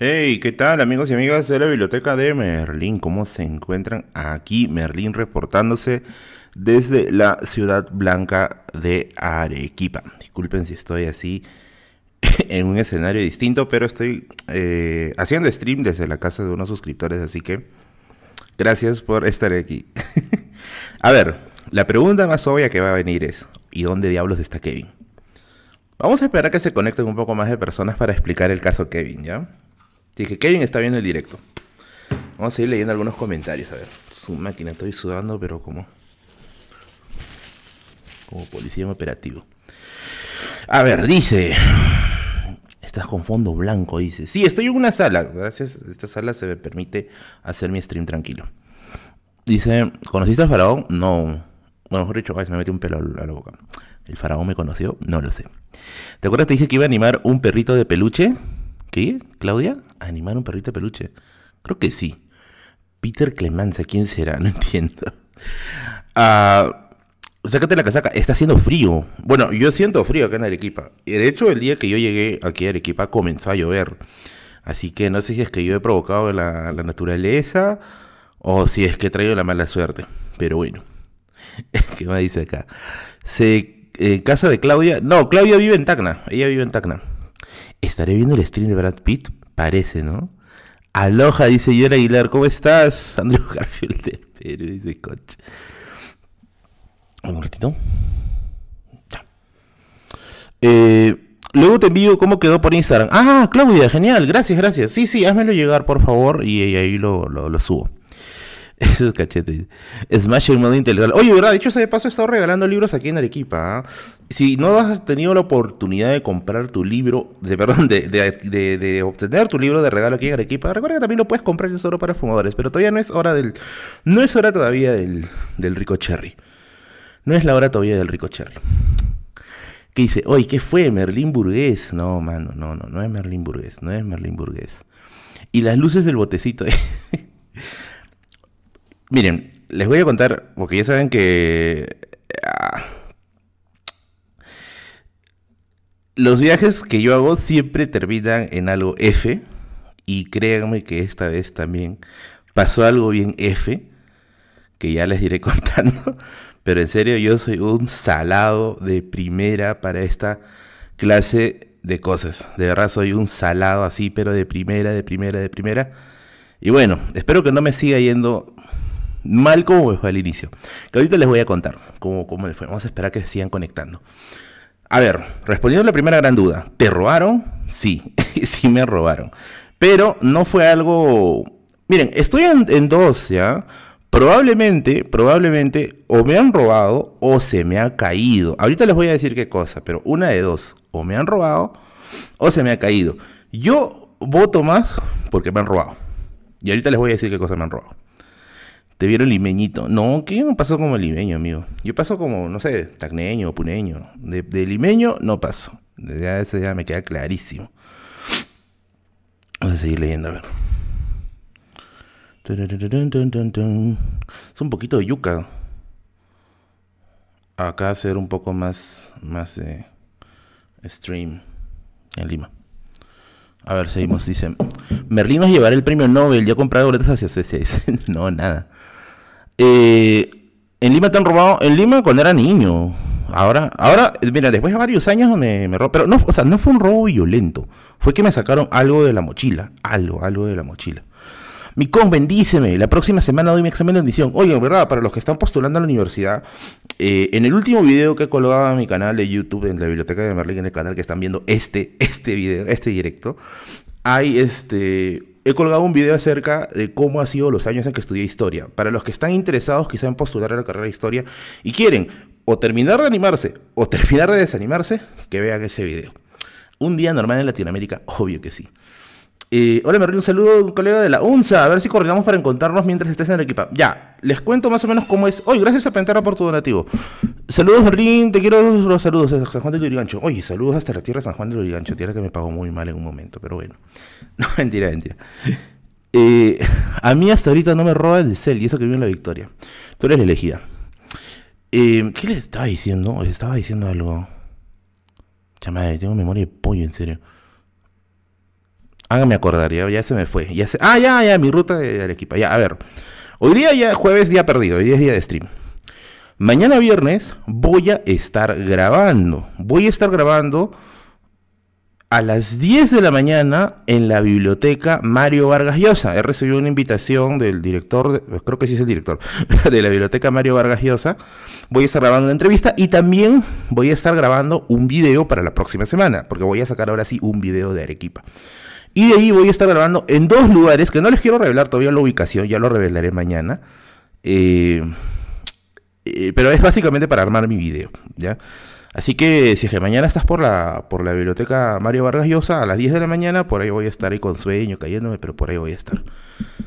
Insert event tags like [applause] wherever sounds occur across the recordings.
Hey, ¿qué tal amigos y amigas de la biblioteca de Merlín? ¿Cómo se encuentran? Aquí Merlín reportándose desde la ciudad blanca de Arequipa. Disculpen si estoy así [laughs] en un escenario distinto, pero estoy eh, haciendo stream desde la casa de unos suscriptores, así que gracias por estar aquí. [laughs] a ver, la pregunta más obvia que va a venir es, ¿y dónde diablos está Kevin? Vamos a esperar que se conecten un poco más de personas para explicar el caso Kevin, ¿ya? Dije, Kevin está viendo el directo. Vamos a ir leyendo algunos comentarios. A ver, su máquina, estoy sudando, pero como. Como policía en operativo. A ver, dice. Estás con fondo blanco, dice. Sí, estoy en una sala. Gracias. Esta sala se me permite hacer mi stream tranquilo. Dice, ¿conociste al faraón? No. Bueno, mejor dicho, se me metió un pelo a la boca. ¿El faraón me conoció? No lo sé. ¿Te acuerdas que te dije que iba a animar un perrito de peluche? ¿Qué? ¿Claudia? ¿Animar un perrito de peluche? Creo que sí. Peter Clemenza, ¿quién será? [laughs] No entiendo. Ah, sácate la casaca, está haciendo frío. Bueno, yo siento frío acá en Arequipa. De hecho, el día que yo llegué aquí a Arequipa comenzó a llover. Así que no sé si es que yo he provocado la, naturaleza o si es que he traído la mala suerte. Pero bueno. [laughs] ¿Qué me dice acá? Se, eh, casa de Claudia. No, Claudia vive en Tacna. Ella vive en Tacna. ¿Estaré viendo el stream de Brad Pitt? Parece, ¿no? Aloha, dice Yora Aguilar, ¿cómo estás? [laughs] Andrew Garfield de Perú, dice coche. Un ratito. Ya. Eh, luego te envío cómo quedó por Instagram. Ah, Claudia, genial, gracias, gracias. Sí, sí, házmelo llegar, por favor, y, ahí lo, lo subo. [laughs] Esos cachetes. Smash el modo intelectual. Oye, ¿verdad? De hecho, ese de paso he estado regalando libros aquí en Arequipa. ¿ah? Si no has tenido la oportunidad de comprar tu libro, de perdón, de, de, obtener tu libro de regalo aquí en Arequipa, recuerda que también lo puedes comprar solo para fumadores, pero todavía no es hora del. No es hora todavía del, del rico cherry. No es la hora todavía del rico cherry. ¿Qué dice? Oye, ¿qué fue? Merlín Burgués. No, mano, no, no, no es Merlín Burgués, no es Merlín Burgués. Y las luces del botecito. [laughs] Miren, les voy a contar, porque ya saben que... Ah, los viajes que yo hago siempre terminan en algo F. Y créanme que esta vez también pasó algo bien F. Que ya les iré [laughs] contando. Pero en serio, yo soy un salado de primera para esta clase de cosas. De verdad soy un salado así, pero de primera, de primera, de primera. Y bueno, espero que no me siga yendo mal como fue al inicio. Que ahorita les voy a contar cómo, cómo fue. Vamos a esperar que sigan conectando. A ver, respondiendo a la primera gran duda, ¿te robaron? Sí, [laughs] sí me robaron. Pero no fue algo... Miren, estoy en, dos, ¿ya? Probablemente, probablemente, o me han robado o se me ha caído. Ahorita les voy a decir qué cosa, pero una de dos, o me han robado o se me ha caído. Yo voto más porque me han robado. Y ahorita les voy a decir qué cosa me han robado. Te vieron limeñito. No, que yo no paso como limeño, amigo. Yo paso como, no sé, tacneño, puneño. De, limeño no paso. Ya eso ya me queda clarísimo. Vamos a seguir leyendo, a ver. Es un poquito de yuca. Acá hacer un poco más, más de stream en Lima. A ver, seguimos. Dice, Merlín nos llevará el premio Nobel. Ya comprado boletos hacia Suecia. [laughs] no, nada. Eh, en Lima te han robado, en Lima cuando era niño. Ahora, ahora, mira, después de varios años me, me Pero no, o sea, no fue un robo violento. Fue que me sacaron algo de la mochila. Algo, algo de la mochila. Mi con, bendíceme. La próxima semana doy mi examen de admisión. Oye, verdad, para los que están postulando a la universidad, eh, en el último video que en mi canal de YouTube, en la biblioteca de Merlin, en el canal que están viendo este, este video, este directo, hay este he colgado un video acerca de cómo han sido los años en que estudié historia. Para los que están interesados quizá en postular a la carrera de historia y quieren o terminar de animarse o terminar de desanimarse, que vean ese video. Un día normal en Latinoamérica, obvio que sí. Eh, hola, me río un saludo un colega de la UNSA. A ver si coordinamos para encontrarnos mientras estés en el equipo. Ya, les cuento más o menos cómo es. Oye, gracias a Pentara por tu donativo. Saludos, Merlín. Te quiero los saludos San Juan del Lurigancho. Oye, saludos hasta la tierra de San Juan del Lurigancho. Tierra que me pagó muy mal en un momento, pero bueno. [laughs] No, mentira, mentira. Eh, a mí hasta ahorita no me roba el cel y eso que vive en la victoria. Tú eres la elegida. Eh, ¿Qué les estaba diciendo? Les estaba diciendo algo. Chamada, tengo memoria de pollo, en serio. Hágame acordar, ya, se me fue. Ya ah, ya, ya, mi ruta de Arequipa. Ya, a ver. Hoy día ya jueves, día perdido. Hoy día es día de stream. Mañana viernes voy a estar grabando. Voy a estar grabando a las 10 de la mañana en la biblioteca Mario Vargas Llosa. He recibido una invitación del director, creo que sí es el director, [laughs] de la biblioteca Mario Vargas Llosa. Voy a estar grabando una entrevista y también voy a estar grabando un video para la próxima semana, porque voy a sacar ahora sí un video de Arequipa. Y de ahí voy a estar grabando en dos lugares que no les quiero revelar todavía la ubicación, ya lo revelaré mañana. Eh, eh, pero es básicamente para armar mi video, ¿ya? Así que si es que mañana estás por la, por la biblioteca Mario Vargas Llosa a las 10 de la mañana, por ahí voy a estar ahí con sueño, cayéndome, pero por ahí voy a estar.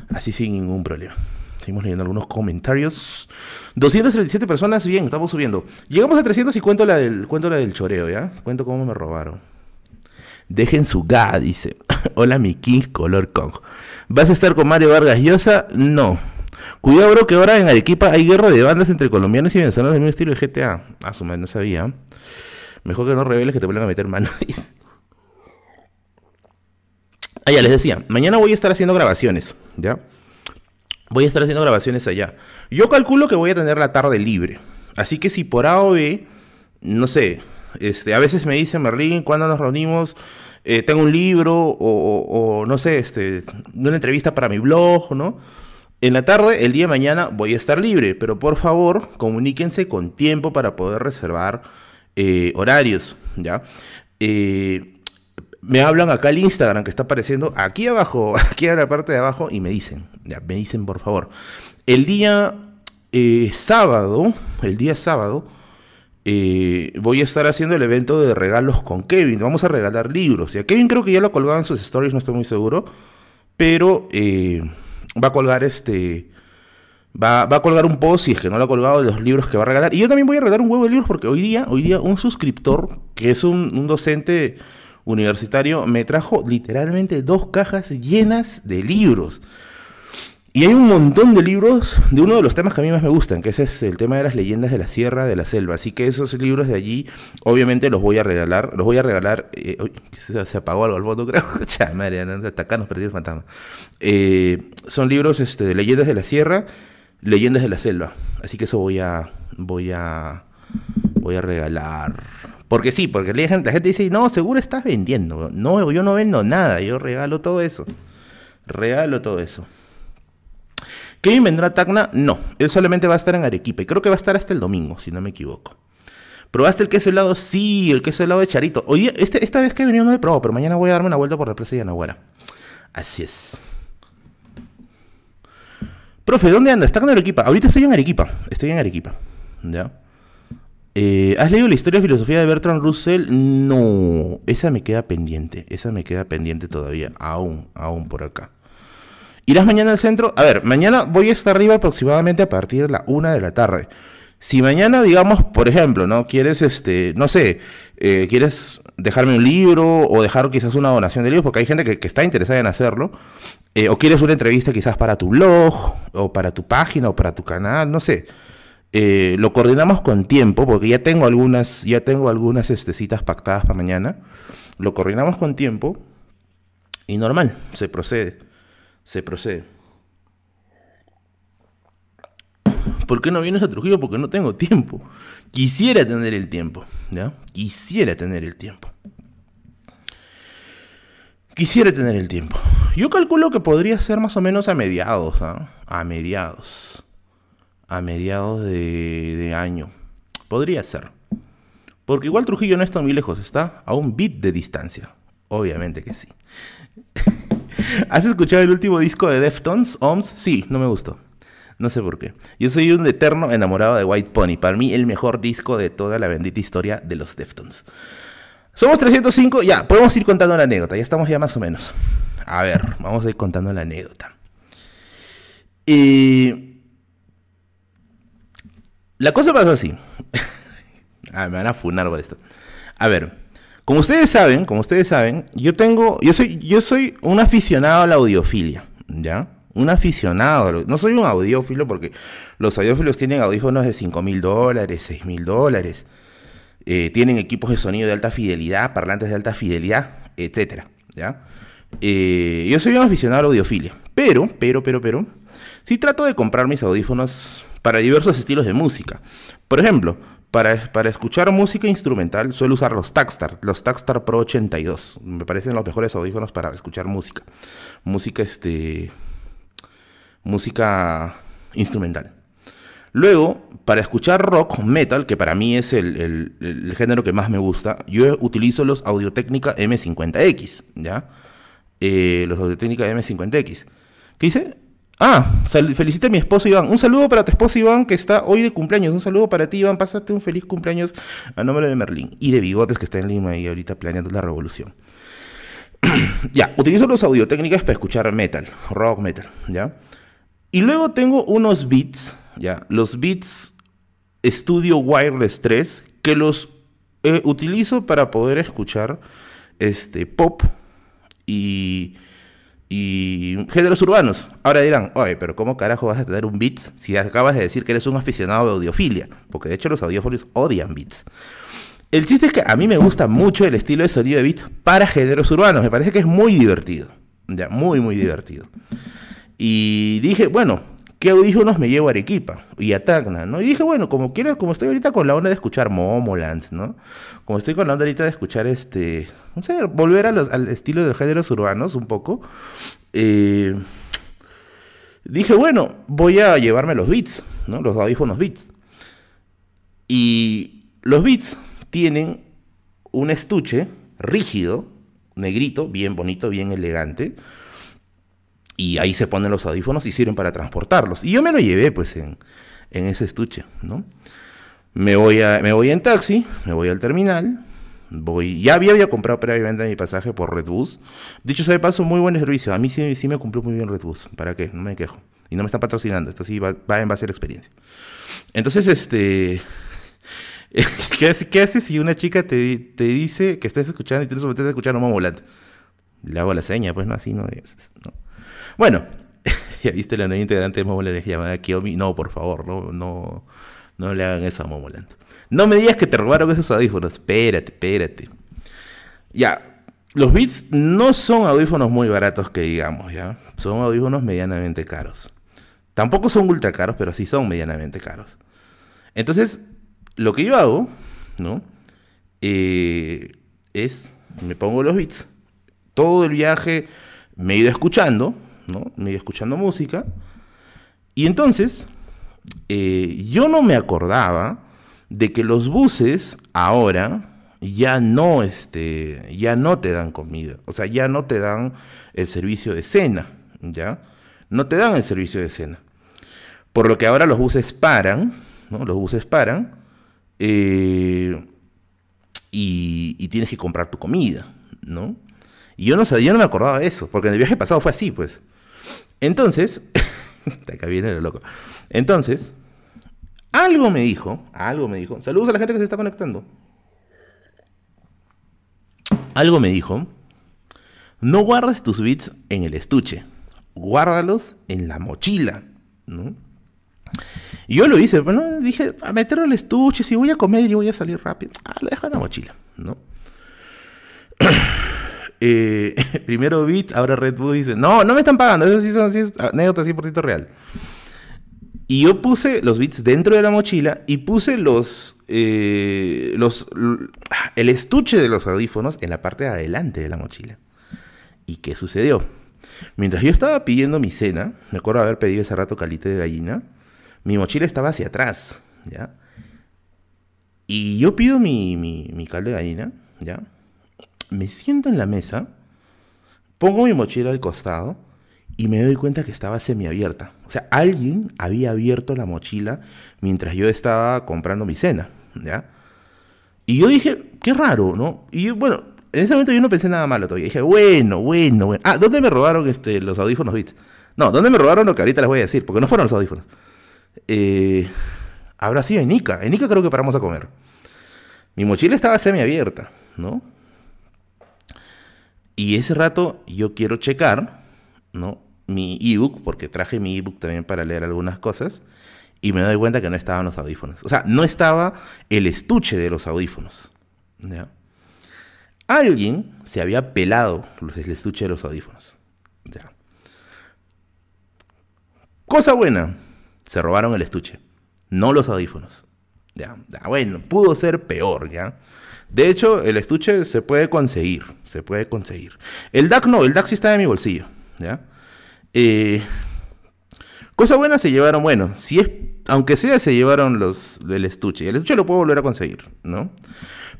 Así sin ningún problema. Seguimos leyendo algunos comentarios. 237 personas, bien, estamos subiendo. Llegamos a 300 y cuento la del, cuento la del choreo, ¿ya? Cuento cómo me robaron. Dejen su ga, dice. [laughs] Hola, mi King Color Kong. ¿Vas a estar con Mario Vargas Llosa? No. Cuidado, bro, que ahora en Arequipa hay guerra de bandas entre colombianos y venezolanos del mismo estilo de GTA. Ah, su madre, no sabía. Mejor que no reveles que te vuelvan a meter mano. [laughs] ah, ya les decía, mañana voy a estar haciendo grabaciones, ¿ya? Voy a estar haciendo grabaciones allá. Yo calculo que voy a tener la tarde libre. Así que si por A o B, no sé, este, a veces me dicen, Merlín, ¿cuándo nos reunimos? Eh, tengo un libro o, no sé, este, una entrevista para mi blog, ¿no? En la tarde, el día de mañana, voy a estar libre, pero por favor, comuníquense con tiempo para poder reservar eh, horarios, ¿ya? Eh, me hablan acá el Instagram que está apareciendo aquí abajo, [laughs] aquí en la parte de abajo, y me dicen, me dicen por favor. El día sábado, el día sábado, voy a estar haciendo el evento de regalos con Kevin. Vamos a regalar libros. Ya Kevin creo que ya lo colgaba en sus stories, no estoy muy seguro. Pero va a colgar este. Va, a colgar un post, si es que no lo ha colgado, de los libros que va a regalar. Y yo también voy a regalar un huevo de libros porque hoy día, hoy día un suscriptor, que es un, docente universitario, me trajo literalmente dos cajas llenas de libros. Y hay un montón de libros de uno de los temas que a mí más me gustan, que es este, el tema de las leyendas de la sierra, de la selva. Así que esos libros de allí, obviamente los voy a regalar. Los voy a regalar. Eh, se, apagó algo al fondo, [laughs] creo. madre, hasta acá nos perdí el fantasma. Eh, son libros este, de leyendas de la sierra, leyendas de la selva. Así que eso voy a. Voy a. Voy a regalar. Porque sí, porque la gente, la gente dice, no, seguro estás vendiendo. No, yo no vendo nada, yo regalo todo eso. Regalo todo eso. ¿Kevin vendrá a Tacna? No, él solamente va a estar en Arequipa y creo que va a estar hasta el domingo, si no me equivoco. ¿Probaste el queso helado? Sí, el queso helado de Charito. Oye, este, esta vez que he venido no lo he probado, pero mañana voy a darme una vuelta por la plaza de Yanaguara. Así es. Profe, ¿dónde andas? Está en Arequipa. Ahorita estoy en Arequipa. Estoy en Arequipa. ¿Ya? Eh, ¿Has leído la historia de filosofía de Bertrand Russell? No, esa me queda pendiente. Esa me queda pendiente todavía. Aún, aún por acá. ¿Irás mañana al centro? A ver, mañana voy a estar arriba aproximadamente a partir de la una de la tarde. Si mañana, digamos, por ejemplo, ¿no? Quieres, este, no sé, eh, quieres dejarme un libro o dejar quizás una donación de libros, porque hay gente que, está interesada en hacerlo, eh, o quieres una entrevista quizás para tu blog, o para tu página, o para tu canal, no sé. Eh, lo coordinamos con tiempo, porque ya tengo algunas, ya tengo algunas este, citas pactadas para mañana. Lo coordinamos con tiempo y normal, se procede se procede. ¿Por qué no vienes a Trujillo? Porque no tengo tiempo. Quisiera tener el tiempo. Quisiera tener el tiempo. Quisiera tener el tiempo. Yo calculo que podría ser más o menos a mediados, ¿ah? A mediados. A mediados de año. Podría ser. Porque igual Trujillo no está muy lejos, está a un bit de distancia. Obviamente que sí. [laughs] [laughs] ¿Has escuchado el último disco de Deftones, OMS? Sí, no me gustó. No sé por qué. Yo soy un eterno enamorado de White Pony. Para mí, el mejor disco de toda la bendita historia de los Deftones. Somos 305. Ya, podemos ir contando la anécdota. Ya estamos ya más o menos. A ver, vamos a ir contando la anécdota. Y... La cosa pasó así. [laughs] ah, me van a funar por esto. A ver, como ustedes saben, como ustedes saben, yo tengo, yo soy, yo soy un aficionado a la audiofilia, ¿ya? Un aficionado, no soy un audiófilo porque los audiófilos tienen audífonos de 5 mil dólares, 6 mil dólares, eh, tienen equipos de sonido de alta fidelidad, parlantes de alta fidelidad, etcétera, ¿ya? Eh, yo soy un aficionado a la audiofilia, pero, pero, pero, pero, sí trato de comprar mis audífonos para diversos estilos de música. Por ejemplo, para, para, escuchar música instrumental suelo usar los Takstar, los Takstar Pro 82. Me parecen los mejores audífonos para escuchar música. Música, este... Música instrumental. Luego, para escuchar rock, metal, que para mí es el, el género que más me gusta, yo utilizo los Audio-Técnica M50X, ¿ya? Eh, los de técnica M50X. ¿Qué dice? Ah, felicita a mi esposo Iván. Un saludo para tu esposo Iván que está hoy de cumpleaños. Un saludo para ti Iván. Pásate un feliz cumpleaños a nombre de Merlín. Y de Bigotes que está en Lima y ahorita planeando la revolución. [clears throat] ya, utilizo los audio técnicas para escuchar metal, rock metal, ¿ya? Y luego tengo unos beats, ¿ya? Los beats Studio Wireless 3 que los eh, utilizo para poder escuchar este, pop, y, géneros urbanos. Ahora dirán, oye, pero ¿cómo carajo vas a tener un beat si acabas de decir que eres un aficionado de audiofilia? Porque de hecho los audiófilos odian beats. El chiste es que a mí me gusta mucho el estilo de sonido de beats para géneros urbanos. Me parece que es muy divertido. Ya, muy, muy divertido. Y dije, bueno, ¿qué audífonos me llevo a Arequipa y a Tacna? ¿no? Y dije, bueno, como quiero, como estoy ahorita con la onda de escuchar Momoland, ¿no? Como estoy con la onda ahorita de escuchar este no sé, volver al estilo de géneros urbanos un poco. Eh, dije, bueno, voy a llevarme los beats, ¿no? Los audífonos beats. Y los beats tienen un estuche rígido, negrito, bien bonito, bien elegante. Y ahí se ponen los audífonos y sirven para transportarlos. Y yo me lo llevé, pues, en, en ese estuche, ¿no? Me voy, me voy en taxi, me voy al terminal, voy. Ya había, había comprado previamente mi pasaje por Redbus. Dicho sea de paso, muy buen servicio. A mí sí, sí me cumplió muy bien Redbus. ¿Para qué? No me quejo. Y no me está patrocinando. Esto sí va, va en base a la experiencia. Entonces, este. [laughs] ¿Qué, haces si una chica te, te, dice que estás escuchando y tienes que escuchar un volante? Le hago la seña, pues no, así no. no. Bueno, [laughs] ya viste la nueva integrante de Momoland llamada Kiyomi. No, por favor, no, no, no le hagan eso a Momoland. No me digas que te robaron esos audífonos. Espérate, espérate. Ya, los Beats no son audífonos muy baratos que digamos, ¿ya? Son audífonos medianamente caros. Tampoco son ultra caros, pero sí son medianamente caros. Entonces, lo que yo hago, ¿no? Eh, es, me pongo los Beats. Todo el viaje me he ido escuchando, ¿no? Me he ido escuchando música. Y entonces, eh, yo no me acordaba de que los buses ahora ya no, este, ya no te dan comida, o sea, ya no te dan el servicio de cena, ¿ya? No te dan el servicio de cena. Por lo que ahora los buses paran, ¿no? Los buses paran eh, y, tienes que comprar tu comida, ¿no? Y yo no sabía, yo no me acordaba de eso, porque en el viaje pasado fue así, pues. Entonces, [laughs] acá viene lo loco. Entonces, algo me dijo, algo me dijo. Saludos a la gente que se está conectando. Algo me dijo. No guardes tus bits en el estuche. Guárdalos en la mochila. Y yo lo hice, bueno, dije, a meterlo en el estuche, si voy a comer y voy a salir rápido. Ah, lo dejo en la mochila, ¿no? [clears throat] Eh, [laughs] primero Bit, ahora Red Bull dice, no, no me están pagando, eso sí son así, anécdota 100% real. Y yo puse los bits dentro de la mochila y puse los, eh, los, el estuche de los audífonos en la parte de adelante de la mochila. ¿Y qué sucedió? Mientras yo estaba pidiendo mi cena, me acuerdo haber pedido ese rato calite de gallina, mi mochila estaba hacia atrás, ¿ya? Y yo pido mi, mi, mi caldo de gallina, ¿ya? Me siento en la mesa, pongo mi mochila al costado y me doy cuenta que estaba semiabierta. O sea, alguien había abierto la mochila mientras yo estaba comprando mi cena, ¿ya? Y yo dije, qué raro, ¿no? Y bueno, en ese momento yo no pensé nada malo todavía. Dije, bueno, bueno, bueno. Ah, ¿dónde me robaron este, los audífonos Beats? No, ¿dónde me robaron lo que ahorita les voy a decir? Porque no fueron los audífonos. Eh, habrá sido en Ica. En Ica creo que paramos a comer. Mi mochila estaba semiabierta, ¿no? Y ese rato yo quiero checar ¿no? Mi ebook, porque traje mi ebook también para leer algunas cosas, y me doy cuenta que no estaban los audífonos. O sea, no estaba el estuche de los audífonos. Alguien se había pelado el estuche de los audífonos. Ya. Cosa buena, se robaron el estuche, no los audífonos. Ya, bueno, pudo ser peor, ¿ya? De hecho, el estuche se puede conseguir, se puede conseguir. El DAC no, el DAC sí está en mi bolsillo, ¿ya? Eh, cosa buena se llevaron, bueno, si es, aunque sea se llevaron los del estuche. El estuche lo puedo volver a conseguir, ¿no?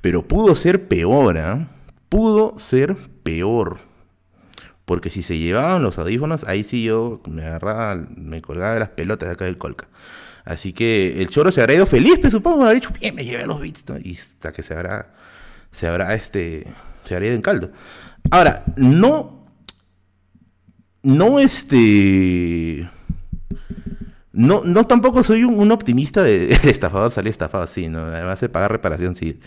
Pero pudo ser peor, ¿ah? Pudo ser peor. Porque si se llevaban los audífonos, ahí sí yo me agarraba, me colgaba de las pelotas de acá del colca. Así que el choro se habrá ido feliz, pero supongo, me habrá dicho, bien, me llevé los beats, Y hasta que se habrá, se habrá, este, se habrá ido en caldo. Ahora, no, no, este, no, no tampoco soy un, optimista [laughs] de, estafador salir estafado así, ¿no? Además de pagar reparación, sí.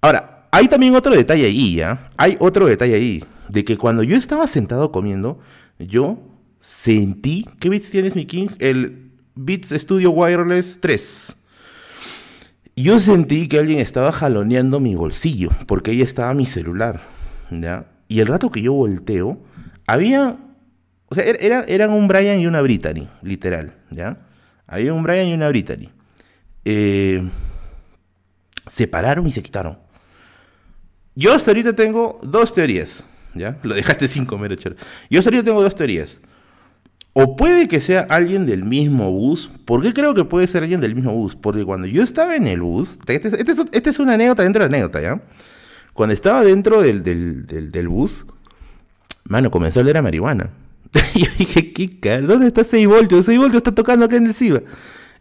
Ahora, hay también otro detalle ahí, ¿ya? Hay otro detalle ahí, de que cuando yo estaba sentado comiendo, yo sentí, ¿qué beats tienes, mi king? El Beats Studio Wireless 3. Yo sentí que alguien estaba jaloneando mi bolsillo, porque ahí estaba mi celular, ¿ya? Y el rato que yo volteo, había, o sea, er, era, eran un Brian y una Brittany, literal, ¿ya? Había un Brian y una Brittany. Eh, se pararon y se quitaron. Yo hasta ahorita tengo dos teorías, ¿ya? Lo dejaste sin comer, Yo hasta ahorita tengo dos teorías. O puede que sea alguien del mismo bus. ¿Por qué creo que puede ser alguien del mismo bus? Porque cuando yo estaba en el bus, esta este, este es, una anécdota dentro de la anécdota, ¿ya? Cuando estaba dentro del, del, bus, mano, comenzó a oler a marihuana. [laughs] yo dije, ¿qué cara? ¿Dónde está 6 voltios? 6 voltios está tocando acá en el SIVA.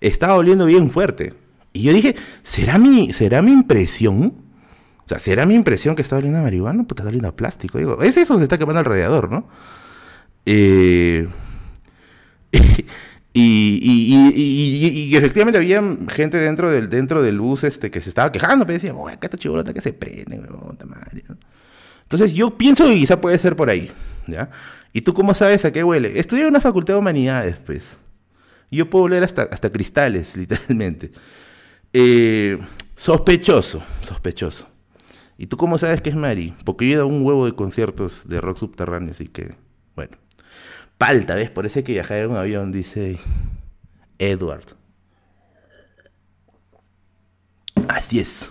Estaba oliendo bien fuerte. Y yo dije, ¿será mi, ¿será mi impresión? O sea, ¿será mi impresión que está oliendo a marihuana? Pues está oliendo a plástico. Digo, es eso, se está quemando el radiador, ¿no? Eh... [laughs] y, efectivamente había gente dentro del, dentro del bus este, que se estaba quejando, pero decía, acá está chibolota que se prende, madre. Entonces yo pienso que quizá puede ser por ahí, ¿ya? ¿Y tú cómo sabes a qué huele? Estudié en una facultad de humanidades, pues. Yo puedo oler hasta, hasta cristales, [laughs] literalmente. Eh, sospechoso, sospechoso. ¿Y tú cómo sabes que es Mari? Porque yo he dado un huevo de conciertos de rock subterráneo, así que. Palta, ¿ves? Por eso hay que viajar en un avión, dice Edward. Así es.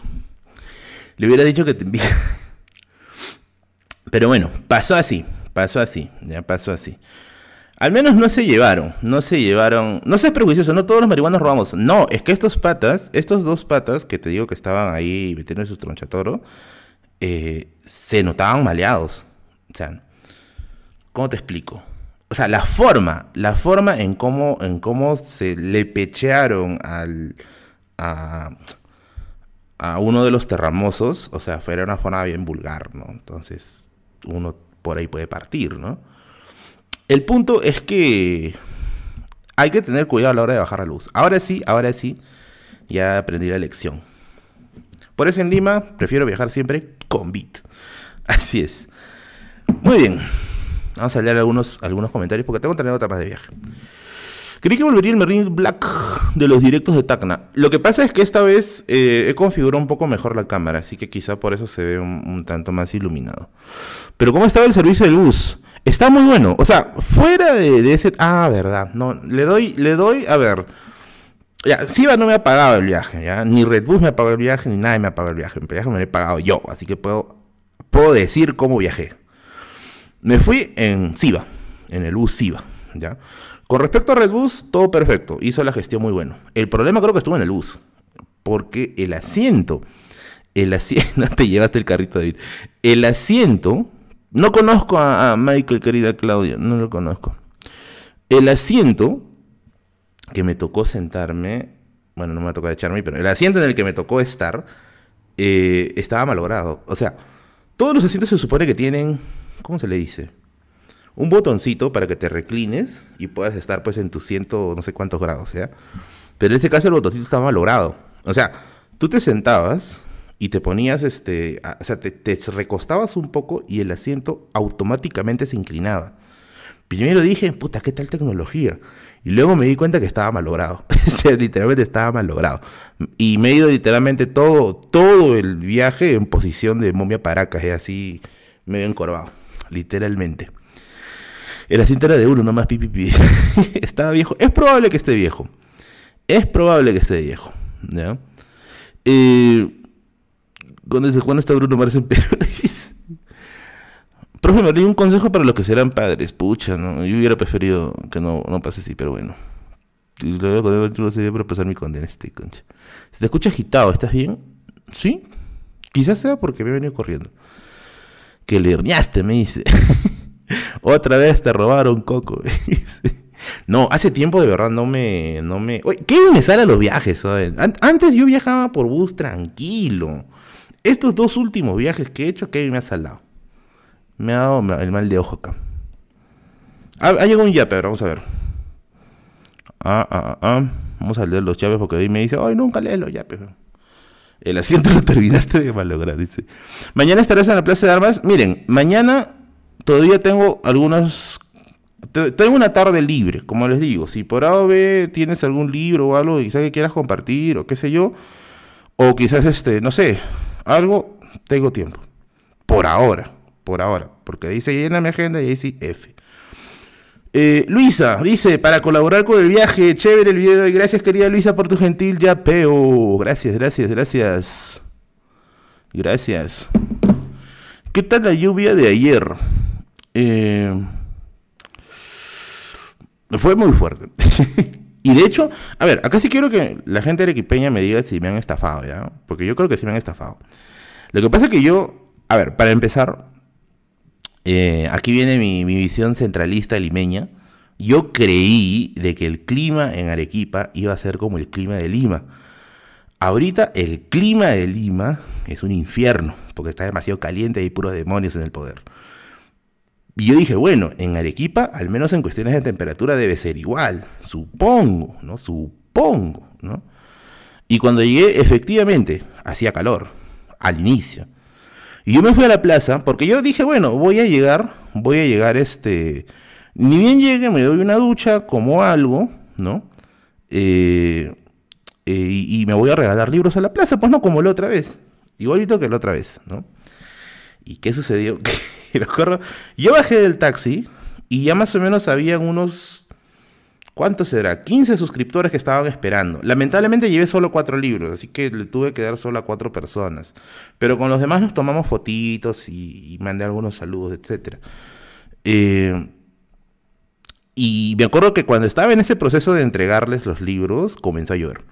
Le hubiera dicho que te envíe. [laughs] Pero bueno, pasó así, pasó así, ya pasó así. Al menos no se llevaron, no se llevaron, no seas prejuicioso, no todos los marihuanos robamos. No, es que estos patas, estos dos patas que te digo que estaban ahí metiendo sus tronchatoro, eh, se notaban maleados. O sea, ¿cómo te explico? O sea, la forma, la forma en cómo, en cómo se le pechearon al, a, uno de los terramosos, o sea, fue una forma bien vulgar, ¿no? Entonces, uno por ahí puede partir, ¿no? El punto es que hay que tener cuidado a la hora de bajar la luz. Ahora sí, ahora sí, ya aprendí la lección. Por eso en Lima prefiero viajar siempre con Bit. [laughs] Así es. Muy bien. Vamos a leer algunos, algunos comentarios porque tengo otra anécdota más de viaje. Creí que volvería el Merlin Black de los directos de Tacna. Lo que pasa es que esta vez eh, he configurado un poco mejor la cámara, así que quizá por eso se ve un, tanto más iluminado. Pero ¿cómo estaba el servicio del bus? Está muy bueno. O sea, fuera de, ese... Ah, verdad. No, le doy, le doy, a ver. Ya, Siva no me ha pagado el viaje, ¿ya? Ni Redbus me ha pagado el viaje, ni nadie me ha pagado el viaje. El viaje me lo he pagado yo, así que puedo, puedo decir cómo viajé. Me fui en SIVA, en el bus SIVA, ¿ya? Con respecto a Redbus, todo perfecto, hizo la gestión muy bueno. El problema creo que estuvo en el bus, porque el asiento, el asiento, [laughs] te llevaste el carrito David, el asiento, no conozco a, Michael, querida Claudia, no lo conozco. El asiento que me tocó sentarme, bueno, no me tocado echarme, pero el asiento en el que me tocó estar eh, estaba malogrado. O sea, todos los asientos se supone que tienen ¿cómo se le dice? Un botoncito para que te reclines y puedas estar pues en tus ciento no sé cuántos grados, ¿ya? Pero en este caso el botoncito estaba logrado. O sea, tú te sentabas y te ponías, este, o sea, te, recostabas un poco y el asiento automáticamente se inclinaba. Primero dije, puta, ¿qué tal tecnología? Y luego me di cuenta que estaba mal logrado. [laughs] literalmente estaba mal logrado. Y me he ido literalmente todo, todo el viaje en posición de momia paracas, y así medio encorvado. Literalmente. El asiento era de uno, nomás pi, pi, [laughs] estaba viejo. Es probable que esté viejo. Es probable que esté viejo. ¿ya? Eh, cuando, está Bruno Mars en [laughs] Profe, me di un consejo para los que serán padres. Pucha, ¿no? Yo hubiera preferido que no, no pase así, pero bueno. Y luego voy a para pasar mi condena este concha. Se te escucha agitado, ¿estás bien? ¿Sí? Quizás sea porque me he venido corriendo. Que le herniaste, me dice. [laughs] Otra vez te robaron coco. [laughs] no, hace tiempo de verdad no me. No me... ¿Qué me sale a los viajes? ¿sabes? Antes yo viajaba por bus tranquilo. Estos dos últimos viajes que he hecho, ¿qué me ha salado? Me ha dado el mal de ojo acá. Ha, llegado un yape, vamos a ver. Ah, ah, ah, ah. Vamos a leer los llaves porque ahí me dice, ay, nunca lees los yapes. El asiento lo terminaste de malograr, dice. Mañana estarás en la Plaza de Armas. Miren, mañana todavía tengo algunos... Tengo una tarde libre, como les digo. Si por A tienes algún libro o algo quizás que quieras compartir o qué sé yo, o quizás este, no sé, algo, tengo tiempo. Por ahora por ahora, porque dice llena mi agenda y ahí F. Eh, Luisa dice, para colaborar con el viaje, chévere el video y gracias querida Luisa por tu gentil yapeo. Gracias, gracias, gracias. Gracias. ¿Qué tal la lluvia de ayer? Eh, fue muy fuerte. [laughs] y de hecho, a ver, acá sí quiero que la gente Arequipeña me diga si me han estafado, ¿ya? Porque yo creo que sí me han estafado. Lo que pasa es que yo, a ver, para empezar, eh, aquí viene mi, visión centralista limeña. Yo creí de que el clima en Arequipa iba a ser como el clima de Lima. Ahorita el clima de Lima es un infierno, porque está demasiado caliente y hay puros demonios en el poder. Y yo dije, bueno, en Arequipa, al menos en cuestiones de temperatura, debe ser igual. Supongo, ¿no? Supongo, ¿no? Y cuando llegué, efectivamente, hacía calor, al inicio. Y yo me fui a la plaza porque yo dije, bueno, voy a llegar, voy a llegar este... Ni bien llegue, me doy una ducha, como algo, ¿no? Eh, eh, y, me voy a regalar libros a la plaza, pues no como la otra vez. Igualito que la otra vez, ¿no? ¿Y qué sucedió? [laughs] yo bajé del taxi y ya más o menos habían unos ¿Cuántos será? 15 suscriptores que estaban esperando. Lamentablemente llevé solo cuatro libros, así que le tuve que dar solo a cuatro personas. Pero con los demás nos tomamos fotitos y, mandé algunos saludos, etc. Eh, y me acuerdo que cuando estaba en ese proceso de entregarles los libros, comenzó a llover.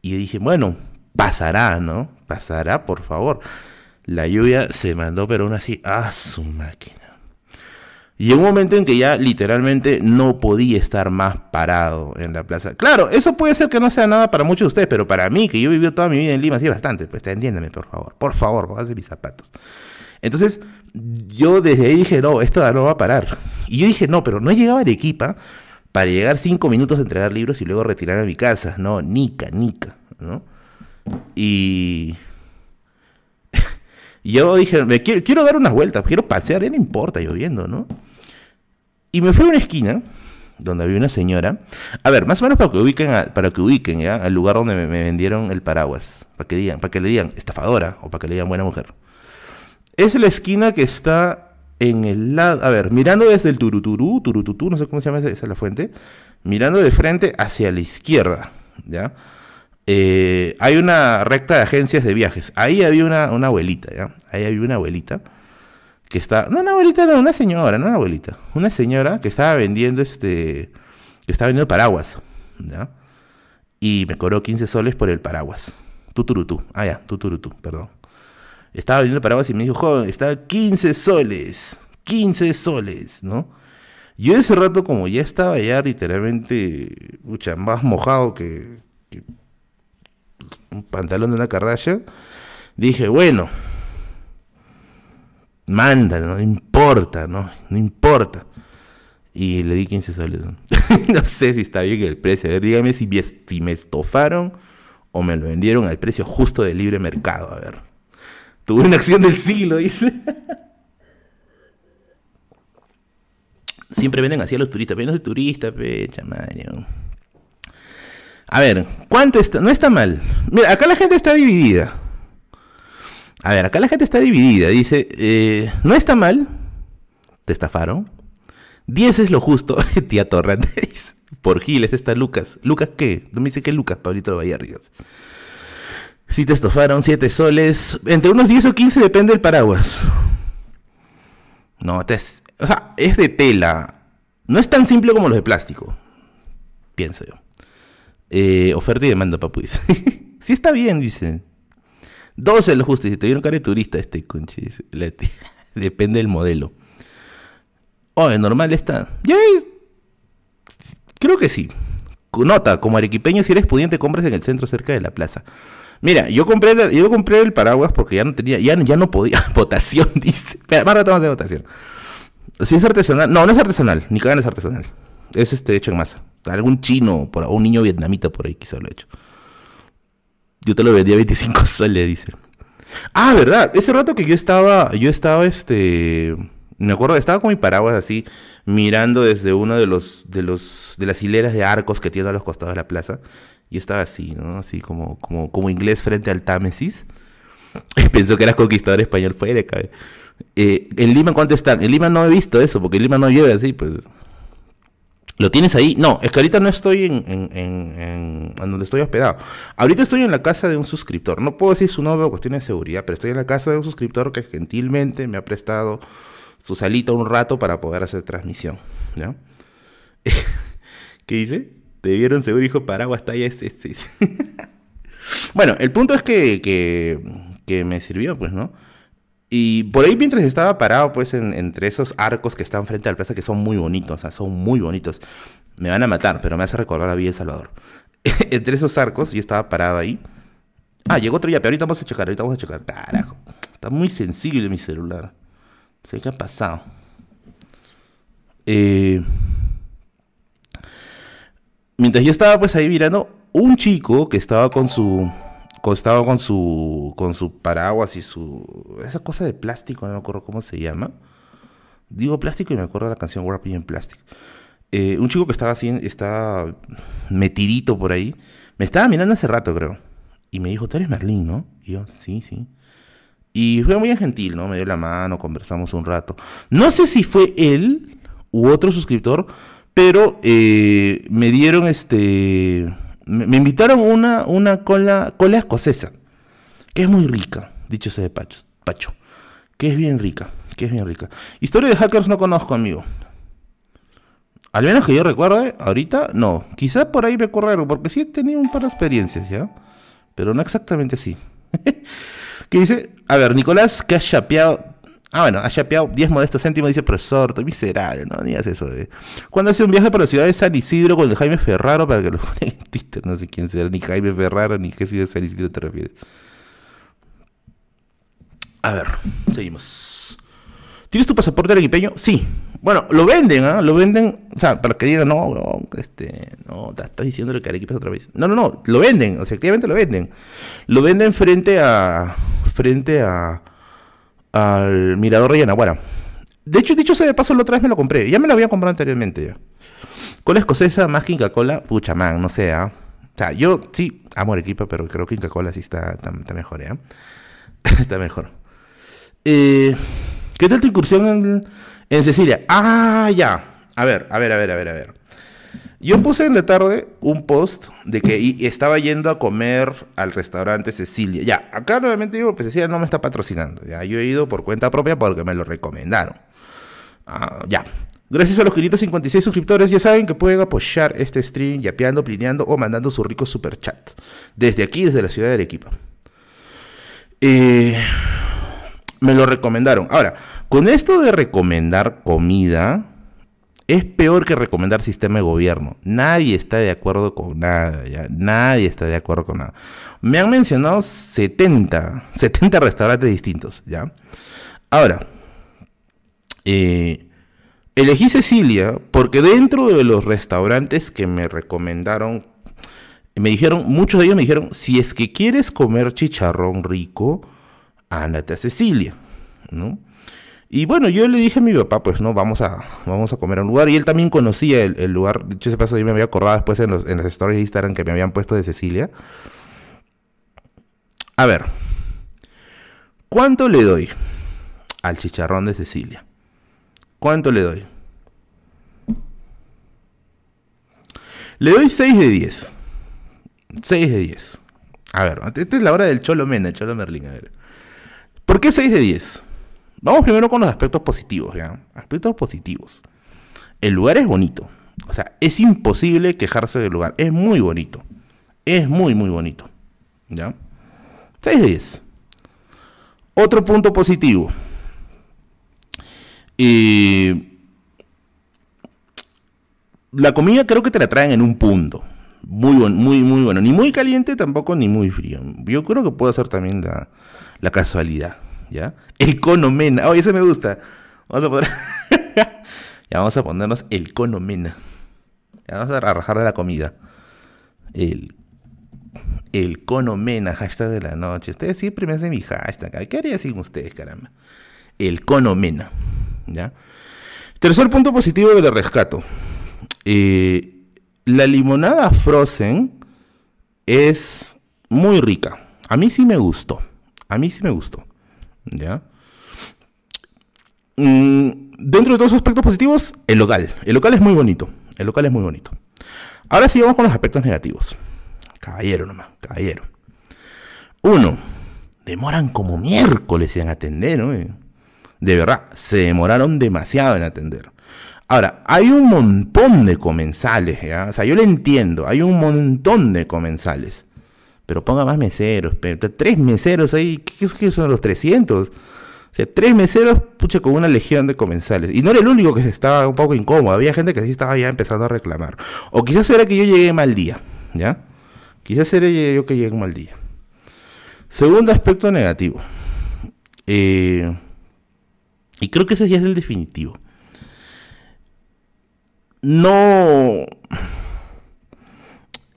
Y dije, bueno, pasará, ¿no? Pasará, por favor. La lluvia se mandó, pero aún así, ¡ah, su máquina! En un momento en que ya literalmente no podía estar más parado en la plaza. Claro, eso puede ser que no sea nada para muchos de ustedes, pero para mí, que yo he vivido toda mi vida en Lima, sí bastante. Pues entiéndeme, por favor. Por favor, pónganse mis zapatos. Entonces, yo desde ahí dije, no, esto no va a parar. Y yo dije, no, pero no llegaba a Arequipa para llegar cinco minutos a entregar libros y luego retirar a mi casa. No, nica, nica, ¿no? Y... [laughs] yo dije, me quiero, quiero dar unas vueltas, quiero pasear, no importa, lloviendo, ¿no? Y me fui a una esquina donde había una señora. A ver, más o menos para que ubiquen, para que ubiquen ¿ya? al lugar donde me, vendieron el paraguas. Para que digan, para que le digan estafadora o para que le digan buena mujer. Es la esquina que está en el lado. A ver, mirando desde el Turuturu, Turututú, no sé cómo se llama esa, es la fuente. Mirando de frente hacia la izquierda. ¿Ya? Eh, hay una recta de agencias de viajes. Ahí había una, una abuelita, ¿ya? Ahí había una abuelita que está, no una abuelita, no, una señora, no una abuelita, una señora que estaba vendiendo este, que estaba vendiendo paraguas, ¿ya? Y me cobró 15 soles por el paraguas. Tuturutú, ah ya, tuturutú, perdón. Estaba vendiendo paraguas y me dijo, joven, está 15 soles, 15 soles, ¿no? Yo ese rato, como ya estaba ya literalmente, mucha, más mojado que, que un pantalón de una carralla, dije, bueno, manda, no importa, no, no importa. Y le di 15 soles. [laughs] ¿no? sé si está bien el precio. A ver, dígame si, me estofaron o me lo vendieron al precio justo del libre mercado. A ver. Tuve una acción del siglo, dice. [laughs] Siempre venden así a los turistas. Pero no soy turista, pe, chamaño. A ver, ¿cuánto está? No está mal. Mira, acá la gente está dividida. A ver, acá la gente está dividida. Dice, eh, no está mal. Te estafaron. 10 es lo justo. [laughs] Tía Torrantes. [laughs] Por Giles está Lucas. ¿Lucas qué? No me dice que Lucas, Pablito Vallarrigas. Si te estafaron 7 soles. Entre unos 10 o 15 depende del paraguas. No, es de tela. No es tan simple como los de plástico. Pienso yo. Eh, oferta y demanda, papu. Dice. [laughs] sí está bien, dice. 12 es lo justo. Dice, te vieron cara de turista este conche. [laughs] Depende del modelo. Oh, normal está. Ya es... Creo que sí. Nota, como arequipeño, si eres pudiente, compras en el centro cerca de la plaza. Mira, yo compré, yo compré el paraguas porque ya no tenía, ya, ya no podía. [laughs] votación, dice. Espera, más rato más de votación. Si es artesanal, no, no es artesanal, ni cada es artesanal. Es este hecho en masa. Algún chino, por un niño vietnamita por ahí quizá lo ha hecho. Yo te lo vendí a 25 soles, dice. Ah, verdad. Ese rato que yo estaba, yo estaba, este, me acuerdo, estaba con mi paraguas así, mirando desde uno de los, de los, de las hileras de arcos que tiene a los costados de la plaza. Yo estaba así, ¿no? Así como, como, como inglés frente al Támesis. [laughs] Pensó que era conquistador español fuera, cabe. Eh, ¿En Lima cuánto están? En Lima no he visto eso, porque en Lima no llueve así, pues. ¿Lo tienes ahí? No, es que ahorita no estoy en, en, en, donde estoy hospedado. Ahorita estoy en la casa de un suscriptor. No puedo decir su nombre por cuestiones de seguridad, pero estoy en la casa de un suscriptor que gentilmente me ha prestado su salita un rato para poder hacer transmisión. ¿ya? [laughs] ¿Qué dice? Te vieron seguro, hijo paraguas talla ese. [laughs] bueno, el punto es que, que, que me sirvió, pues, ¿no? Y por ahí mientras estaba parado, pues, entre esos arcos que están frente al plaza, que son muy bonitos, o sea, son muy bonitos. Me van a matar, pero me hace recordar a Villa El Salvador. [laughs] entre esos arcos, yo estaba parado ahí. Ah, llegó otro ya, pero ahorita vamos a checar, ahorita vamos a checar. Carajo, está muy sensible mi celular. sé qué ha pasado. Eh, mientras yo estaba pues ahí mirando, un chico que estaba con su estaba con su con su paraguas y su esa cosa de plástico, no me acuerdo cómo se llama. Digo plástico y me acuerdo de la canción Warping en Plastic. Eh, un chico que estaba así, estaba metidito por ahí, me estaba mirando hace rato, creo. Y me dijo, tú eres Merlín, ¿no? Y yo, sí, sí. Y fue muy gentil, ¿no? Me dio la mano, conversamos un rato. No sé si fue él u otro suscriptor, pero eh, me dieron este me, invitaron una, una cola, cola escocesa, que es muy rica, dicho sea de Pacho, Pacho, que es bien rica, que es bien rica. Historia de hackers no conozco, amigo. Al menos que yo recuerde, ahorita no. Quizás por ahí me porque sí he tenido un par de experiencias, ¿ya? Pero no exactamente así. [laughs] que dice, a ver, Nicolás, que ha chapeado Ah, bueno, ha chapeado 10 modestos céntimos, dice profesor, estoy miserable, no digas eso. Eh. Cuando hace un viaje por la ciudad de San Isidro con el Jaime Ferraro para que lo pongan? No sé quién será, ni Jaime Ferraro, ni qué ciudad de San Isidro te refieres. A ver, seguimos. ¿Tienes tu pasaporte arequipeño? Sí. Bueno, lo venden, ¿ah? Lo venden, o sea, para que digan, no, este, no, estás diciéndole que Arequipa es otra vez. No, no, no, lo venden, o sea, efectivamente lo venden. Lo venden frente a, frente a, al Mirador de Yanaguara. De hecho, dicho sea de paso, la otra vez me lo compré. Ya me lo había comprado anteriormente. Cola escocesa más que Inca Cola. Pucha, man, no sé, ¿ah? O sea, yo sí amo Arequipa, pero creo que Inca Cola sí está, está, mejor, ¿eh? [laughs] está mejor. Eh, ¿Qué tal tu incursión en, en Cecilia? Ah, ya. A ver, a ver, a ver, a ver, a ver. Yo puse en la tarde un post de que estaba yendo a comer al restaurante Cecilia. Ya, acá nuevamente digo, pues Cecilia no me está patrocinando. Ya, yo he ido por cuenta propia porque me lo recomendaron. Ah, ya. Gracias a los 556 suscriptores, ya saben que pueden apoyar este stream yapeando, plineando o mandando su rico super chat. Desde aquí, desde la ciudad de Arequipa. Eh, me lo recomendaron. Ahora, con esto de recomendar comida, es peor que recomendar sistema de gobierno. Nadie está de acuerdo con nada, ¿ya? Nadie está de acuerdo con nada. Me han mencionado 70, 70 [laughs] restaurantes distintos, ¿ya? Ahora, eh, elegí Cecilia porque dentro de los restaurantes que me recomendaron, me dijeron, muchos de ellos me dijeron, si es que quieres comer chicharrón rico, ándate a Cecilia, ¿no? Y bueno, yo le dije a mi papá, pues no, vamos a, vamos a comer a un lugar. Y él también conocía el, lugar. De hecho, ese paso yo me había acordado después en, los, en las stories de Instagram que me habían puesto de Cecilia. A ver, ¿cuánto le doy al chicharrón de Cecilia? ¿Cuánto le doy? Le doy 6 de 10. 6 de 10. A ver, esta es la hora del Cholo Mena, Cholo Merlin. A ver. ¿Por qué 6 de 10? Vamos primero con los aspectos positivos. Aspectos positivos. El lugar es bonito. O sea, es imposible quejarse del lugar. Es muy bonito. Es muy, muy bonito. ¿Ya? 6 de 10. Otro punto positivo. Y la comida creo que te la traen en un punto. Muy muy, muy bueno. Ni muy caliente tampoco, ni muy frío. Yo creo que puede ser también la, casualidad. El cono mena. Oh, ese me gusta. Vamos a poner. [laughs] ya vamos a ponernos el cono mena. Ya vamos a rajar de la comida. El, el cono mena, hashtag de la noche. Ustedes siempre me hacen mi hashtag. ¿Qué haría sin ustedes, caramba? El cono mena. ¿Ya? Tercer punto positivo le rescato. Eh, la limonada frozen es muy rica. A mí sí me gustó. A mí sí me gustó. ¿Ya? Mm, dentro de todos los aspectos positivos, el local. El local es muy bonito. El local es muy bonito. Ahora sí vamos con los aspectos negativos. Caballero nomás, caballero. Uno, demoran como miércoles en atender, ¿no? De verdad, se demoraron demasiado en atender. Ahora, hay un montón de comensales, ¿ya? O sea, yo lo entiendo, hay un montón de comensales. Pero ponga más meseros, tres meseros ahí, ¿qué, son los 300? O sea, tres meseros, pucha, con una legión de comensales. Y no era el único que estaba un poco incómodo, había gente que sí estaba ya empezando a reclamar. O quizás era que yo llegué mal día, ¿ya? Quizás era yo que llegué mal día. Segundo aspecto negativo. Eh, y creo que ese ya es el definitivo no...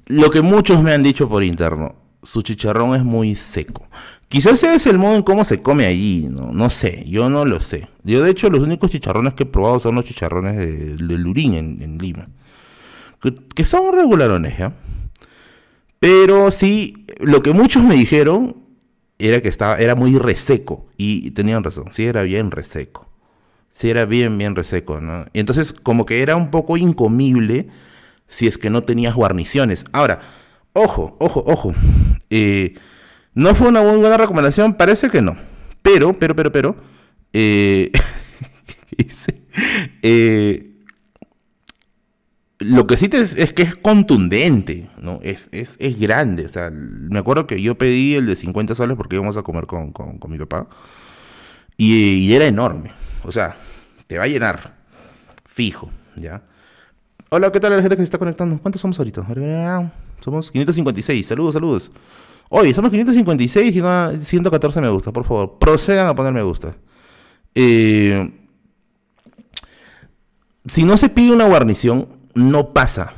Lo que muchos me han dicho por interno, su chicharrón es muy seco. Quizás ese es el modo en cómo se come allí, no, no sé, yo no lo sé. Yo de hecho los únicos chicharrones que he probado son los chicharrones de, de Lurín en, Lima. Que, son regularones, ¿ya? Pero sí, lo que muchos me dijeron era que estaba, era muy reseco. Y tenían razón, sí era bien reseco sí era bien, bien reseco, ¿no? Y entonces como que era un poco incomible si es que no tenías guarniciones. Ahora, ojo, ojo, ojo. Eh, no fue una muy buena recomendación, parece que no. Pero, pero, pero, pero, eh, [laughs] eh, lo que sí te es, que es contundente, ¿no? Es, es, es, grande. O sea, me acuerdo que yo pedí el de 50 soles porque íbamos a comer con, con, mi papá. Y, y, era enorme. O sea, te va a llenar. Fijo, ¿ya? Hola, ¿qué tal la gente que se está conectando? ¿Cuántos somos ahorita? Somos 556. Saludos, saludos. Oye, somos 556 y no 114 me gusta, por favor. Procedan a poner me gusta. Eh, si no se pide una guarnición, no pasa.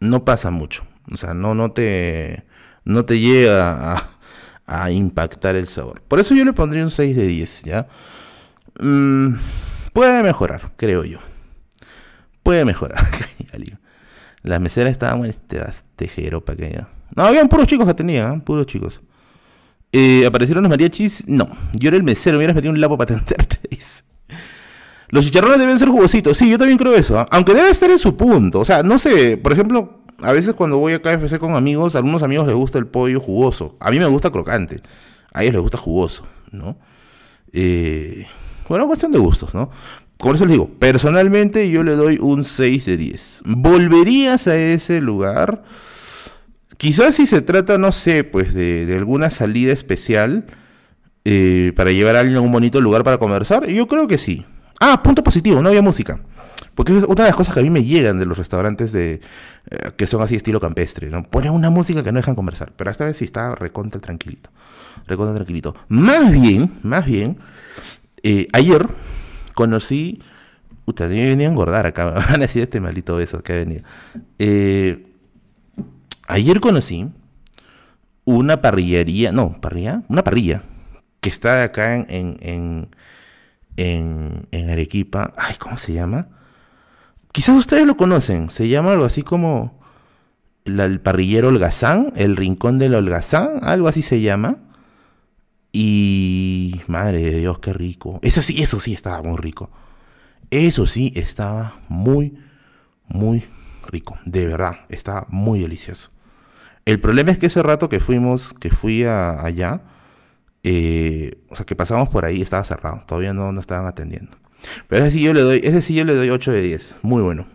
No pasa mucho. O sea, no, no te. No te llega a, impactar el sabor. Por eso yo le pondría un 6 de 10, ¿ya? Mmm Puede mejorar, creo yo. Puede mejorar. [laughs] Las meseras estaban este, tejero para que No, habían puros chicos que tenían, ¿eh? puros chicos. Eh, ¿Aparecieron los mariachis? No. Yo era el mesero, me hubieras metido un lapo para atenderte, [laughs] Los chicharrones deben ser jugositos. Sí, yo también creo eso. ¿eh? Aunque debe estar en su punto. O sea, no sé, por ejemplo, a veces cuando voy a KFC con amigos, a algunos amigos les gusta el pollo jugoso. A mí me gusta crocante. A ellos les gusta jugoso, ¿no? Bueno, cuestión de gustos, ¿no? Por eso les digo, personalmente yo le doy un 6 de 10. ¿Volverías a ese lugar? Quizás si se trata, no sé, pues de, alguna salida especial eh, para llevar a alguien a un bonito lugar para conversar, yo creo que sí. Ah, punto positivo, no había música. Porque es una de las cosas que a mí me llegan de los restaurantes de eh, que son así estilo campestre, ¿no? Ponen una música que no dejan conversar, pero esta vez sí está recontra tranquilito. Recontra tranquilito. Más bien, más bien, eh, ayer conocí. Puta, me venía a engordar acá. [laughs] Van a decir este maldito beso que ha venido. Eh, ayer conocí una parrillería. No, parrilla. Una parrilla. Que está acá en, en, en Arequipa. Ay, ¿cómo se llama? Quizás ustedes lo conocen. Se llama algo así como el parrillero Holgazán, el rincón del Holgazán, algo así se llama. Y madre de Dios, qué rico. Eso sí, eso sí estaba muy rico. Eso sí estaba muy, muy rico. De verdad, estaba muy delicioso. El problema es que ese rato que fuimos, que fui allá, eh, o sea, que pasamos por ahí, estaba cerrado. Todavía no, no estaban atendiendo. Pero ese sí yo le doy, ese sí yo le doy 8 de 10. Muy bueno.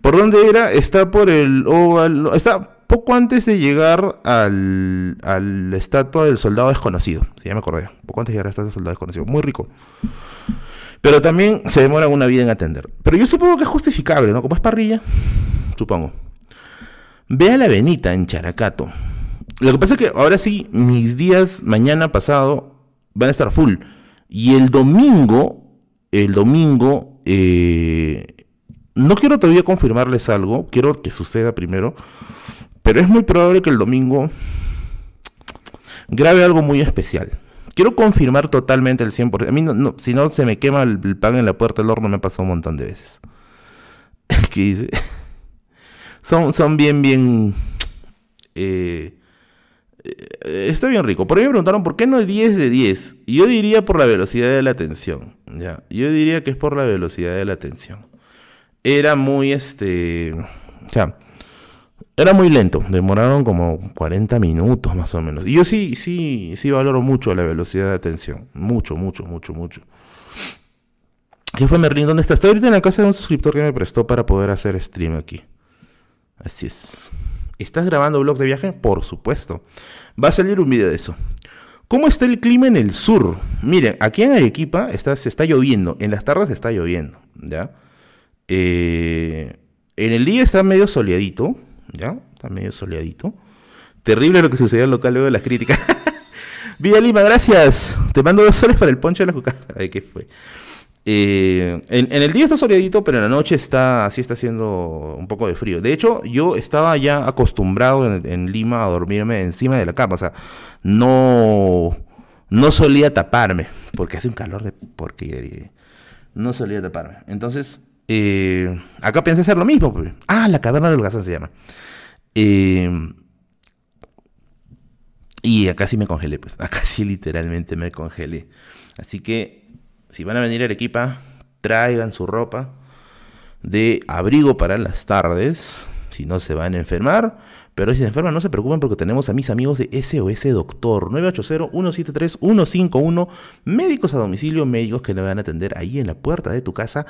¿Por dónde era? Está por el oval. Está poco antes de llegar al, a la estatua del soldado desconocido. Si ya me acordé. Poco antes de llegar a la estatua del soldado desconocido. Muy rico. Pero también se demora una vida en atender. Pero yo supongo que es justificable, ¿no? Como es parrilla, supongo. Ve a la Benita en Characato. Lo que pasa es que ahora sí, mis días mañana pasado van a estar full. Y el domingo, el domingo, eh, no quiero todavía confirmarles algo, quiero que suceda primero. Pero es muy probable que el domingo grabe algo muy especial. Quiero confirmar totalmente el 100%. A mí, no, si no se me quema el, pan en la puerta del horno, me ha pasado un montón de veces. [laughs] ¿Qué dice? Son, son bien, bien... Eh, eh, está bien rico. Por ahí me preguntaron por qué no es 10 de 10. Yo diría por la velocidad de la atención. ¿ya? Yo diría que es por la velocidad de la atención. Era muy este. O sea, era muy lento, demoraron como 40 minutos más o menos. Y yo sí, sí, sí valoro mucho la velocidad de atención. Mucho, mucho, mucho, mucho. ¿Qué fue Merlin? ¿Dónde está? Estoy ahorita en la casa de un suscriptor que me prestó para poder hacer stream aquí. Así es. ¿Estás grabando blog de viaje? Por supuesto. Va a salir un video de eso. ¿Cómo está el clima en el sur? Miren, aquí en Arequipa está, se está lloviendo. En las tardes está lloviendo. ¿Ya? Eh, en el día está medio soleadito. ¿Ya? Está medio soleadito. Terrible lo que sucedió en local luego de las críticas. [laughs] Vida Lima, gracias. Te mando dos soles para el poncho de la cucaracha. [laughs] Ay, ¿qué fue? Eh, en, el día está soleadito, pero en la noche está así está haciendo un poco de frío. De hecho, yo estaba ya acostumbrado en, Lima a dormirme encima de la cama. O sea, no, no solía taparme, porque hace un calor de porque no solía taparme. Entonces, eh, acá pensé hacer lo mismo. Pues. Ah, la caverna del holgazán se llama. Eh, y acá sí me congelé, pues. [laughs] Acá sí literalmente me congelé. Así que, si van a venir a Arequipa, traigan su ropa de abrigo para las tardes. Si no se van a enfermar. Pero si se enferman, no se preocupen porque tenemos a mis amigos de SOS Doctor 980-173-151. Médicos a domicilio, médicos que le van a atender ahí en la puerta de tu casa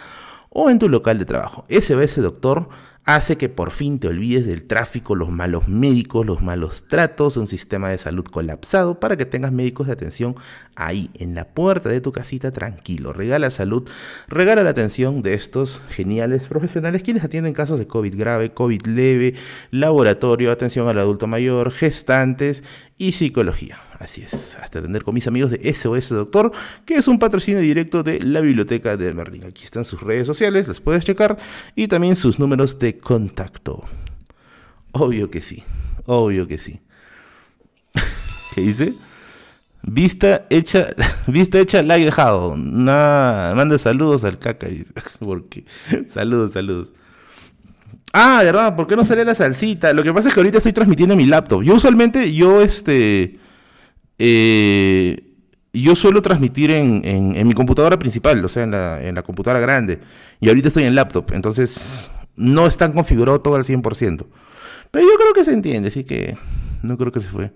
o en tu local de trabajo. SOS Doctor hace que por fin te olvides del tráfico, los malos médicos, los malos tratos, un sistema de salud colapsado para que tengas médicos de atención ahí en la puerta de tu casita tranquilo. Regala salud, regala la atención de estos geniales profesionales quienes atienden casos de COVID grave, COVID leve, laboratorio, atención al adulto mayor, gestantes y psicología. Así es, hasta atender con mis amigos de SOS Doctor, que es un patrocinio directo de la biblioteca de Merlin. Aquí están sus redes sociales, las puedes checar, y también sus números de contacto. Obvio que sí, obvio que sí. [laughs] ¿Qué dice? Vista hecha, [laughs] vista hecha, like dejado. Nada, manda saludos al caca. [laughs] Porque, saludos, saludos. Ah, verdad, ¿por qué no sale la salsita? Lo que pasa es que ahorita estoy transmitiendo mi laptop. Yo usualmente, yo este, eh, yo suelo transmitir en, en, mi computadora principal, o sea, en la, en la computadora grande. Y ahorita estoy en laptop, entonces no está configurado todo al 100%. Pero yo creo que se entiende, así que no creo que se fue.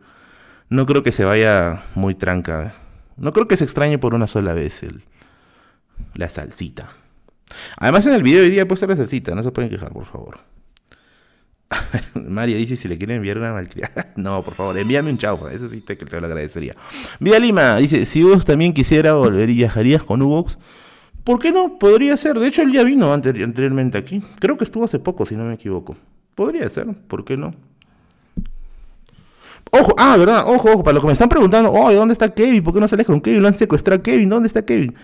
No creo que se vaya muy tranca. No creo que se extrañe por una sola vez el, la salsita. Además, en el video de hoy día he puesto la salsita, no se pueden quejar, por favor. [laughs] Mario dice si le quieren enviar una malcriada. [laughs] no, por favor, envíame un chaufa, eso sí te, te lo agradecería. Vida Lima dice, si vos también quisiera volver y viajarías con Ubox, ¿por qué no? Podría ser. De hecho, él ya vino anteriormente aquí. Creo que estuvo hace poco, si no me equivoco. Podría ser, ¿por qué no? Ojo, ah, verdad, ojo, ojo, para lo que me están preguntando, oye, ¿dónde está Kevin? ¿Por qué no sale con Kevin? Lo han secuestrado Kevin, ¿dónde está Kevin?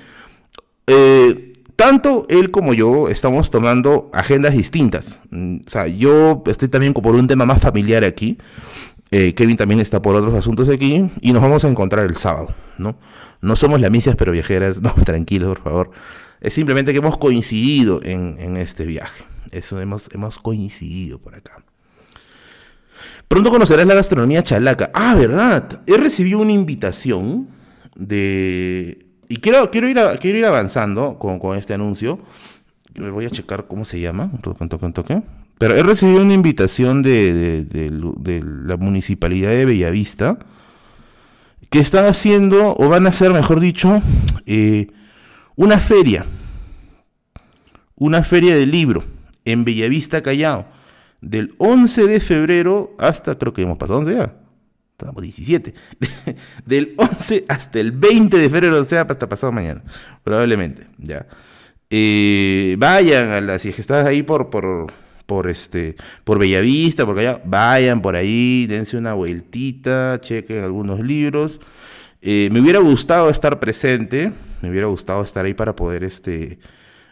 Eh, tanto él como yo estamos tomando agendas distintas. Mm, o sea, yo estoy también por un tema más familiar aquí. Eh, Kevin también está por otros asuntos aquí y nos vamos a encontrar el sábado, ¿no? No somos misias pero viajeras, [laughs] no, tranquilos, por favor. Es simplemente que hemos coincidido en, este viaje. Eso hemos, hemos coincidido por acá. Pronto conocerás la gastronomía chalaca. Ah, verdad. He recibido una invitación de... Y quiero, quiero, ir, quiero ir avanzando con, con este anuncio. Me voy a checar cómo se llama. Pero he recibido una invitación de, la municipalidad de Bellavista que están haciendo, o van a hacer, mejor dicho, eh, una feria. Una feria de libro en Bellavista, Callao. Del 11 de febrero hasta, creo que hemos pasado 11 ya. Estamos 17. [laughs] Del 11 hasta el 20 de febrero, o sea, hasta pasado mañana. Probablemente, ya. Eh, vayan a la, si es que estás ahí por, por por este por Bellavista, porque allá vayan por ahí, dense una vueltita, chequen algunos libros. Eh, me hubiera gustado estar presente, me hubiera gustado estar ahí para poder este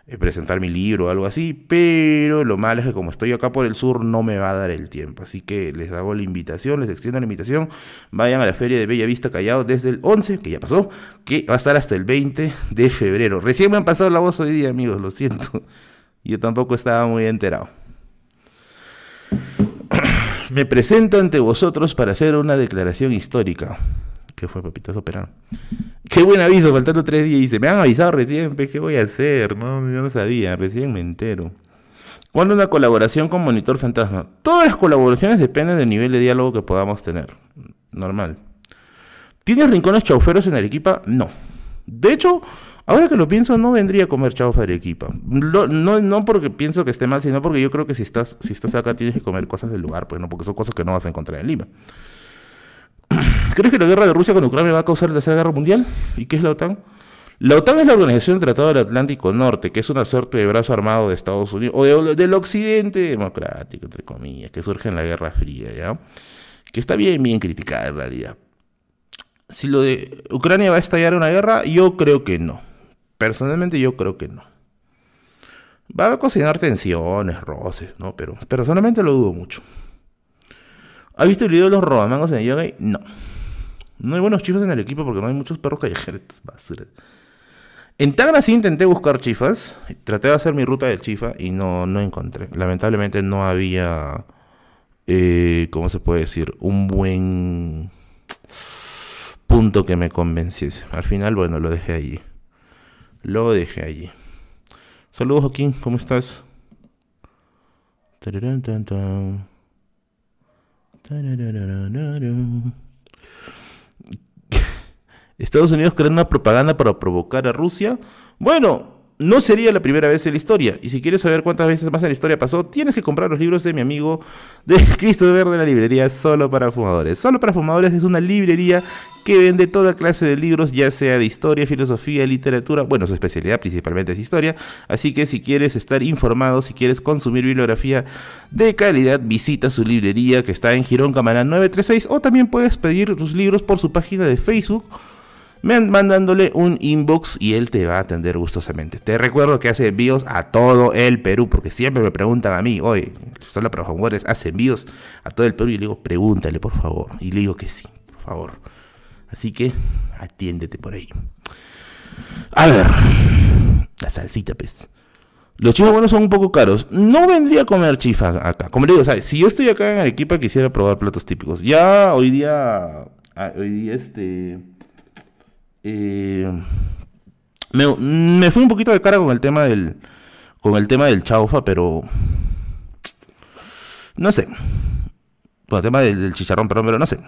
eh, presentar mi libro o algo así, pero lo malo es que como estoy acá por el sur no me va a dar el tiempo, así que les hago la invitación, les extiendo la invitación, vayan a la feria de Bellavista Callao desde el 11, que ya pasó, que va a estar hasta el 20 de febrero. Recién me han pasado la voz hoy día, amigos, lo siento. [laughs] Yo tampoco estaba muy enterado. [clears throat] Me presento ante vosotros para hacer una declaración histórica. ¿Qué fue, papitazo Perano? Qué buen aviso, faltando tres días. Dice, me han avisado recién, ¿qué voy a hacer? No, yo no sabía, recién me entero. ¿Cuándo una colaboración con Monitor Fantasma? Todas las colaboraciones dependen del nivel de diálogo que podamos tener. Normal. ¿Tienes rincones chauferos en Arequipa? No. De hecho, Ahora que lo pienso, no vendría a comer chaufa de Arequipa. No, no, porque pienso que esté mal, sino porque yo creo que si estás, si estás acá tienes que comer cosas del lugar, pues no, porque son cosas que no vas a encontrar en Lima. [clears throat] ¿Crees que la guerra de Rusia con Ucrania va a causar la tercera guerra mundial? ¿Y qué es la OTAN? La OTAN es la Organización del Tratado del Atlántico Norte, que es una suerte de brazo armado de Estados Unidos, o del occidente democrático, entre comillas, que surge en la Guerra Fría, ¿ya? Que está bien, bien criticada en realidad. Si lo de Ucrania va a estallar una guerra, yo creo que no. Personalmente yo creo que no. Va a cocinar tensiones, roces, ¿no? Pero personalmente lo dudo mucho. ¿Ha visto el video de los robamangos en yoga? No. No hay buenos chifas en el equipo porque no hay muchos perros callejeros. [laughs] En Tagra sí intenté buscar chifas. Traté de hacer mi ruta del chifa y no, no encontré. Lamentablemente no había, eh, ¿cómo se puede decir? Un buen [tsk] punto que me convenciese. Al final, bueno, lo dejé allí. Lo dejé allí. Saludos Joaquín, ¿cómo estás? [laughs] Estados Unidos crea una propaganda para provocar a Rusia. Bueno, no sería la primera vez en la historia. Y si quieres saber cuántas veces más en la historia pasó, tienes que comprar los libros de mi amigo de [laughs] Cristo Verde, la librería Solo para Fumadores. Solo para Fumadores es una librería que vende toda clase de libros, ya sea de historia, filosofía, literatura. Bueno, su especialidad principalmente es historia. Así que si quieres estar informado, si quieres consumir bibliografía de calidad, visita su librería que está en Girón Camarán 936 o también puedes pedir tus libros por su página de Facebook mandándole un inbox y él te va a atender gustosamente. Te recuerdo que hace envíos a todo el Perú, porque siempre me preguntan a mí, oye, solo para favores, hace envíos a todo el Perú y le digo, pregúntale por favor. Y le digo que sí, por favor. Así que atiéndete por ahí. A ver, la salsita, pues. Los chifas buenos son un poco caros. No vendría a comer chifa acá. Como le digo, si yo estoy acá en Arequipa quisiera probar platos típicos. Ya hoy día, ah, hoy día este eh, me, fui un poquito de cara con el tema del con el tema del chaufa, pero no sé. Con el tema del, chicharrón, perdón, pero no sé.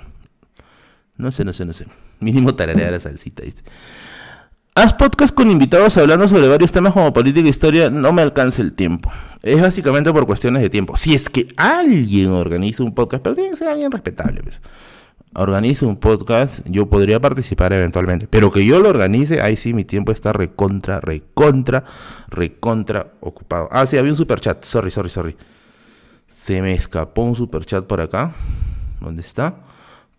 No sé, no sé, no sé. [laughs] Mínimo tararea la salsita. Haz podcast con invitados hablando sobre varios temas como política e historia, no me alcanza el tiempo. Es básicamente por cuestiones de tiempo. Si es que alguien organiza un podcast, pero tiene que ser alguien respetable, pues organice un podcast, yo podría participar eventualmente. Pero que yo lo organice, ahí sí mi tiempo está recontra, recontra, recontra ocupado. Ah, sí, había un super chat. Sorry, sorry, sorry. Se me escapó un super chat por acá. ¿Dónde está?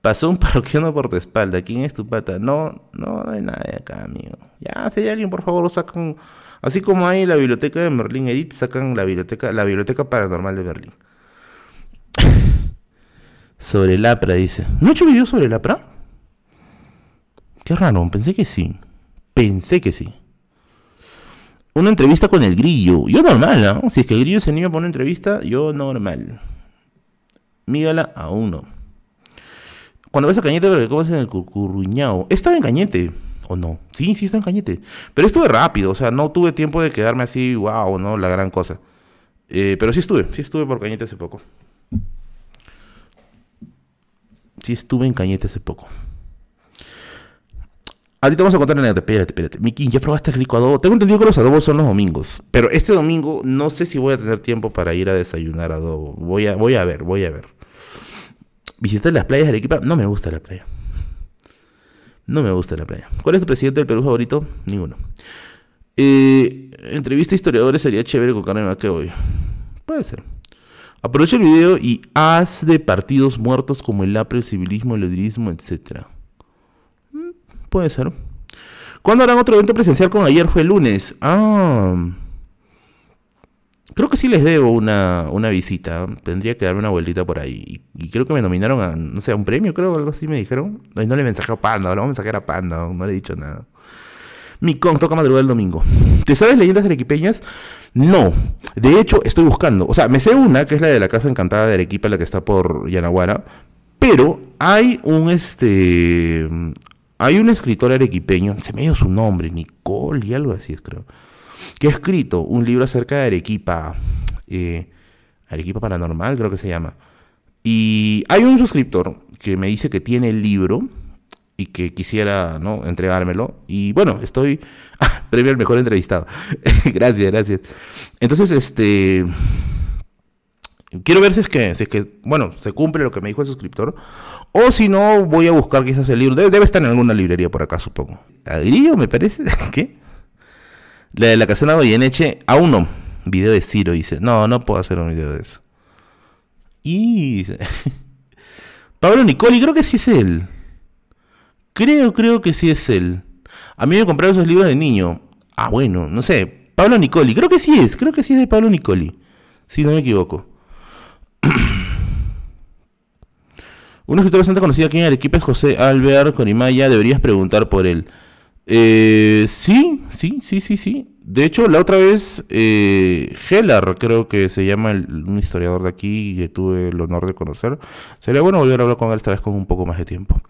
Pasó un [laughs] parroquiano por tu espalda. ¿Quién es tu pata? No, no, no hay nadie acá, amigo. Ya, si hay alguien, por favor, sacan. Así como hay la biblioteca de Merlin Edit, sacan la biblioteca, la biblioteca paranormal de Berlín. [laughs] Sobre el APRA, dice. ¿No he hecho video sobre el APRA? Qué raro, pensé que sí. Pensé que sí. Una entrevista con el grillo. Yo normal, ¿no? Si es que el grillo se anima a poner una entrevista, yo normal. Mígala a uno. Cuando ves a Cañete, pero ¿cómo en el curruñao? ¿Estaba en Cañete? ¿O no? Sí, sí está en Cañete. Pero estuve rápido, o sea, no tuve tiempo de quedarme así, wow, no, la gran cosa. Eh, pero sí estuve, sí estuve por Cañete hace poco. Sí estuve en Cañete hace poco. Ahorita vamos a contar la anécdota. Espérate, espérate. Miki, ¿ya probaste el rico adobo? Tengo entendido que los adobos son los domingos. Pero este domingo no sé si voy a tener tiempo para ir a desayunar adobo. Voy a, voy a ver, voy a ver. ¿Visitar las playas de Arequipa? No me gusta la playa. No me gusta la playa. ¿Cuál es tu presidente del Perú favorito? Ninguno. Eh, entrevista a historiadores sería chévere con Carmen hoy. Puede ser. Aprovecha el video y haz de partidos muertos como el APRE, el civilismo, el liderismo, etc. Mm, puede ser. ¿Cuándo harán otro evento presencial con ayer? Fue el lunes. Ah. Creo que sí les debo una, una visita. Tendría que darme una vueltita por ahí. Y, creo que me nominaron a, no sé, a un premio, creo, algo así me dijeron. No, no le mensaje a Panda, lo vamos a a Panda, no le he dicho nada. Mi con toca madrugada el domingo. ¿Te sabes leyendas arequipeñas? No. De hecho, estoy buscando. O sea, me sé una, que es la de la Casa Encantada de Arequipa, la que está por Yanaguara. Pero hay un este. Hay un escritor arequipeño, se me dio su nombre, Nicole y algo así creo. Que ha escrito un libro acerca de Arequipa. Eh, Arequipa Paranormal, creo que se llama. Y hay un suscriptor que me dice que tiene el libro y que quisiera ¿no? entregármelo. Y bueno, estoy [laughs] ah, premio al mejor entrevistado. [laughs] gracias, gracias. Entonces, este quiero ver si es que, si es que, bueno, se cumple lo que me dijo el suscriptor. O si no, voy a buscar quizás el libro. Debe, estar en alguna librería por acá, supongo. Ladrillo, me parece. [laughs] ¿Qué? La de la casona Goyeneche, aún no. Video de Ciro, dice. No, no puedo hacer un video de eso. Y Pablo Nicoli, creo que sí es él. Creo, creo que sí es él. A mí me compraron esos libros de niño. Ah, bueno, no sé. Pablo Nicoli, creo que sí es, creo que sí es de Pablo Nicoli. Si no me equivoco. [clears throat] Un escritor bastante conocido aquí en Arequipa es José Albert Corimaya. Deberías preguntar por él. Eh, sí, sí, sí, sí, sí. De hecho, la otra vez, eh, Hellar, creo que se llama un historiador de aquí que tuve el honor de conocer. Sería bueno volver a hablar con él esta vez con un poco más de tiempo.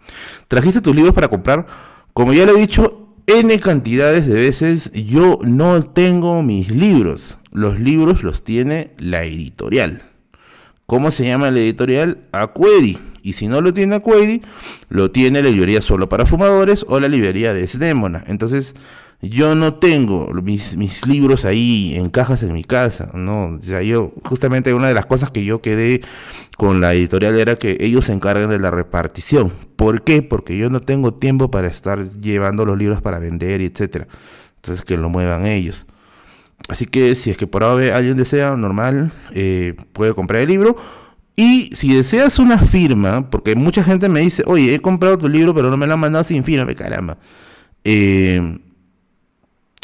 ¿Trajiste tus libros para comprar? Como ya le he dicho N cantidades de veces, yo no tengo mis libros. Los libros los tiene la editorial. ¿Cómo se llama la editorial? Acuedi. Y si no lo tiene Acuedi, lo tiene la librería solo para fumadores o la librería de Desdémona. Entonces, yo no tengo mis, mis, libros ahí en cajas en mi casa, ¿no? O sea, yo, justamente una de las cosas que yo quedé con la editorial era que ellos se encargan de la repartición. ¿Por qué? Porque yo no tengo tiempo para estar llevando los libros para vender etcétera. Entonces, que lo muevan ellos. Así que si es que por ahora alguien desea, normal, eh, puede comprar el libro. Y si deseas una firma, porque mucha gente me dice, oye, he comprado tu libro, pero no me lo han mandado sin firma, caramba. Eh,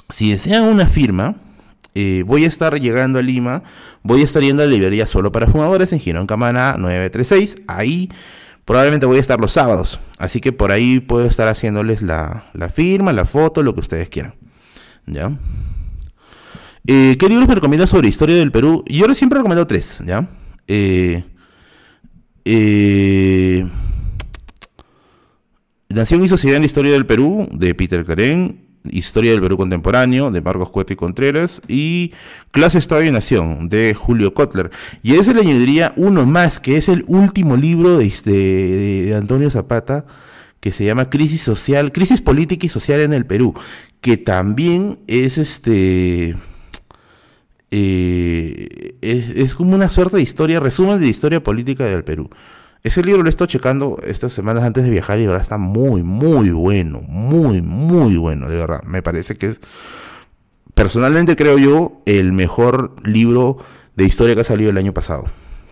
si desean una firma, eh, voy a estar llegando a Lima, voy a estar yendo a la librería solo para fumadores en Girón Camana 936. Ahí probablemente voy a estar los sábados. Así que por ahí puedo estar haciéndoles la, firma, la foto, lo que ustedes quieran. ¿Ya? Eh, ¿Qué libros me recomiendas sobre historia del Perú? Yo siempre recomiendo tres, ¿ya? Eh, Nación y Sociedad en la Historia del Perú, de Peter Karen. Historia del Perú Contemporáneo, de Marcos Cueto y Contreras, y Clase, Estado y Nación, de Julio Kotler. Y a ese le añadiría uno más, que es el último libro de, de, Antonio Zapata, que se llama Crisis Social, Crisis Política y Social en el Perú, que también es este... Eh, es, es, como una suerte de historia, resumen de historia política del Perú. Ese libro lo he estado checando estas semanas antes de viajar y ahora está muy, muy bueno. Muy, muy bueno, de verdad. Me parece que es, personalmente creo yo, el mejor libro de historia que ha salido el año pasado.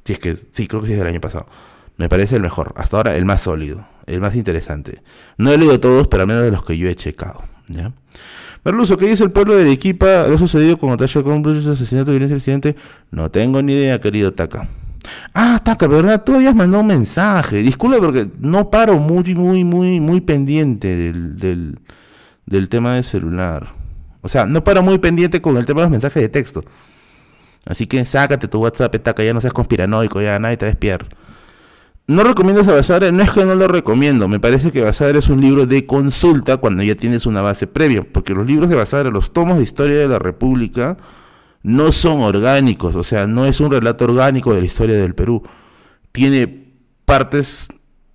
Si es que, sí, creo que sí es del año pasado. Me parece el mejor. Hasta ahora el más sólido, el más interesante. No he leído todos, pero al menos de los que yo he checado. ¿ya? ¿qué dice el pueblo de Arequipa? ¿Lo sucedido con Natasha con asesinato violencia accidente? No tengo ni idea, querido Taka. Ah, Taca, ¿verdad? Tú habías mandado un mensaje. Disculpa porque no paro muy, muy, muy, muy pendiente del, del, del tema del celular. O sea, no paro muy pendiente con el tema de los mensajes de texto. Así que sácate tu WhatsApp, Taca, ya no seas conspiranoico, ya nadie te despierta. No recomiendo a Basadre, no es que no lo recomiendo, me parece que Basadre es un libro de consulta cuando ya tienes una base previa, porque los libros de Basadre, los tomos de historia de la República, no son orgánicos, o sea, no es un relato orgánico de la historia del Perú. Tiene partes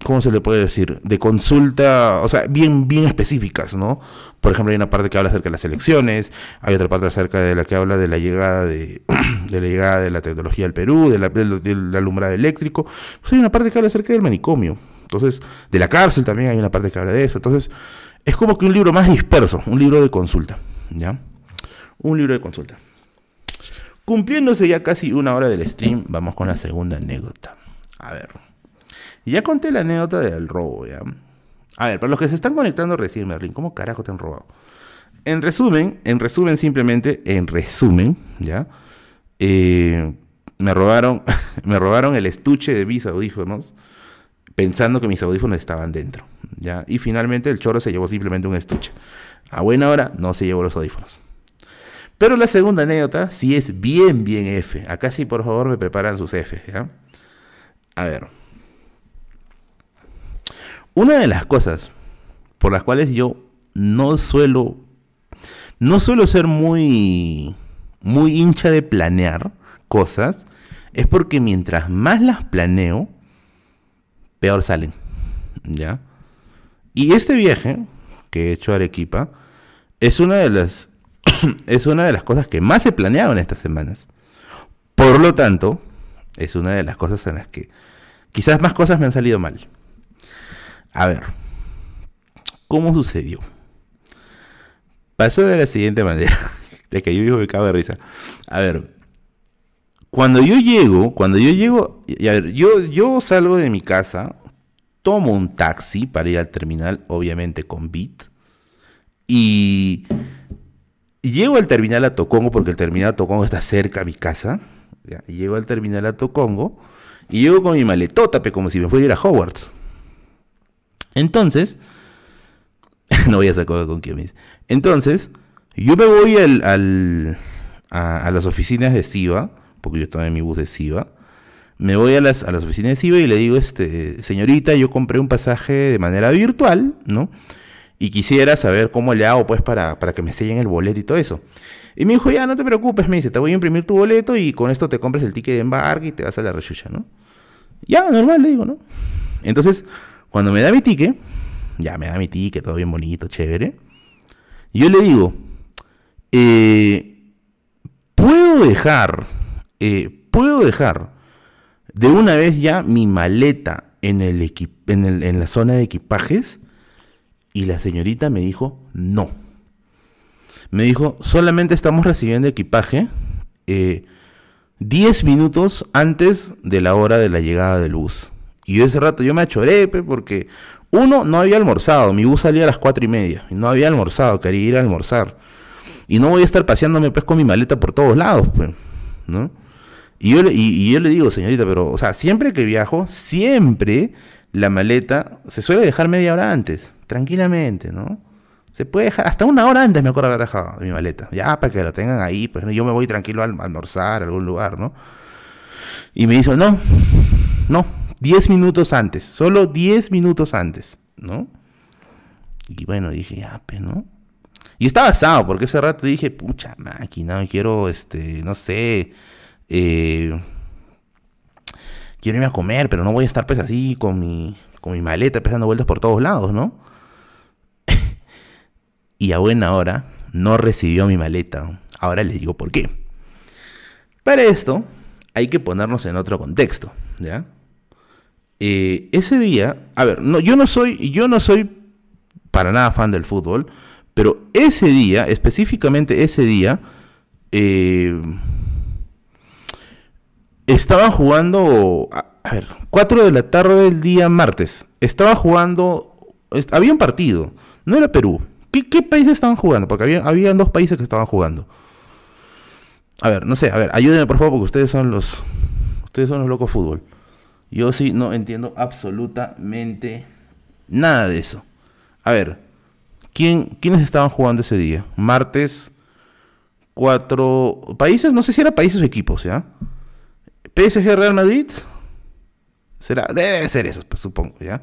¿cómo se le puede decir? De consulta, o sea, bien, bien específicas, ¿no? Por ejemplo, hay una parte que habla acerca de las elecciones, hay otra parte acerca de la que habla de la llegada de, [clears throat] la llegada de la tecnología al Perú, de la, del, alumbrado eléctrico. Pues hay una parte que habla acerca del manicomio. Entonces, de la cárcel también hay una parte que habla de eso. Entonces, es como que un libro más disperso, un libro de consulta, ¿ya? Un libro de consulta. Cumpliéndose ya casi una hora del stream, vamos con la segunda anécdota. A ver. Ya conté la anécdota del robo, ¿ya? A ver, para los que se están conectando recién, Merlin, ¿cómo carajo te han robado? En resumen, en resumen simplemente, en resumen, ¿ya? Eh, me robaron, [laughs] me robaron el estuche de mis audífonos pensando que mis audífonos estaban dentro, ¿ya? Y finalmente el choro se llevó simplemente un estuche. A buena hora no se llevó los audífonos. Pero la segunda anécdota sí es bien, bien F. Acá sí, por favor, me preparan sus F, ¿ya? A ver. Una de las cosas por las cuales yo no suelo no suelo ser muy muy hincha de planear cosas es porque mientras más las planeo peor salen, ¿ya? Y este viaje que he hecho a Arequipa es una de las [clears throat] es una de las cosas que más he planeado en estas semanas. Por lo tanto, es una de las cosas en las que quizás más cosas me han salido mal. A ver, ¿cómo sucedió? Pasó de la siguiente manera. [laughs] De que yo vivo me cago de risa. A ver, cuando yo llego, cuando yo llego, a ver, yo, yo salgo de mi casa, tomo un taxi para ir al terminal, obviamente con Bit, y llego al terminal a Tocongo, porque el terminal a Tocongo está cerca a mi casa, y llego al terminal a Tocongo, y llego con mi maletota, como si me fuera a ir a Hogwarts. Entonces, [laughs] no voy a sacar con quién me dice. Entonces, yo me voy al, a, las oficinas de SIVA, porque yo estaba en mi bus de SIVA. Me voy a las, a las oficinas de SIVA y le digo, este, señorita, yo compré un pasaje de manera virtual, ¿no? Y quisiera saber cómo le hago, pues, para, para que me sellen el boleto y todo eso. Y me dijo, ya, no te preocupes, me dice, te voy a imprimir tu boleto y con esto te compras el ticket de embarque y te vas a la rechucha, ¿no? Ya, normal, le digo, ¿no? Entonces, cuando me da mi ticket, ya me da mi ticket, todo bien bonito, chévere. Yo le digo, eh, puedo dejar, eh, puedo dejar de una vez ya mi maleta en, el en, el, en la zona de equipajes. Y la señorita me dijo, no. Me dijo, solamente estamos recibiendo equipaje 10 eh, minutos antes de la hora de la llegada del bus. Y ese rato yo me achoré, porque uno, no había almorzado, mi bus salía a las cuatro y media, no había almorzado, quería ir a almorzar. Y no voy a estar paseándome pues con mi maleta por todos lados, pues, ¿no? Y yo, y, yo le digo, señorita, pero, o sea, siempre que viajo, siempre la maleta se suele dejar media hora antes, tranquilamente, ¿no? Se puede dejar, hasta una hora antes me acuerdo haber dejado mi maleta, ya para que lo tengan ahí, pues yo me voy tranquilo a almorzar a algún lugar, ¿no? Y me dijo, no, no, 10 minutos antes, solo 10 minutos antes, ¿no? Y bueno, dije, ya, pues, ¿no? Y estaba asado, porque ese rato dije, pucha máquina, quiero, este, no sé, eh, quiero irme a comer, pero no voy a estar pues así con mi, con mi maleta pesando vueltas por todos lados, ¿no? Y a buena hora no recibió mi maleta. Ahora les digo por qué. Para esto hay que ponernos en otro contexto, ¿ya? Eh, ese día, a ver, no, yo no soy, yo no soy para nada fan del fútbol, pero ese día, específicamente ese día, eh, estaban jugando, a, ver, 4 de la tarde del día martes, estaba jugando, había un partido, no era Perú. ¿Qué, países estaban jugando? Porque había, habían dos países que estaban jugando. A ver, no sé, a ver, ayúdenme por favor, porque ustedes son los, Ustedes son los locos fútbol. Yo sí no entiendo absolutamente nada de eso. A ver, ¿quién, ¿quiénes estaban jugando ese día? Martes, cuatro países, no sé si eran países o equipos, ¿ya? PSG Real Madrid. Será, debe ser eso, pues, supongo, ¿ya?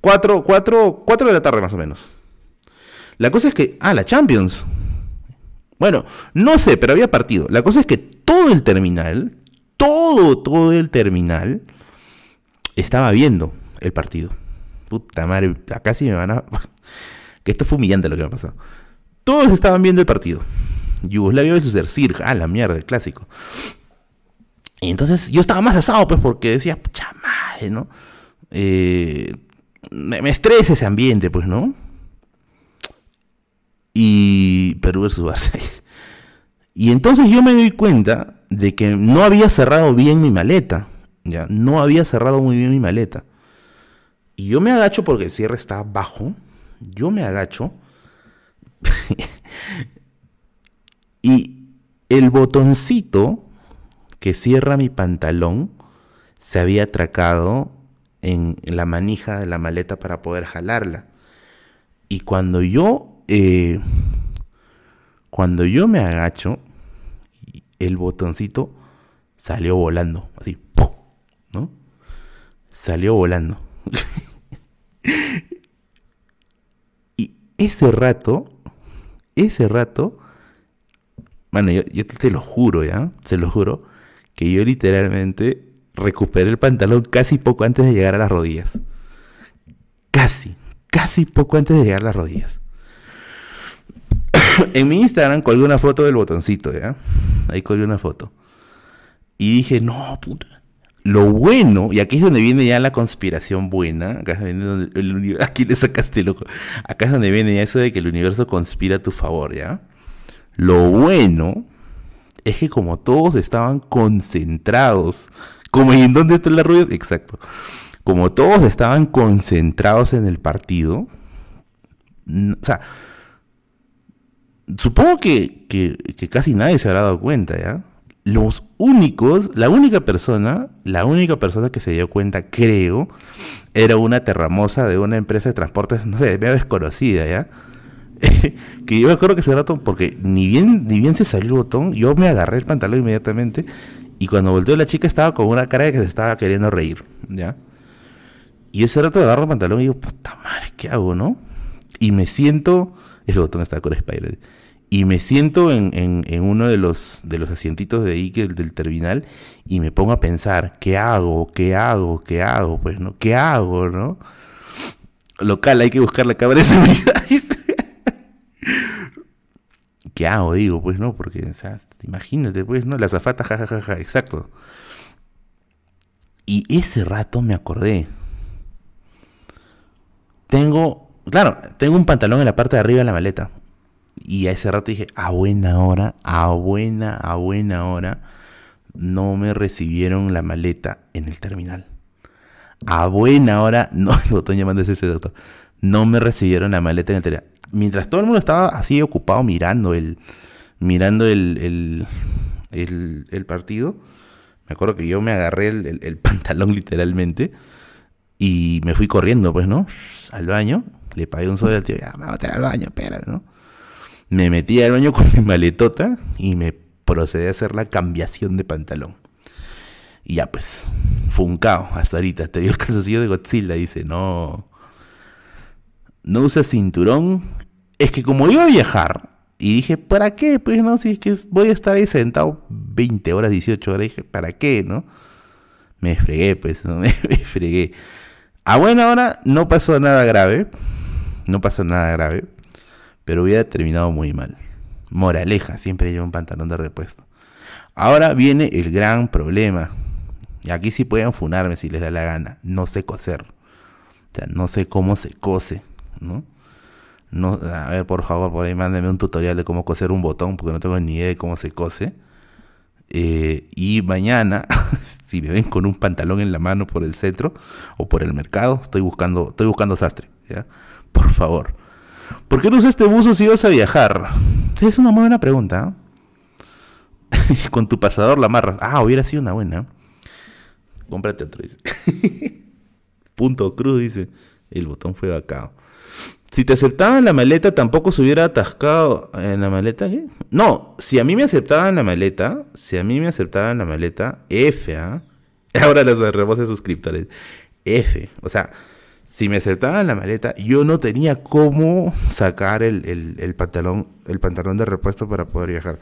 Cuatro, cuatro, cuatro de la tarde más o menos. La cosa es que, ah, la Champions. Bueno, no sé, pero había partido. La cosa es que todo el terminal, todo, todo el terminal estaba viendo el partido. Puta madre, acá sí me van a... [laughs] que esto fue humillante lo que me ha pasado. Todos estaban viendo el partido. Yugoslavia versus Sirg, ah, la mierda, el clásico. Y entonces yo estaba más asado, pues, porque decía, pucha madre, ¿no? Eh, me, me, estresa ese ambiente, pues, ¿no? Y Perú versus Barça. [laughs] Y entonces yo me doy cuenta de que no había cerrado bien mi maleta. Ya, no había cerrado muy bien mi maleta. Y yo me agacho porque el cierre está bajo. Yo me agacho. [laughs] y el botoncito que cierra mi pantalón se había atracado en la manija de la maleta para poder jalarla. Y cuando yo, eh, cuando yo me agacho, el botoncito salió volando, así, ¿no? Salió volando. [laughs] y ese rato, ese rato, bueno, yo, yo te lo juro, ¿ya? Se lo juro que yo literalmente recuperé el pantalón casi poco antes de llegar a las rodillas. Casi, casi poco antes de llegar a las rodillas. [laughs] en mi Instagram colgué una foto del botoncito, ¿ya? Ahí colgué una foto. Y dije, no, puta. Lo bueno, y aquí es donde viene ya la conspiración buena. Acá es donde el, [laughs] aquí le sacaste loco. Acá es donde viene ya eso de que el universo conspira a tu favor, ¿ya? Lo bueno es que como todos estaban concentrados, como en dónde está la rueda, exacto, como todos estaban concentrados en el partido, o sea, supongo que, que, casi nadie se habrá dado cuenta, ¿ya? Los únicos, la única persona, la única persona que se dio cuenta, creo, era una terramosa de una empresa de transportes, no sé, medio desconocida, ¿ya? [laughs] que yo me acuerdo que ese rato, porque ni bien, ni bien se salió el botón, yo me agarré el pantalón inmediatamente y cuando volteó la chica estaba con una cara de que se estaba queriendo reír, ¿ya? Y ese rato agarro el pantalón y digo, puta madre, ¿qué hago, no? Y me siento, el botón está con Spider, y me siento en, en, uno de los, de los asientitos de ahí, que, del terminal, y me pongo a pensar, ¿qué hago? ¿Qué hago? ¿Qué hago? Pues, ¿no? ¿Qué hago, no? Local, hay que buscar la cámara de seguridad. [laughs] ¿qué hago? Digo, pues no, porque, imagínate, pues, ¿no? La zafata, jajajaja, ja, ja, exacto. Y ese rato me acordé. Tengo, claro, tengo un pantalón en la parte de arriba de la maleta. Y a ese rato dije, a buena hora, a buena, a buena hora, no me recibieron la maleta en el terminal. A buena hora, [laughs] no, el botón llamando ese doctor, no me recibieron la maleta en el terminal mientras todo el mundo estaba así ocupado mirando el, mirando el, el, partido, me acuerdo que yo me agarré el, [laughs] pantalón literalmente y me fui corriendo, pues, ¿no? Al baño, le pagué un sol al tío, ya me a meter al baño, espera, ¿no? Me metí al baño con [laughs] mi maletota y me procedí a hacer la cambiación de pantalón. Y ya, pues, fue un caos hasta ahorita. Te dio el [laughs] calzoncillo de Godzilla, dice, no no usa cinturón. Es que como iba a viajar, y dije, ¿para qué? Pues no, si es que voy a estar ahí sentado 20 horas, 18 horas, dije, ¿para qué? ¿No? Me fregué, pues, ¿no? [laughs] me, fregué. A buena hora no pasó nada grave, no pasó nada grave, pero hubiera terminado muy mal. Moraleja, siempre llevo un pantalón de repuesto. Ahora viene el gran problema. Y aquí sí pueden funarme si les da la gana. No sé coser. O sea, no sé cómo se cose. ¿no? No, a ver, por favor, por ahí mándeme un tutorial de cómo coser un botón, porque no tengo ni idea de cómo se cose. Eh, y mañana, [laughs] si me ven con un pantalón en la mano por el centro o por el mercado, estoy buscando, estoy buscando sastre, ¿ya? Por favor. ¿Por qué no usas este buzo si vas a viajar? Es una muy buena pregunta. [laughs] con tu pasador la amarras. Ah, hubiera sido una buena. Cómprate otro, dice. [laughs] Punto cruz, dice. El botón fue vacado. Si te aceptaban la maleta, tampoco se hubiera atascado en la maleta. ¿qué? No, si a mí me aceptaban la maleta, si a mí me aceptaban la maleta, F, ¿ah? [laughs] Ahora los de suscriptores. F. O sea, si me aceptaban la maleta, yo no tenía cómo sacar el, el, pantalón, el pantalón de repuesto para poder viajar.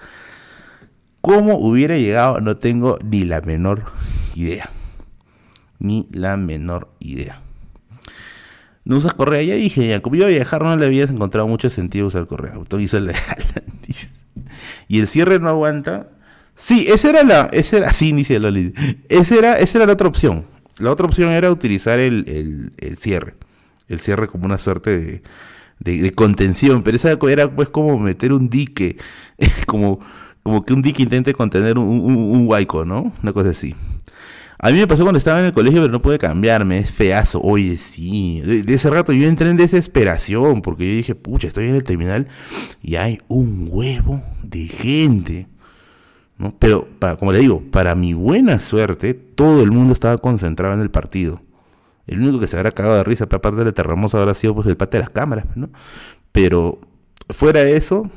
¿Cómo hubiera llegado? No tengo ni la menor idea. Ni la menor idea no usas correa. Ya dije, ya, como iba a viajar, no le habías encontrado mucho sentido usar correa. Hizo el y el cierre no aguanta. Sí, esa era la. Esa era, sí, inicia Loli. Esa era, esa era la otra opción. La otra opción era utilizar el, cierre. El cierre como una suerte de, contención. Pero esa era pues como meter un dique. [laughs] como, como que un dique intente contener un, un, ¿no? Una cosa así. A mí me pasó cuando estaba en el colegio, pero no pude cambiarme, es feazo. Oye, sí. De, ese rato yo entré en desesperación, porque yo dije, pucha, estoy en el terminal y hay un huevo de gente. Pero, para, como le digo, para mi buena suerte, todo el mundo estaba concentrado en el partido. El único que se habrá cagado de risa, aparte de terremoto, habrá sido pues, el pate de las cámaras, ¿no? Pero fuera de eso,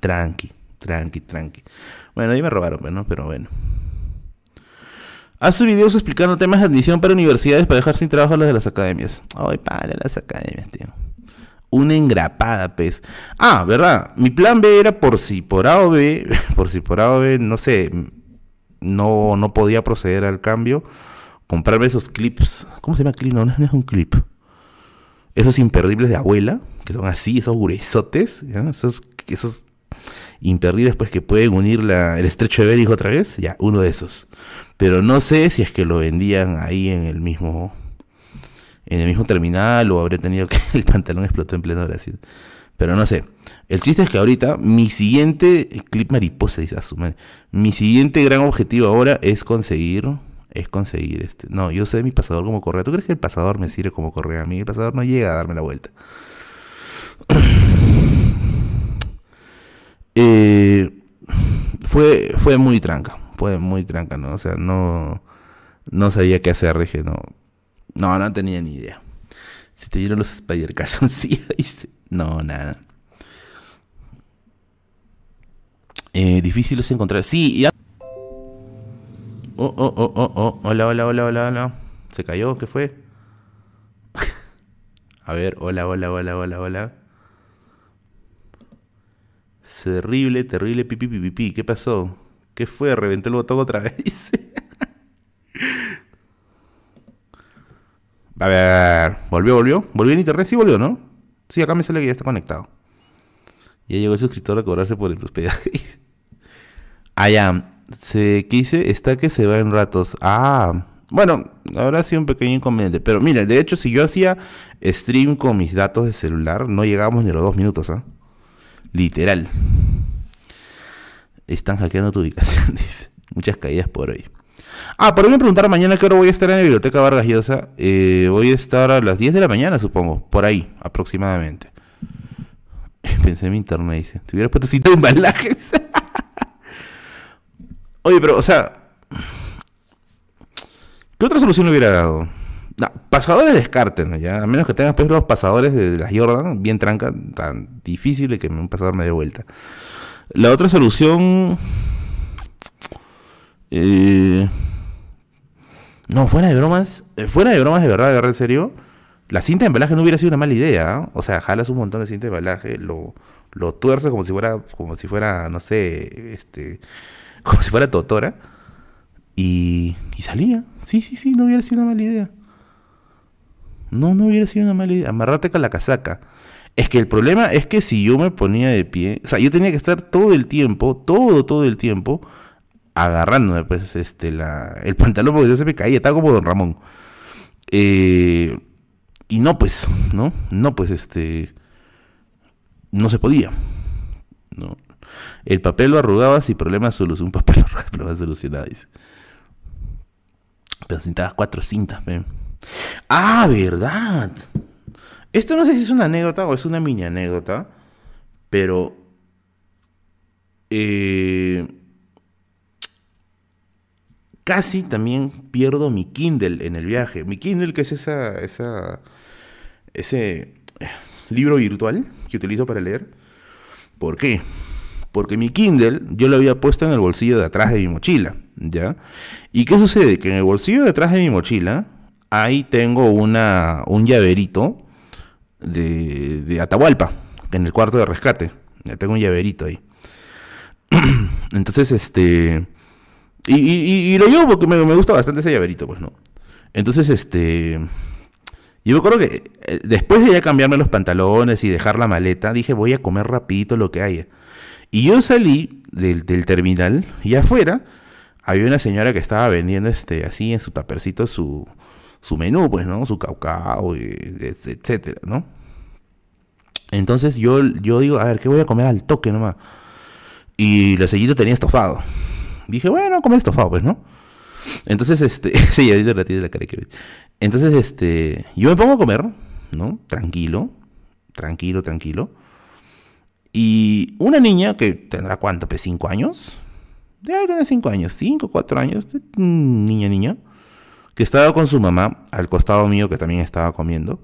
tranqui, tranqui, tranqui. Bueno, ahí me robaron, pues, ¿no? Pero bueno. Hace videos explicando temas de admisión para universidades para dejar sin trabajo a las de las academias. Ay, para las academias, tío. Una engrapada, pues. Ah, ¿verdad? Mi plan B era por si por A o B, [laughs] por si por A o B, no sé, no, no podía proceder al cambio, comprarme esos clips. ¿Cómo se llama clip? No, no es un clip. Esos imperdibles de abuela, que son así, esos gruesotes, esos, esos imperdibles pues que pueden unir la, el estrecho de Bering otra vez, ya, uno de esos. Pero no sé si es que lo vendían ahí en el mismo en el mismo terminal o habría tenido que [laughs] el pantalón explotó en pleno Brasil. Pero no sé. El chiste es que ahorita mi siguiente clip mariposa dice asumir. Mi siguiente gran objetivo ahora es conseguir es conseguir este. No, yo sé mi pasador como correa. ¿Tú crees que el pasador me sirve como correa? A mí el pasador no llega a darme la vuelta. [clears throat] eh, fue fue muy tranca fue muy tranca, ¿no? O sea, no, no sabía qué hacer, dije, no, no, no tenía ni idea. Si te dieron los Spider [laughs] dice, no, nada. Eh, difícil es encontrar. Sí, ya. Oh, oh, oh, oh, oh. Hola, hola, hola, hola, hola. ¿Se cayó? ¿Qué fue? [laughs] A ver, hola, hola, hola, hola, hola. Terrible, terrible, pipi, pipi, pipi. ¿Qué pasó? ¿Qué fue? Reventé el botón otra vez. [laughs] a ver, ¿volvió, volvió? ¿Volvió en internet? Sí, volvió, ¿no? Sí, acá me sale que ya está conectado. Ya llegó el suscriptor a cobrarse por el hospedaje. [laughs] ah, ya. Se, ¿Qué hice? Está que se va en ratos. Ah, bueno, habrá sido un pequeño inconveniente. Pero mira, de hecho, si yo hacía stream con mis datos de celular, no llegábamos ni a los dos minutos, ¿ah? Literal. Están hackeando tu ubicación, [laughs] dice. Muchas caídas por hoy. Ah, por me preguntaron mañana qué hora voy a estar en la biblioteca Vargas Llosa. Eh, voy a estar a las 10 de la mañana, supongo. Por ahí, aproximadamente. [laughs] Pensé en mi internet, dice. Te hubiera puesto cita [laughs] de embalajes. [laughs] Oye, pero, o sea. ¿Qué otra solución le hubiera dado? pasadores descarten, ya. A menos que tengas pues los pasadores de las Jordan, bien tranca, tan difícil que un pasador me dé vuelta. La otra solución... Eh, no, fuera de bromas, eh, fuera de bromas de verdad, de en serio, la cinta de embalaje no hubiera sido una mala idea. ¿ah? O sea, jalas un montón de cinta de embalaje, lo, lo tuerces como si fuera, como si fuera, no sé, este, [laughs] como si fuera Totora. Y, y salía. Sí, sí, sí, no hubiera sido una mala idea. No, no hubiera sido una mala idea. Amarrate con la casaca. Es que el problema es que si yo me ponía de pie, o sea, yo tenía que estar todo el tiempo, todo, todo el tiempo, agarrándome, pues, este, la, el pantalón porque yo se me caía, estaba como Don Ramón. Eh, y no, pues, ¿no? No, pues, este, no se podía. ¿no? El papel lo arrugabas y problemas solucionados. Un papel [laughs] lo arrugabas, problemas solucionados. Pero cintabas cuatro cintas, ¿ve? Ah, ¿verdad? Esto no sé si es una anécdota o es una mini anécdota, pero eh, casi también pierdo mi Kindle en el viaje. Mi Kindle, que es esa, esa, ese libro virtual que utilizo para leer. ¿Por qué? Porque mi Kindle yo lo había puesto en el bolsillo de atrás de mi mochila, ¿ya? ¿Y qué sucede? Que en el bolsillo de atrás de mi mochila, ahí tengo una, un llaverito de, de Atahualpa, en el cuarto de rescate. Ya tengo un llaverito ahí. [clears throat] Entonces, este... Y, lo llevo porque me, me, gusta bastante ese llaverito, pues, ¿no? Entonces, este... Yo me acuerdo que eh, después de ya cambiarme los pantalones y dejar la maleta, dije, voy a comer rapidito lo que haya. Y yo salí del, terminal y afuera había una señora que estaba vendiendo este así en su tapercito su, su menú, pues, ¿no? Su caucao, etcétera, ¿no? Entonces yo, yo digo, a ver, ¿qué voy a comer al toque nomás? Y la sellita tenía estofado. Dije, bueno, comer estofado, pues, ¿no? Entonces, este, [laughs] sí, ahorita la tiene la cara que Entonces, este, yo me pongo a comer, ¿no? Tranquilo, tranquilo, tranquilo. Y una niña que tendrá cuánto, pues, cinco años. Ya tiene cinco años, cinco, cuatro años, niña, niña, que estaba con su mamá al costado mío, que también estaba comiendo.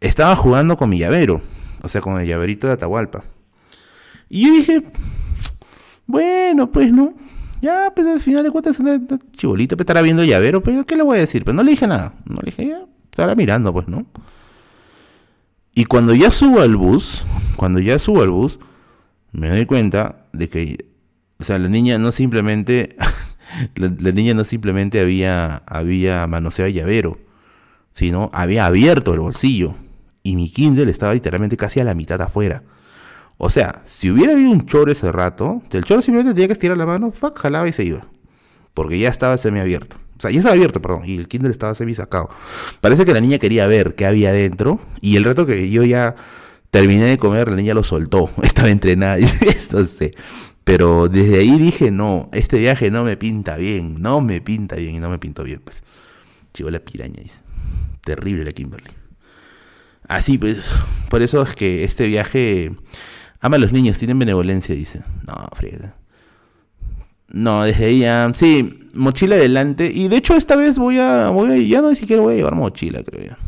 Estaba jugando con mi llavero, o sea, con el llaverito de Atahualpa. Y yo dije, bueno, pues no, ya, pues al final de cuentas es una chibolita, pues estará viendo llavero, pero pues, ¿qué le voy a decir? Pues no le dije nada, no le dije, ya, estará mirando, pues, ¿no? Y cuando ya subo al bus, cuando ya subo al bus, me doy cuenta de que, o sea, la niña no simplemente, [laughs] la, niña no simplemente había, había manoseado llavero, sino había abierto el bolsillo y mi Kindle estaba literalmente casi a la mitad afuera. O sea, si hubiera habido un choro ese rato, el choro simplemente tenía que estirar la mano, fuck, jalaba y se iba. Porque ya estaba semiabierto. O sea, ya estaba abierto, perdón, y el Kindle estaba semi sacado. Parece que la niña quería ver qué había dentro, y el rato que yo ya terminé de comer, la niña lo soltó. [laughs] Estaba entrenada, [laughs] sé. Pero desde ahí dije, no, este viaje no me pinta bien, no me pinta bien, y no me pintó bien, pues. Chivo la piraña, dice. Terrible la Kimberly. Así pues, por eso es que este viaje Ama a los niños, tienen benevolencia, dice. No, friega. No, desde ahí. Sí, mochila adelante. Y de hecho, esta vez voy a. Voy a ya no ni siquiera voy a llevar mochila, creo ya.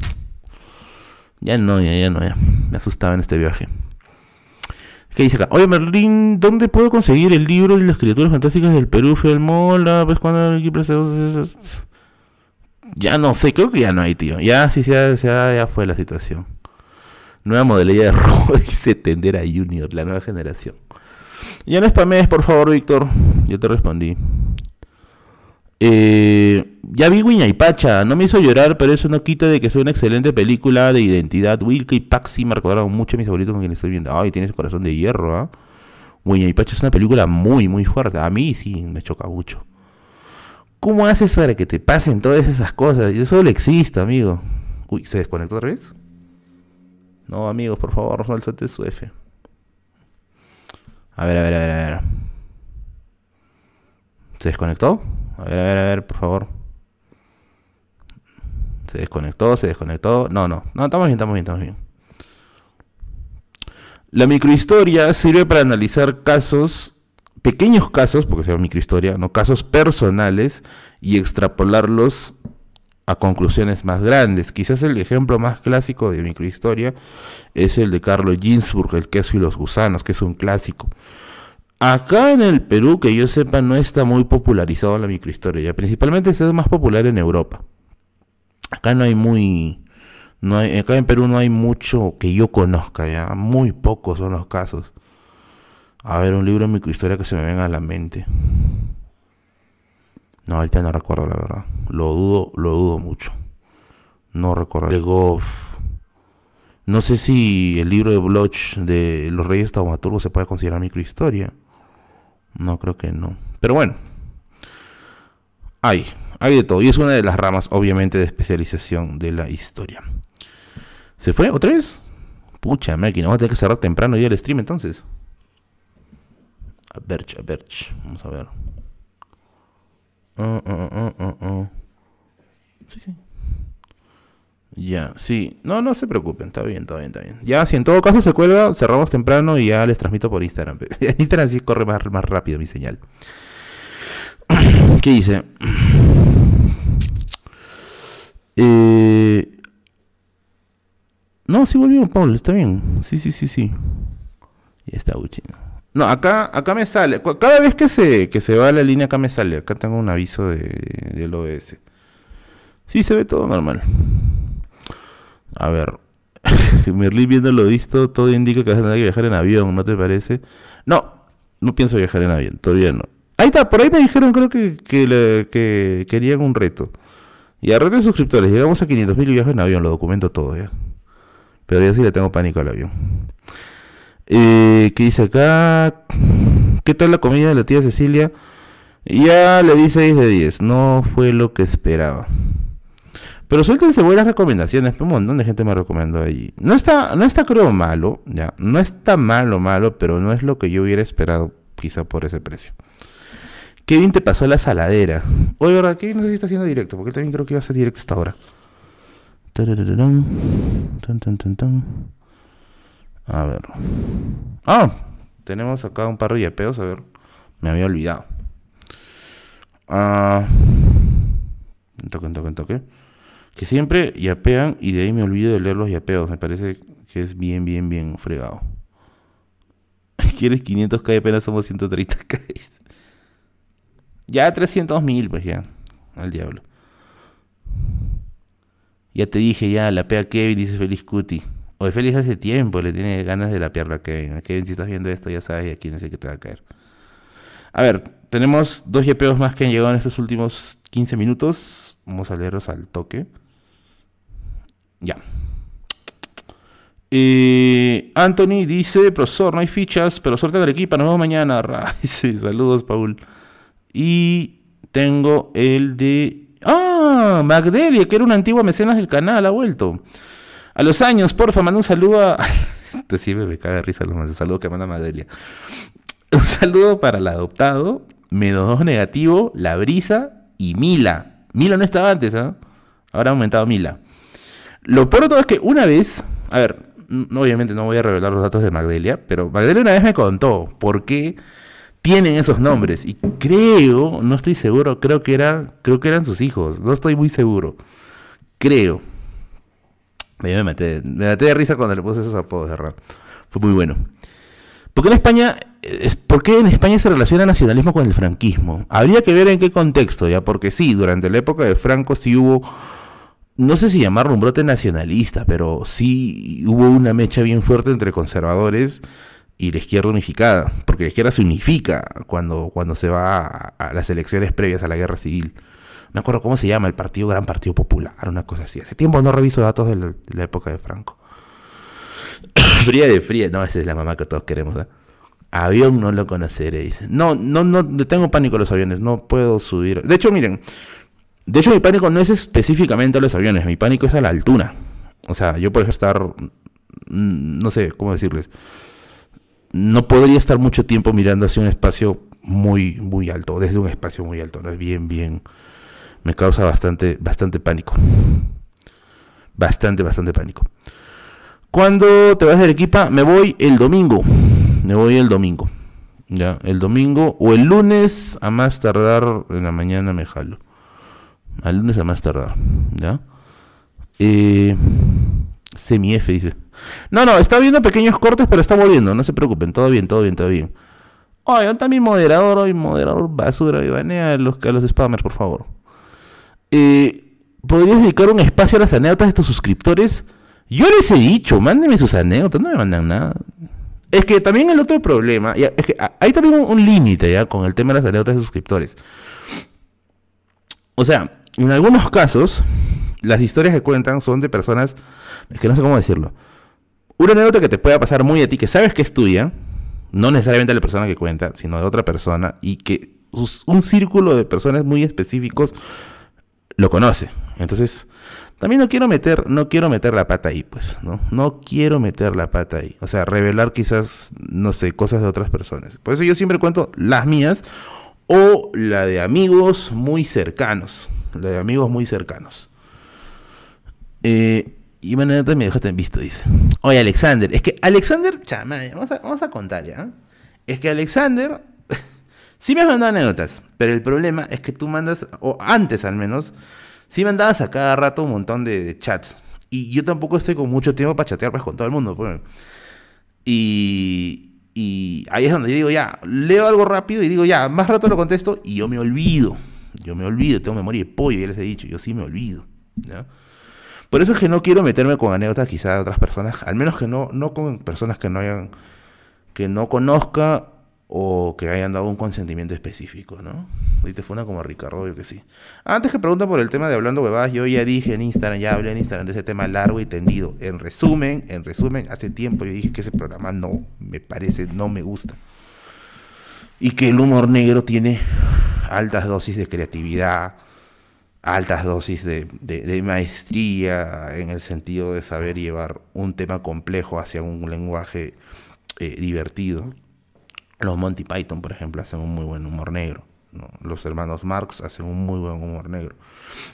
Ya no, ya, ya no, ya. Me asustaba en este viaje. ¿Qué dice acá? Oye, Merlín, ¿dónde puedo conseguir el libro de las criaturas fantásticas del Perú? Fui al mola, pues cuando Ya no sé, creo que ya no hay, tío. Ya, sí, ya, ya, ya fue la situación. Nueva modalidad de [laughs] robo, dice Tender a Junior, la nueva generación. Ya no spamees, por favor, Víctor. Yo te respondí. Eh, ya vi y Pacha, no me hizo llorar, pero eso no quita de que sea una excelente película de identidad. Wilke y Paxi me recordaron mucho a mis favoritos con quienes estoy viendo. Ay, tienes corazón de hierro, ¿ah? y Pacha es una película muy, muy fuerte. A mí sí me choca mucho. ¿Cómo haces para que te pasen todas esas cosas? Yo solo existo, amigo. Uy, ¿se desconectó otra vez? No, amigos, por favor, no su F. A ver, a ver, a ver, a ver. ¿Se desconectó? A ver, a ver, a ver, por favor. Se desconectó, se desconectó. No, no, no, estamos bien, estamos bien, estamos bien. La microhistoria sirve para analizar casos, pequeños casos, porque se llama microhistoria, no casos personales, y extrapolarlos a conclusiones más grandes. Quizás el ejemplo más clásico de microhistoria es el de Carlos Ginsburg, El queso y los gusanos, que es un clásico. Acá en el Perú, que yo sepa, no está muy popularizado la microhistoria, principalmente es más popular en Europa. Acá no hay muy no hay, acá en Perú no hay mucho que yo conozca, muy pocos son los casos. A ver, un libro de microhistoria que se me venga a la mente. No, ahorita no recuerdo la verdad. Lo dudo, lo dudo mucho. No recuerdo. No sé si el libro de Bloch de los Reyes Taumaturgos se puede considerar microhistoria. No, creo que no. Pero bueno. Hay, hay de todo. Y es una de las ramas, obviamente, de especialización de la historia. ¿Se fue otra vez? Pucha máquina, vamos a tener que cerrar temprano ya el stream entonces. A ver, a ver. Vamos a ver. Sí, sí. Ya, sí. No, no se preocupen. Está bien, está bien, está bien. Ya, si en todo caso se cuelga, cerramos temprano y ya les transmito por Instagram. [laughs] Instagram sí corre más, más rápido mi señal. [clears throat] ¿Qué dice? [clears throat] Eh... No, sí volvió, Paul. Está bien. Sí, sí, sí, sí. Ya está, Uchino. No, acá, acá me sale. Cada vez que se, que se va la línea, acá me sale. Acá tengo un aviso de, del OBS. Sí, se ve todo normal. A ver. [laughs] Merlin viendo lo visto, todo indica que vas a tener que viajar en avión, ¿no te parece? No, no pienso viajar en avión, todavía no. Ahí está, por ahí me dijeron, creo que, que, querían un reto. Y a red de suscriptores, llegamos a 500 mil viajes en avión, lo documento todo ya. Pero yo sí le tengo pánico al avión. Eh, ¿Qué dice acá? ¿Qué tal la comida de la tía Cecilia? Ya le di 6 de 10, no fue lo que esperaba. Pero suéltense buenas recomendaciones, un montón de gente me recomendó allí. No está, no está creo malo, ya, no está malo malo, pero no es lo que yo hubiera esperado quizá por ese precio. Kevin te pasó la saladera. Oye, ¿verdad? Kevin no sé si está haciendo directo, porque también creo que iba a ser directo hasta ahora. A ver. Ah, tenemos acá un par de yapeos, a ver. Me había olvidado. Ah. Toque, toque, toque. Que siempre yapean y de ahí me olvido de leer los yapeos. Me parece que es bien, bien, bien fregado. [laughs] ¿Quieres 500k y apenas somos 130k? [laughs] Ya 300 mil, pues ya. Al diablo. Ya te dije, ya, la pea Kevin, dice Feliz Cuti. De Feliz hace tiempo, le tiene ganas de lapearla a Kevin. A Kevin, si estás viendo esto, ya sabes a quién es el que te va a caer. A ver, tenemos dos YPOs más que han llegado en estos últimos 15 minutos. Vamos a leerlos al toque. Ya. Anthony dice, profesor, no hay fichas, pero suerte del equipo, nos vemos mañana. [laughs] saludos, Paul. Y tengo el de... Ah, Magdelia, que era una antigua mecenas del canal, ha vuelto. A los años, porfa, manda un saludo a... [laughs] Este sí me caga risa los saludo que manda Magdelia. Un saludo para el adoptado, menos 2 negativo, La Brisa y Mila. Mila no estaba antes, ¿ah? Ahora ha aumentado Mila. Lo peor de todo es que una vez, a ver, obviamente no voy a revelar los datos de Magdelia, pero Magdelia una vez me contó por qué tienen esos nombres y creo, no estoy seguro, creo que era, creo que eran sus hijos, no estoy muy seguro. Creo. Me maté, me maté de risa cuando le puse esos apodos de rap. Fue muy bueno. ¿Por qué en España es, ¿Por qué en España se relaciona el nacionalismo con el franquismo? Habría que ver en qué contexto, ya, porque sí, durante la época de Franco sí hubo no sé si llamarlo un brote nacionalista, pero sí hubo una mecha bien fuerte entre conservadores y la izquierda unificada, porque la izquierda se unifica cuando, cuando se va a, las elecciones previas a la guerra civil. Me acuerdo cómo se llama, el Partido Gran Partido Popular, una cosa así. Hace tiempo no reviso datos de la, época de Franco. [coughs] fría de fría, no, esa es la mamá que todos queremos. ¿eh? Avión no lo conoceré, dice. No, no, no, tengo pánico a los aviones, no puedo subir. De hecho, miren, de hecho, mi pánico no es específicamente a los aviones, mi pánico es a la altura. O sea, yo puedo estar, mm, no sé cómo decirles, no podría estar mucho tiempo mirando hacia un espacio muy, muy alto, desde un espacio muy alto, ¿no? Es bien, bien, me causa bastante, bastante pánico. Bastante, bastante pánico. Cuando te vas de Arequipa, me voy el domingo. Me voy el domingo. Ya, el domingo o el lunes, a más tardar en la mañana me jalo. Al lunes a más tardar. ¿Ya? Eh, semi F dice. No, no, está viendo pequeños cortes, pero está volviendo. No se preocupen. Todo bien, todo bien, todo bien. Oye, también moderador hoy, moderador basura. Y banea los, los spammers, por favor. Eh, ¿Podrías dedicar un espacio a las anécdotas de tus suscriptores? Yo les he dicho, mándenme sus anécdotas, no me mandan nada. Es que también el otro problema, es que hay también un, límite ya con el tema de las anécdotas de suscriptores. O sea, en algunos casos, las historias que cuentan son de personas, es que no sé cómo decirlo. Una anécdota que te pueda pasar muy a ti, que sabes que es tuya, no necesariamente de la persona que cuenta, sino de otra persona, y que un círculo de personas muy específicos lo conoce. Entonces, también no quiero meter, no quiero meter la pata ahí, pues, ¿no? No quiero meter la pata ahí. O sea, revelar quizás, no sé, cosas de otras personas. Por eso yo siempre cuento las mías o la de amigos muy cercanos de amigos muy cercanos. Eh, y bueno, me dejaste en visto, dice. Oye, Alexander, es que Alexander, chama, vamos a, vamos a contar ya. Es que Alexander, sí me has mandado anécdotas, pero el problema es que tú mandas, o antes al menos, sí mandabas a cada rato un montón de, chats. Y yo tampoco estoy con mucho tiempo para chatear pues, con todo el mundo. Pues. Y, y ahí es donde yo digo, ya, leo algo rápido y digo, ya, más rato lo contesto y yo me olvido. Yo me olvido, tengo memoria de pollo, ya les he dicho, yo sí me olvido. Por eso es que no quiero meterme con anécdotas quizás de otras personas, al menos que no, no con personas que no hayan, que no conozca o que hayan dado un consentimiento específico, ¿no? Y te fue como Ricardo, yo que sí. Antes que pregunta por el tema de hablando huevadas, yo ya dije en Instagram, ya hablé en Instagram de ese tema largo y tendido. En resumen, en resumen, hace tiempo yo dije que ese programa no me parece, no me gusta. Y que el humor negro tiene altas dosis de creatividad, altas dosis de, maestría en el sentido de saber llevar un tema complejo hacia un lenguaje eh, divertido los Monty Python, por ejemplo, hacen un muy buen humor negro. Los hermanos Marx hacen un muy buen humor negro.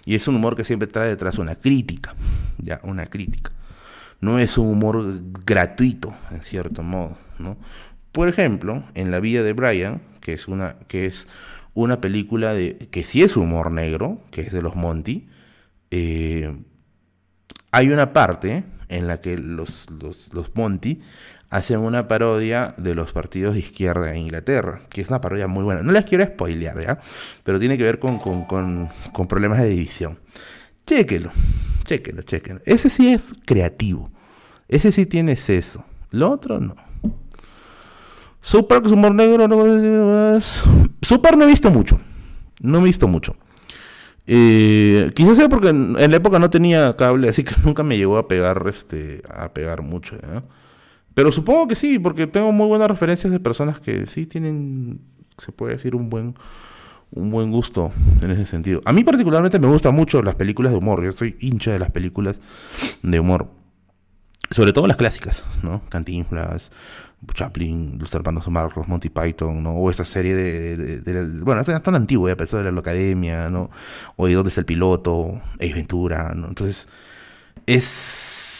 Y es un humor que siempre trae detrás una crítica, ya, una crítica. No es un humor gratuito, en cierto modo. Por ejemplo, en La vida de Brian, que es una, que es una película de, que sí es humor negro, que es de los Monty, eh, hay una parte en la que los, los Monty hacen una parodia de los partidos de izquierda en Inglaterra, que es una parodia muy buena. No les quiero spoilear, ¿ya? Pero tiene que ver con, problemas de división. Chéquelo, chéquelo, chéquelo. Ese sí es creativo. Ese sí tiene eso. Lo otro no. Super humor negro, no Super no he visto mucho. No he visto mucho. Eh, quizás sea porque en, la época no tenía cable, así que [laughs] nunca me llegó a pegar, este, a pegar mucho. ¿ya? Pero supongo que sí, porque tengo muy buenas referencias de personas que sí tienen, se puede decir, un buen, un buen gusto en ese sentido. A mí particularmente me gustan mucho las películas de humor. Yo soy hincha de las películas de humor. Sobre todo las clásicas, ¿no? Cantinflas, Chaplin, Los Hermanos Marcos, Monty Python, ¿no? O esa serie de... bueno, es tan antigua, ya pensó de la Academia, ¿no? O de dónde está el piloto, Ace Ventura, ¿no? Entonces, es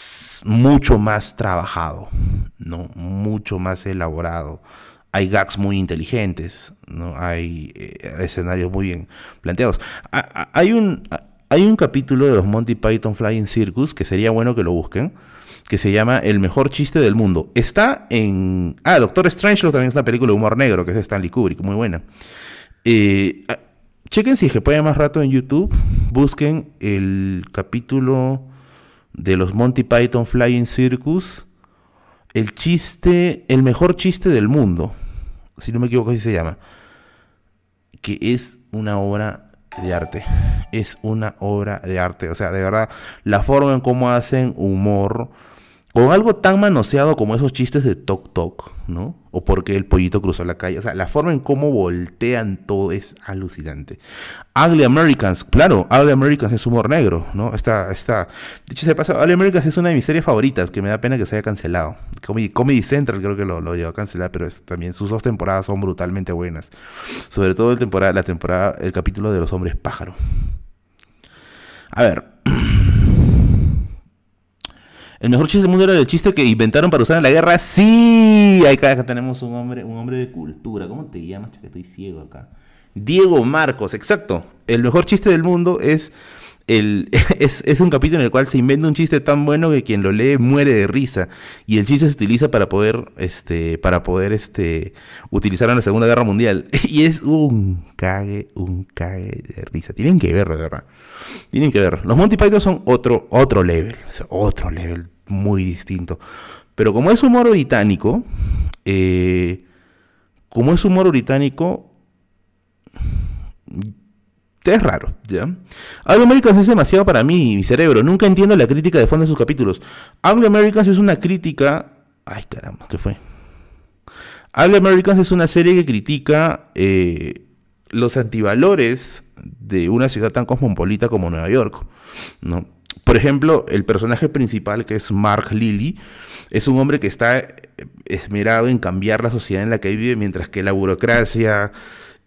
mucho más trabajado, ¿no? Mucho más elaborado. Hay gags muy inteligentes, ¿no? Hay eh, escenarios muy bien planteados. hay, un, hay un capítulo de los Monty Python Flying Circus que sería bueno que lo busquen, que se llama El mejor chiste del mundo. Está en... Ah, Doctor Strange también es una película de humor negro, que es de Stanley Kubrick, muy buena. Eh, chequen si se puede más rato en YouTube, busquen el capítulo de los Monty Python Flying Circus, el chiste, el mejor chiste del mundo, si no me equivoco así se llama, que es una obra de arte, es una obra de arte, o sea, de verdad, la forma en cómo hacen humor, con algo tan manoseado como esos chistes de Tok Tok, ¿no? O porque el pollito cruzó la calle. O sea, la forma en cómo voltean todo es alucinante. Ugly Americans, claro, Ugly Americans es humor negro, ¿no? Está, está. Dicho se pasa, Ugly Americans es una de mis series favoritas, que me da pena que se haya cancelado. Comedy, Central creo que lo, lo llevó a cancelar, pero también sus dos temporadas son brutalmente buenas. Sobre todo el temporada, la temporada, el capítulo de los hombres pájaro. A ver. El mejor chiste del mundo era el chiste que inventaron para usar en la guerra. Sí, acá tenemos un hombre, un hombre de cultura. ¿Cómo te llamas? Que estoy ciego acá. Diego Marcos, exacto. El mejor chiste del mundo es [laughs] es, un capítulo en el cual se inventa un chiste tan bueno que quien lo lee muere de risa. Y el chiste se utiliza para poder, este, para poder, este, utilizarlo en la Segunda Guerra Mundial. [laughs] Y es un cague, un cague de risa. Tienen que verlo, de verdad. Tienen que ver. Los Monty Python son otro, otro level. Otro level muy distinto. Pero como es humor británico, eh, como es humor británico, es raro, ¿ya? Anglo Americans es demasiado para mí, mi cerebro. Nunca entiendo la crítica de fondo de sus capítulos. Anglo Americans es una crítica. Ay, caramba, ¿qué fue? Anglo Americans es una serie que critica eh, los antivalores de una ciudad tan cosmopolita como Nueva York, ¿no? Por ejemplo, el personaje principal, que es Mark Lilly, es un hombre que está esmerado en cambiar la sociedad en la que vive, mientras que la burocracia,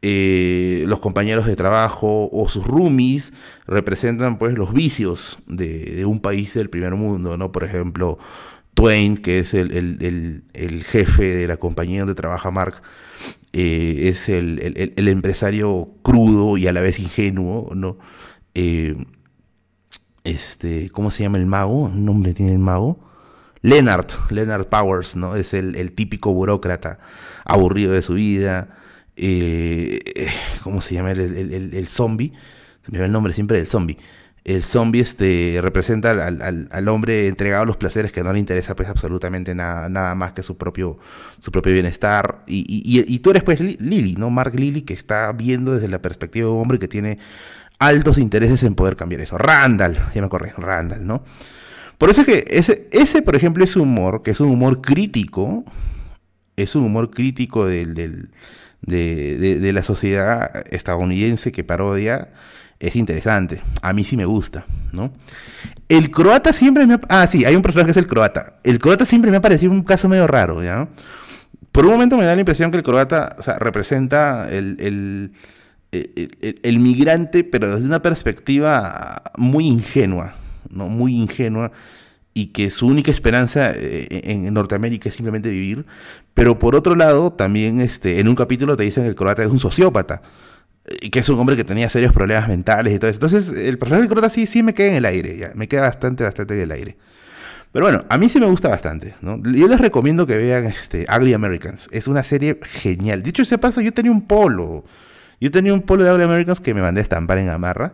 eh, los compañeros de trabajo o sus roomies representan pues los vicios de, un país del primer mundo, ¿no? Por ejemplo, Twain, que es el, jefe de la compañía donde trabaja Mark, eh, es el, empresario crudo y a la vez ingenuo, ¿no? Eh, este, ¿cómo se llama el mago? ¿Un nombre tiene el mago? Leonard, Leonard Powers, ¿no? Es el, típico burócrata aburrido de su vida. Eh, ¿Cómo se llama? El, el, el, zombie. Se me va el nombre siempre del zombie. El zombie este, representa al, hombre entregado a los placeres que no le interesa pues absolutamente nada, nada más que su propio, su propio bienestar. Y, y, tú eres pues Lily, ¿no? Mark Lily, que está viendo desde la perspectiva de un hombre que tiene altos intereses en poder cambiar eso. Randall, ya me acordé, Randall, ¿no? Por eso es que ese, ese, por ejemplo, es humor, que es un humor crítico, es un humor crítico del, del, de, de, la sociedad estadounidense que parodia, es interesante. A mí sí me gusta, ¿no? El croata siempre me ha... Ah, sí, hay un personaje que es el croata. El croata siempre me ha parecido un caso medio raro, ¿ya? Por un momento me da la impresión que el croata o sea, representa el, el, el, el migrante, pero desde una perspectiva muy ingenua, ¿no? Muy ingenua y que su única esperanza eh, en Norteamérica es simplemente vivir, pero por otro lado también este, en un capítulo te dicen que el croata es un sociópata, y que es un hombre que tenía serios problemas mentales y todo eso. Entonces el personaje del croata sí, sí me queda en el aire, ya, me queda bastante, bastante en el aire. Pero bueno, a mí sí me gusta bastante. ¿no? Yo les recomiendo que vean este, Ugly Americans. Es una serie genial. Dicho ese paso, yo tenía un polo. Yo tenía un polo de Ugly Americans que me mandé a estampar en Amarra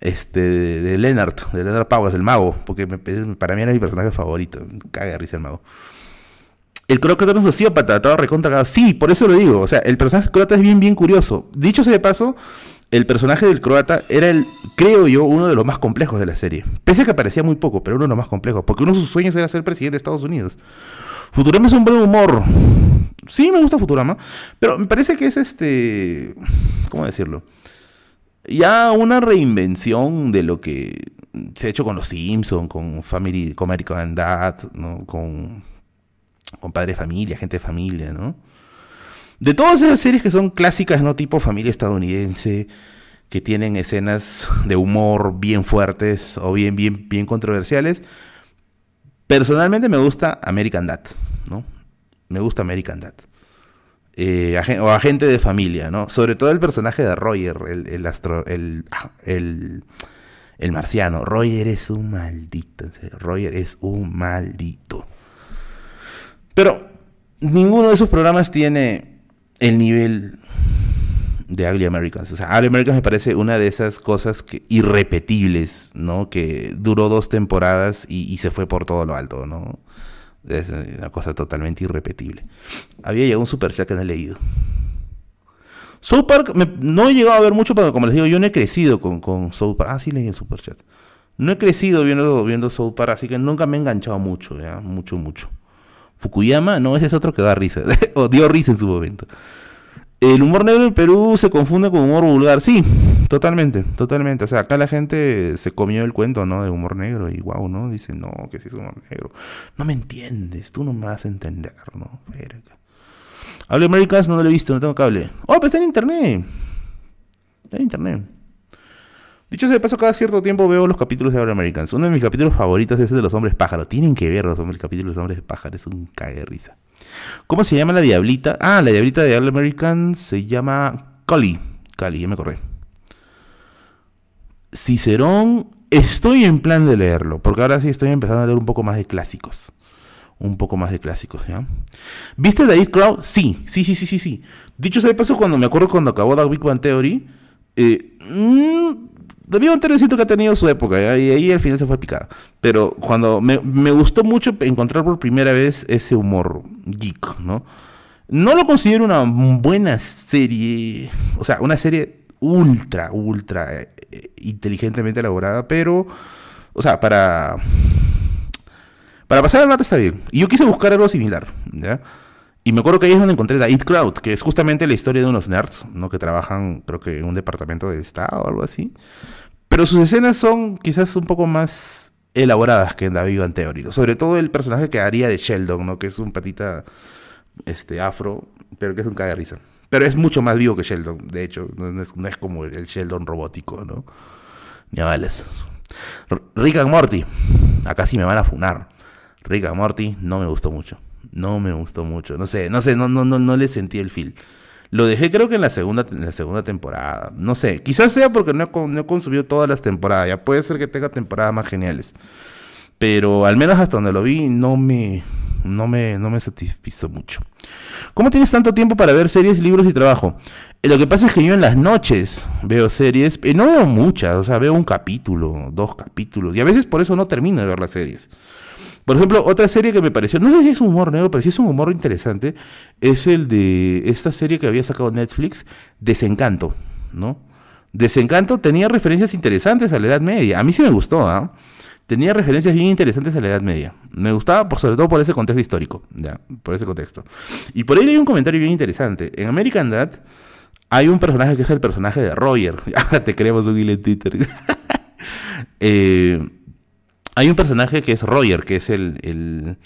este, de, Leonard, de Leonard Powers, el mago, porque para mí era mi personaje favorito, caga de risa el mago. El croata era un sociópata, todo recontra Sí, por eso lo digo, o sea, el personaje croata es bien, bien curioso. Dicho sea de paso, el personaje del croata era el, creo yo, uno de los más complejos de la serie. Pese a que aparecía muy poco, pero uno de los más complejos, porque uno de sus sueños era ser presidente de Estados Unidos. Futurama es un buen humor. Sí, me gusta Futurama, pero me parece que es este, ¿cómo decirlo? ya una reinvención de lo que se ha hecho con los Simpsons, con Family, con American Dad, ¿no? con, con Padre Familia, Gente de Familia, ¿no? De todas esas series que son clásicas, ¿no? Tipo familia estadounidense, que tienen escenas de humor bien fuertes o bien, bien, bien controversiales. Personalmente me gusta American Dad, ¿no? Me gusta American Dad. Eh, o agente de familia, ¿no? Sobre todo el personaje de Roger, el, astro, ah, el, el, marciano. Roger es un maldito, Roger es un maldito. Pero ninguno de esos programas tiene el nivel de Ugly Americans. O sea, Ugly Americans me parece una de esas cosas irrepetibles, ¿no? Que duró dos temporadas y, y se fue por todo lo alto, ¿no? Es una cosa totalmente irrepetible. Había llegado un super chat que no he leído. South Park, no he llegado a ver mucho, pero como les digo, yo no he crecido con, con South Park. Ah, sí leí el super chat. No he crecido viendo, viendo South Park, así que nunca me he enganchado mucho, ya, mucho, mucho. Fukuyama, no, ese es otro que da risa, [laughs] o dio risa en su momento. El humor negro en Perú se confunde con humor vulgar. Sí, totalmente, totalmente. O sea, acá la gente se comió el cuento, ¿no? De humor negro y wow, ¿no? Dice, no, que sí es humor negro. No me entiendes, tú no me vas a entender, ¿no? Hable Americans, no lo he visto, no tengo cable. Oh, pero está en internet. Está en internet. Dicho sea de paso, cada cierto tiempo veo los capítulos de Hable Americans. Uno de mis capítulos favoritos es el de los hombres pájaros. Tienen que ver los hombres, capítulos de los hombres pájaros. Es un cague de risa. ¿Cómo se llama la diablita? Ah, la diablita de All American se llama Cali. Cali, ya me acordé. Cicerón, estoy en plan de leerlo, porque ahora sí estoy empezando a leer un poco más de clásicos. Un poco más de clásicos, ¿ya? ¿Viste David Crow? Sí, sí, sí, sí, sí, sí. Dicho sea de paso, cuando me acuerdo cuando acabó la Big Bang Theory, mmm, David Montero siento que ha tenido su época y ahí al final se fue picado. Pero cuando me, gustó mucho encontrar por primera vez ese humor geek, ¿no? No lo considero una buena serie, o sea, una serie ultra, ultra eh, inteligentemente elaborada, pero, o sea, para, para pasar el rato está bien. Y yo quise buscar algo similar, ¿ya? Y me acuerdo que ahí es donde encontré The It Crowd, que es justamente la historia de unos nerds, ¿no? Que trabajan, creo que en un departamento de Estado o algo así. Pero sus escenas son quizás un poco más elaboradas que en David Van Theory. Sobre todo el personaje que haría de Sheldon, ¿no? Que es un patita este, afro, pero que es un caga de risa. Pero es mucho más vivo que Sheldon, de hecho. No es, como el Sheldon robótico, ¿no? Ni a vales. Rick and Morty. Acá sí me van a funar. Rick and Morty no me gustó mucho no me gustó mucho. No sé, no sé, no, no, no, no le sentí el feel. Lo dejé creo que en la segunda, en la segunda temporada. No sé, quizás sea porque no he, no he consumido todas las temporadas. Ya puede ser que tenga temporadas más geniales. Pero al menos hasta donde lo vi no me, no me, no me satisfizo mucho. ¿Cómo tienes tanto tiempo para ver series, libros y trabajo? Eh, lo que pasa es que yo en las noches veo series, y no veo muchas, o sea, veo un capítulo, dos capítulos, y a veces por eso no termino de ver las series. Por ejemplo, otra serie que me pareció, no sé si es un humor negro, pero si es un humor interesante, es el de esta serie que había sacado Netflix, Desencanto, ¿no? Desencanto tenía referencias interesantes a la Edad Media. A mí sí me gustó, ¿ah? tenía referencias bien interesantes a la Edad Media. Me gustaba, por, sobre todo por ese contexto histórico, ya, por ese contexto. Y por ahí hay un comentario bien interesante. En American Dad hay un personaje que es el personaje de Roger. [laughs] Ahora te creemos un hilo en Twitter. [laughs] Eh, hay un personaje que es Roger, que es el, el,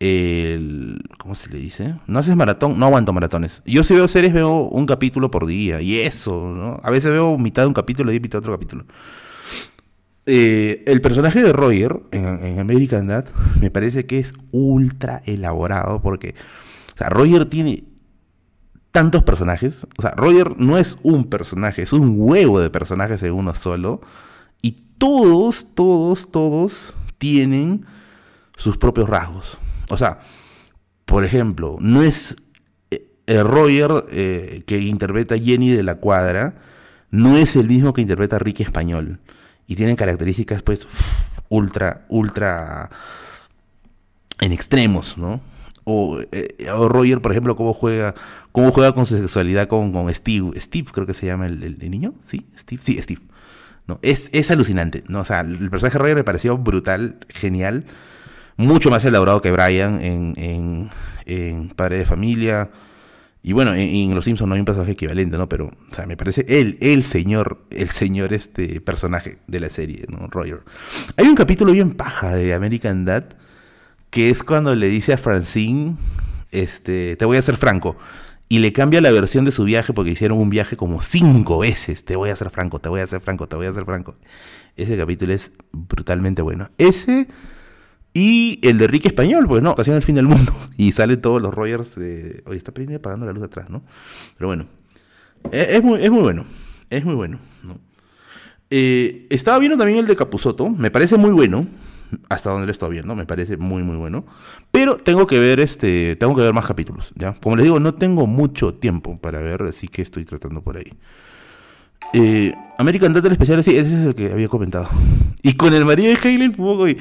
el, ¿Cómo se le dice? No haces maratón, no aguanto maratones. Yo si veo series veo un capítulo por día, y eso, ¿no? A veces veo mitad de un capítulo y mitad de otro capítulo. Eh, el personaje de Roger en, American Dad me parece que es ultra elaborado porque, o sea, Roger tiene tantos personajes. O sea, Roger no es un personaje, es un huevo de personajes en uno solo. Y todos, todos, todos tienen sus propios rasgos. O sea, por ejemplo, no es eh, el Roger eh, que interpreta Jenny de la Cuadra, no es el mismo que interpreta Ricky Español y tienen características pues ultra, ultra en extremos, ¿no? O, eh, Roger, por ejemplo, cómo juega, cómo juega con su sexualidad con, con Steve. Steve, creo que se llama el, niño, ¿sí? Steve, sí, Steve. Es, es alucinante, ¿no? O sea, el personaje de Roger me pareció brutal, genial, mucho más elaborado que Brian en, en, en Padre de Familia, y bueno, en, Los Simpsons no hay un personaje equivalente, ¿no? Pero, o sea, me parece él, el señor, el señor este personaje de la serie, ¿no? Roger. Hay un capítulo bien paja de American Dad, que es cuando le dice a Francine, este, te voy a hacer franco. Y le cambia la versión de su viaje porque hicieron un viaje como cinco veces. Te voy a hacer franco, te voy a hacer franco, te voy a hacer franco. Ese capítulo es brutalmente bueno. Ese y el de Ricky Español, pues no, ocasiona el fin del mundo. [laughs] Y salen todos los Rogers. De... Oye, está Perini apagando la luz atrás, ¿no? Pero bueno. Es, muy, es muy bueno. Es muy bueno. ¿no? Eh, estaba viendo también el de Capuzoto. Me parece muy bueno. Hasta donde lo estoy viendo. Me parece muy, muy bueno. Pero tengo que ver este. Tengo que ver más capítulos. ¿ya? Como les digo, no tengo mucho tiempo para ver. Así que estoy tratando por ahí. Eh, American Data especial, sí, ese es el que había comentado. [laughs] Y con el marido de Hayley, poco. Y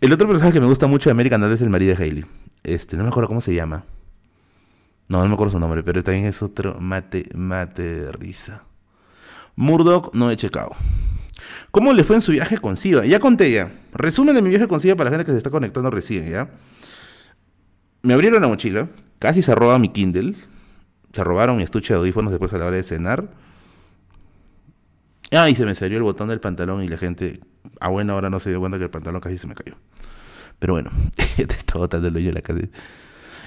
el otro personaje que me gusta mucho de American Dad es el marido de Hailey. Este, no me acuerdo cómo se llama. No, no me acuerdo su nombre, pero también es otro mate, mate de risa. Murdoch no he checado. ¿Cómo le fue en su viaje con Siva? Ya conté ya. Resumen de mi viaje con Siva para la gente que se está conectando recién, ¿ya? Me abrieron la mochila, casi se roba mi Kindle, se robaron mi estuche de audífonos después a la hora de cenar. Ah, y se me salió el botón del pantalón y la gente a buena hora no se dio cuenta que el pantalón casi se me cayó. Pero bueno, te está botando el hoyo de la casa.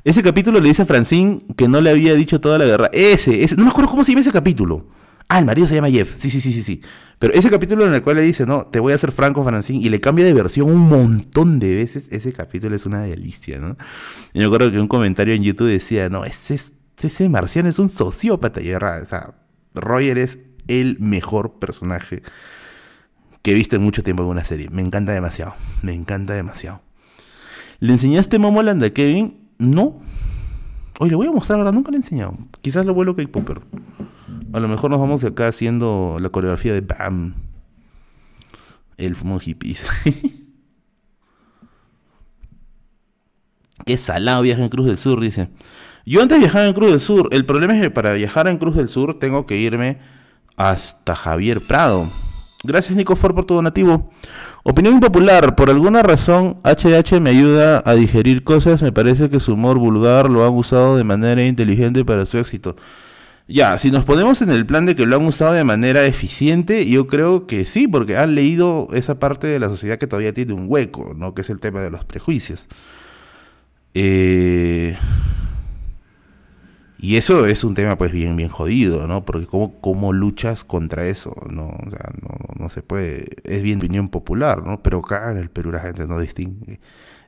Ese capítulo le dice a Francine que no le había dicho toda la verdad. Ese, ese, no me acuerdo cómo se llama ese capítulo. Ah, el marido se llama Jeff. Sí, sí, sí, sí, sí. Pero ese capítulo en el cual le dice, no, te voy a hacer franco, Francine, y le cambia de versión un montón de veces, ese capítulo es una delicia, ¿no? Y me acuerdo que un comentario en YouTube decía, no, ese, ese marciano es un sociópata. Y era, o sea, Roger es el mejor personaje que he visto en mucho tiempo en una serie. Me encanta demasiado. Me encanta demasiado. ¿Le enseñaste Momoland a Kevin? No. Oye, le voy a mostrar ahora. Nunca le he enseñado. Quizás lo vuelo Cake Popper. A lo mejor nos vamos acá haciendo la coreografía de BAM. El fumo hippies. [laughs] Qué salado viaje en Cruz del Sur, dice. Yo antes viajaba en Cruz del Sur. El problema es que para viajar en Cruz del Sur tengo que irme hasta Javier Prado. Gracias Nico Ford por tu donativo. Opinión popular, por alguna razón HH me ayuda a digerir cosas, me parece que su humor vulgar lo han usado de manera inteligente para su éxito. Ya, si nos ponemos en el plan de que lo han usado de manera eficiente, yo creo que sí, porque han leído esa parte de la sociedad que todavía tiene un hueco, ¿no? Que es el tema de los prejuicios. Eh... Y eso es un tema pues bien, bien jodido, ¿no? Porque cómo, cómo luchas contra eso, ¿no? O sea, no, no se puede, es bien opinión popular, ¿no? Pero acá en el Perú la gente no distingue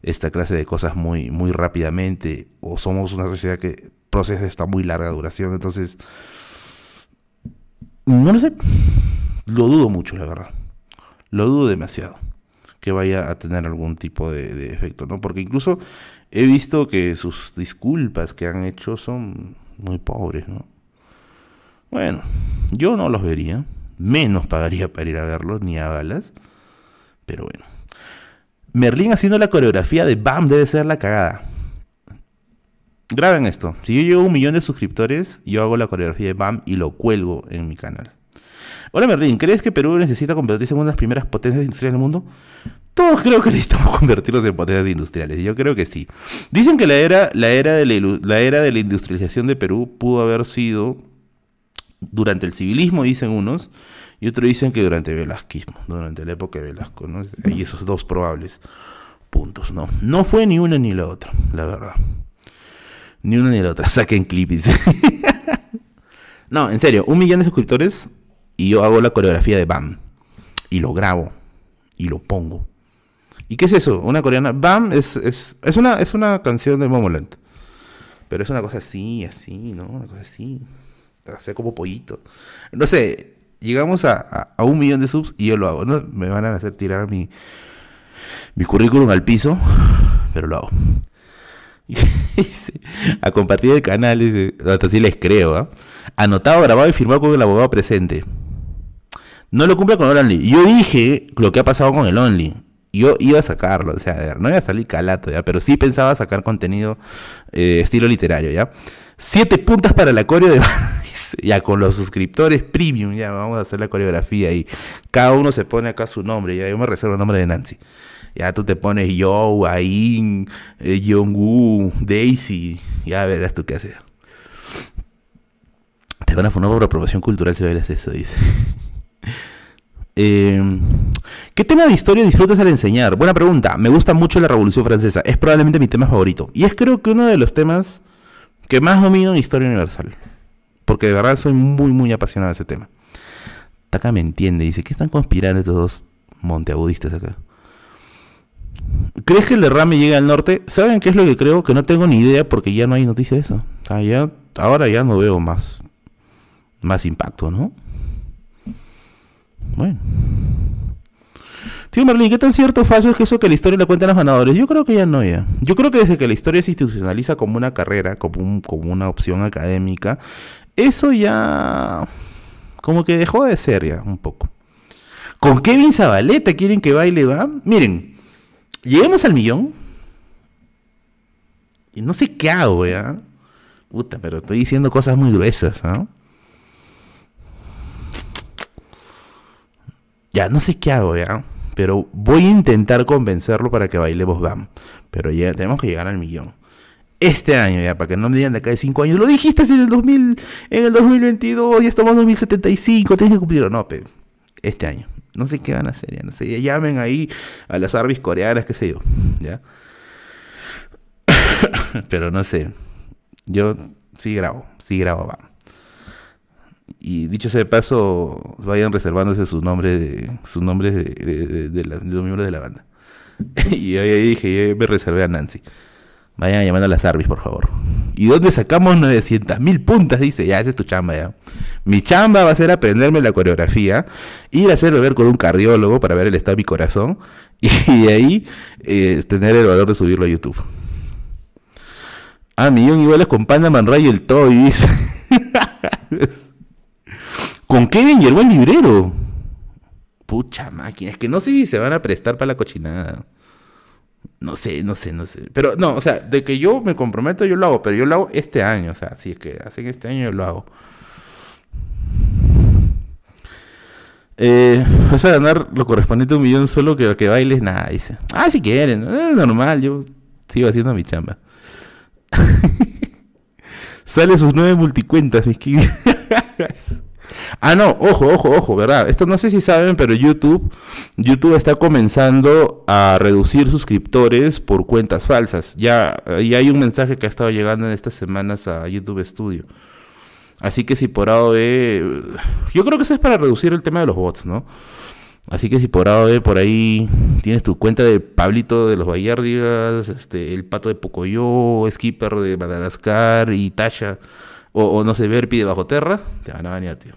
esta clase de cosas muy, muy rápidamente, o somos una sociedad que proceso está muy larga duración, entonces... No lo sé. Lo dudo mucho, la verdad. Lo dudo demasiado que vaya a tener algún tipo de, de efecto, ¿no? Porque incluso he visto que sus disculpas que han hecho son muy pobres, ¿no? Bueno, yo no los vería, menos pagaría para ir a verlos, ni a balas, pero bueno. Merlín haciendo la coreografía de BAM debe ser la cagada. Graben esto. Si yo llego a un millón de suscriptores, yo hago la coreografía de BAM y lo cuelgo en mi canal. Hola Merlín, ¿crees que Perú necesita convertirse en una de las primeras potencias industriales del mundo? Todos creo que necesitamos [laughs] convertirnos en potencias industriales. Yo creo que sí. Dicen que la era, la era, de, la, era de la industrialización de Perú pudo haber sido durante el civilismo, dicen unos, y otros dicen que durante el velasquismo, durante la época de Velasco. ¿no? Hay esos dos probables puntos. No, no fue ni una ni la otra, la verdad. Ni una ni la otra. [laughs] Saquen clips. [laughs] no, en serio, un millón de suscriptores y yo hago la coreografía de BAM. Y lo grabo. Y lo pongo. ¿Y qué es eso? Una coreana. BAM es, es, es, una, es una canción de Momoland. Pero es una cosa así, así, ¿no? Una cosa así. Hacer como pollito. No sé, llegamos a, a, un millón de subs y yo lo hago. ¿no? Me van a hacer tirar mi, mi currículum al piso, pero lo hago. [laughs] a compartir el canal, hasta sí les creo, ¿ah? Anotado, grabado y firmado con el abogado presente. No lo cumple con el Only. Yo dije lo que ha pasado con el Only. Yo iba a sacarlo, o sea, no iba a salir calato, ¿ya? Pero sí pensaba sacar contenido eh, estilo literario, ¿ya? Siete puntas para la coreo de... [laughs] ya con los suscriptores premium, ya vamos a hacer la coreografía y cada uno se pone acá su nombre, ya yo me reservo el nombre de Nancy. Ya tú te pones Yo, Ain, eh, Jongwoo, Daisy, ya verás tú qué haces. Te van a formar por aprobación cultural si bailas eso, dice. [laughs] Eh, ¿Qué tema de historia disfrutas al enseñar? Buena pregunta. Me gusta mucho la Revolución Francesa. Es probablemente mi tema favorito. Y es creo que uno de los temas que más domino en historia universal. Porque de verdad soy muy, muy apasionado de ese tema. Taka me entiende. Dice, ¿qué están conspirando estos dos monteagudistas acá? ¿Crees que el derrame llega al norte? ¿Saben qué es lo que creo? Que no tengo ni idea porque ya no hay noticia de eso. ahora ya no veo más, más impacto, ¿no? Bueno. Tío Merlin, ¿qué tan cierto o falso es que eso que la historia le cuentan los ganadores? Yo creo que ya no ya. Yo creo que desde que la historia se institucionaliza como una carrera, como, como una opción académica, eso ya como que dejó de ser ya un poco. Con Kevin Zabaleta quieren que baile, ¿va? Miren, lleguemos al millón. Y no sé qué hago, ¿ya? Puta, pero estoy diciendo cosas muy gruesas, ¿no? Ya, no sé qué hago, ¿ya? Pero voy a intentar convencerlo para que bailemos BAM. Pero ya tenemos que llegar al millón. Este año, ya, para que no me digan de acá de 5 años. Lo dijiste en el 2000, en el 2022, ya estamos en 2075, tienes que cumplirlo. No, pero este año. No sé qué van a hacer, ya no sé. Ya llamen ahí a las arbis coreanas, qué sé yo. ¿Ya? [coughs] pero no sé. Yo sí grabo, sí grabo BAM. Y dicho sea de paso, vayan reservándose sus nombres de, sus nombres de, de, los miembros de la banda. [laughs] y ahí dije, yo me reservé a Nancy. Vayan llamando a las Arbis, por favor. ¿Y dónde sacamos 900 mil puntas? Dice, ya, esa es tu chamba ya. Mi chamba va a ser aprenderme la coreografía, ir a hacer beber con un cardiólogo para ver el estado de mi corazón [laughs] y de ahí eh, tener el valor de subirlo a YouTube. Ah, millón iguales con Panda Man y el Toy, dice. [laughs] Con Kevin y el buen librero. Pucha máquina, es que no sé si se van a prestar para la cochinada. No sé, no sé, no sé. Pero no, o sea, de que yo me comprometo, yo lo hago, pero yo lo hago este año. O sea, si es que hacen este año, yo lo hago. Eh, vas a ganar lo correspondiente a un millón solo que, que bailes nada, dice. Ah, si quieren, es normal, yo sigo haciendo mi chamba. [laughs] Sale sus nueve multicuentas, mis [laughs] Ah, no, ojo, ojo, ojo, ¿verdad? Esto no sé si saben, pero YouTube, YouTube está comenzando a reducir suscriptores por cuentas falsas. Ya, ya hay un mensaje que ha estado llegando en estas semanas a YouTube Studio. Así que si por A de... Yo creo que eso es para reducir el tema de los bots, ¿no? Así que si por ahora por ahí tienes tu cuenta de Pablito de los Bayardigas, este, el pato de Pocoyo, Skipper de Madagascar y Tasha, o, no sé, Verpi de Bajo Terra, te van a bañar, tío.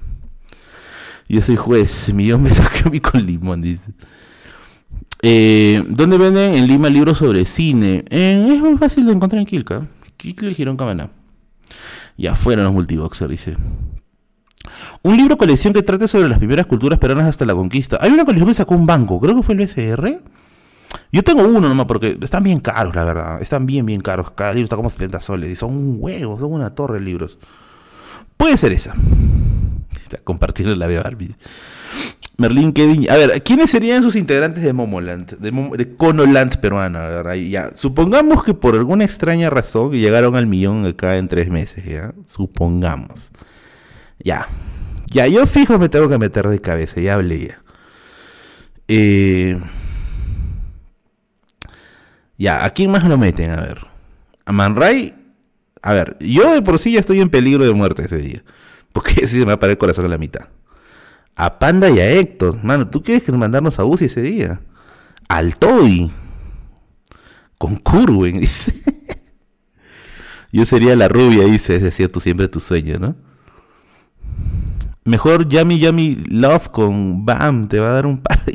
Yo soy juez, millón me saqué a mí con limón, dice. Eh, ¿Dónde venden en Lima libros sobre cine? es muy fácil de encontrar en Kilka. Kilka y Girón Cabana. Ya fueron los multiboxers, dice. Un libro colección que trate sobre las primeras culturas peruanas hasta la conquista. Hay una colección que sacó un banco, creo que fue el BCR. Yo tengo uno nomás porque están bien caros, la verdad. Están bien, bien caros. Cada libro está como 70 soles. Y son un huevo, son una torre de libros. Puede ser esa. Está compartiendo la Barbie. Merlín Kevin. A ver, ¿quiénes serían sus integrantes de Momoland? De, Conoland peruana. Ya. Supongamos que por alguna extraña razón llegaron al millón acá en tres meses. ¿ya? Supongamos. Ya. Ya, yo fijo me tengo que meter de cabeza, ya hablé ya. Eh, ya, ¿a quién más lo meten? A ver. A Man A ver, yo de por sí ya estoy en peligro de muerte ese día. Porque [laughs] si se me va a parar el corazón en la mitad. A Panda y a Héctor. Mano, ¿tú quieres que mandarnos a UCI ese día? Al Toby. Con Curwen, [laughs] dice. Yo sería la rubia, dice. Es decir, tú siempre tu sueño, ¿no? Mejor Yummy Yummy Love con Bam, te va a dar un par. [laughs]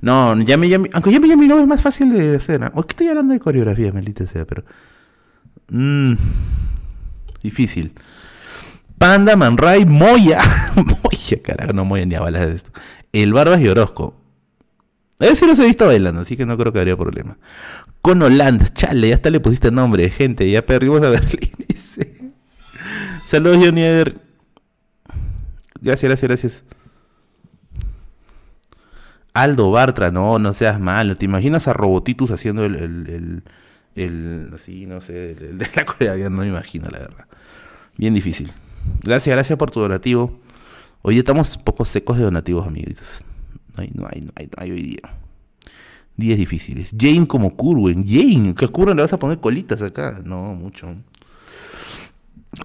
No, Yummy Yummy, aunque Yummy Yummy Love es más fácil de hacer. ¿no? ¿O que estoy hablando de coreografía, maldita sea, pero. Mmm. Difícil. Panda, Manray, Moya. [laughs] Moya, carajo, no Moya ni a balas de esto. El Barbas y Orozco. A ver si los he visto bailando, así que no creo que habría problema. Con Holand, chale, ya hasta le pusiste nombre, gente, ya perdimos a Berlín. [laughs] Saludos, Johnny Eder. Gracias, gracias, gracias. Aldo Bartra, no, no seas malo. ¿Te imaginas a Robotitus haciendo el, el, el, así, no sé, el, de la Corea? No me imagino, la verdad. Bien difícil. Gracias, gracias por tu donativo. Hoy estamos poco secos de donativos, amiguitos. No hay, no hay, no hay, no hay hoy día. Días difíciles. Jane como Curwen. Jane, ¿qué Curwen le vas a poner colitas acá? No, mucho.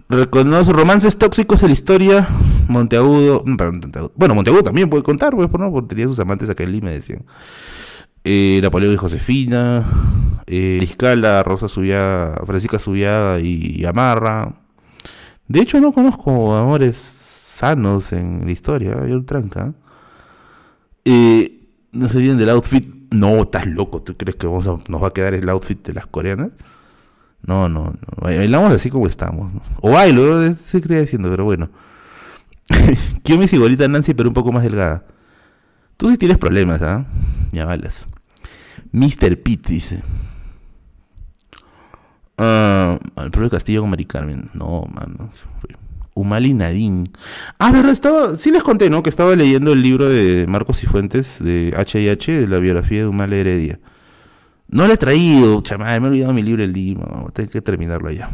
Reconoce romances tóxicos de la historia. Monteagudo. Mm, Monteagudo. Bueno, Monteagudo también puede contar, pues, ¿no? Porque tenía sus amantes acá en Lima, decían. Eh, Napoleón y Josefina. Eh, Liscala, Rosa Subiaga, Francisca Subiaga y Amarra. De hecho, no conozco amores sanos en la historia. Hay un tranca. Eh, no se vienen del outfit. No, estás loco. ¿Tú crees que vamos nos va a quedar el outfit de las coreanas? No, no, no. Bailamos así como estamos. O bailo, no sé qué estoy diciendo, pero bueno. [laughs] Quiero mi igualita Nancy, pero un poco más delgada. Tú sí tienes problemas, ¿ah? Ya balas. Mr. Pitt dice. Uh, el propio Castillo con Mari Carmen. No, mano. Umali Nadine. Ah, verdad, estaba. Sí les conté, ¿no? Que estaba leyendo el libro de Marcos y Fuentes de HH, de la biografía de Umali Heredia. No lo he traído, chamada, me he olvidado mi libro el Lima, tengo que terminarlo allá.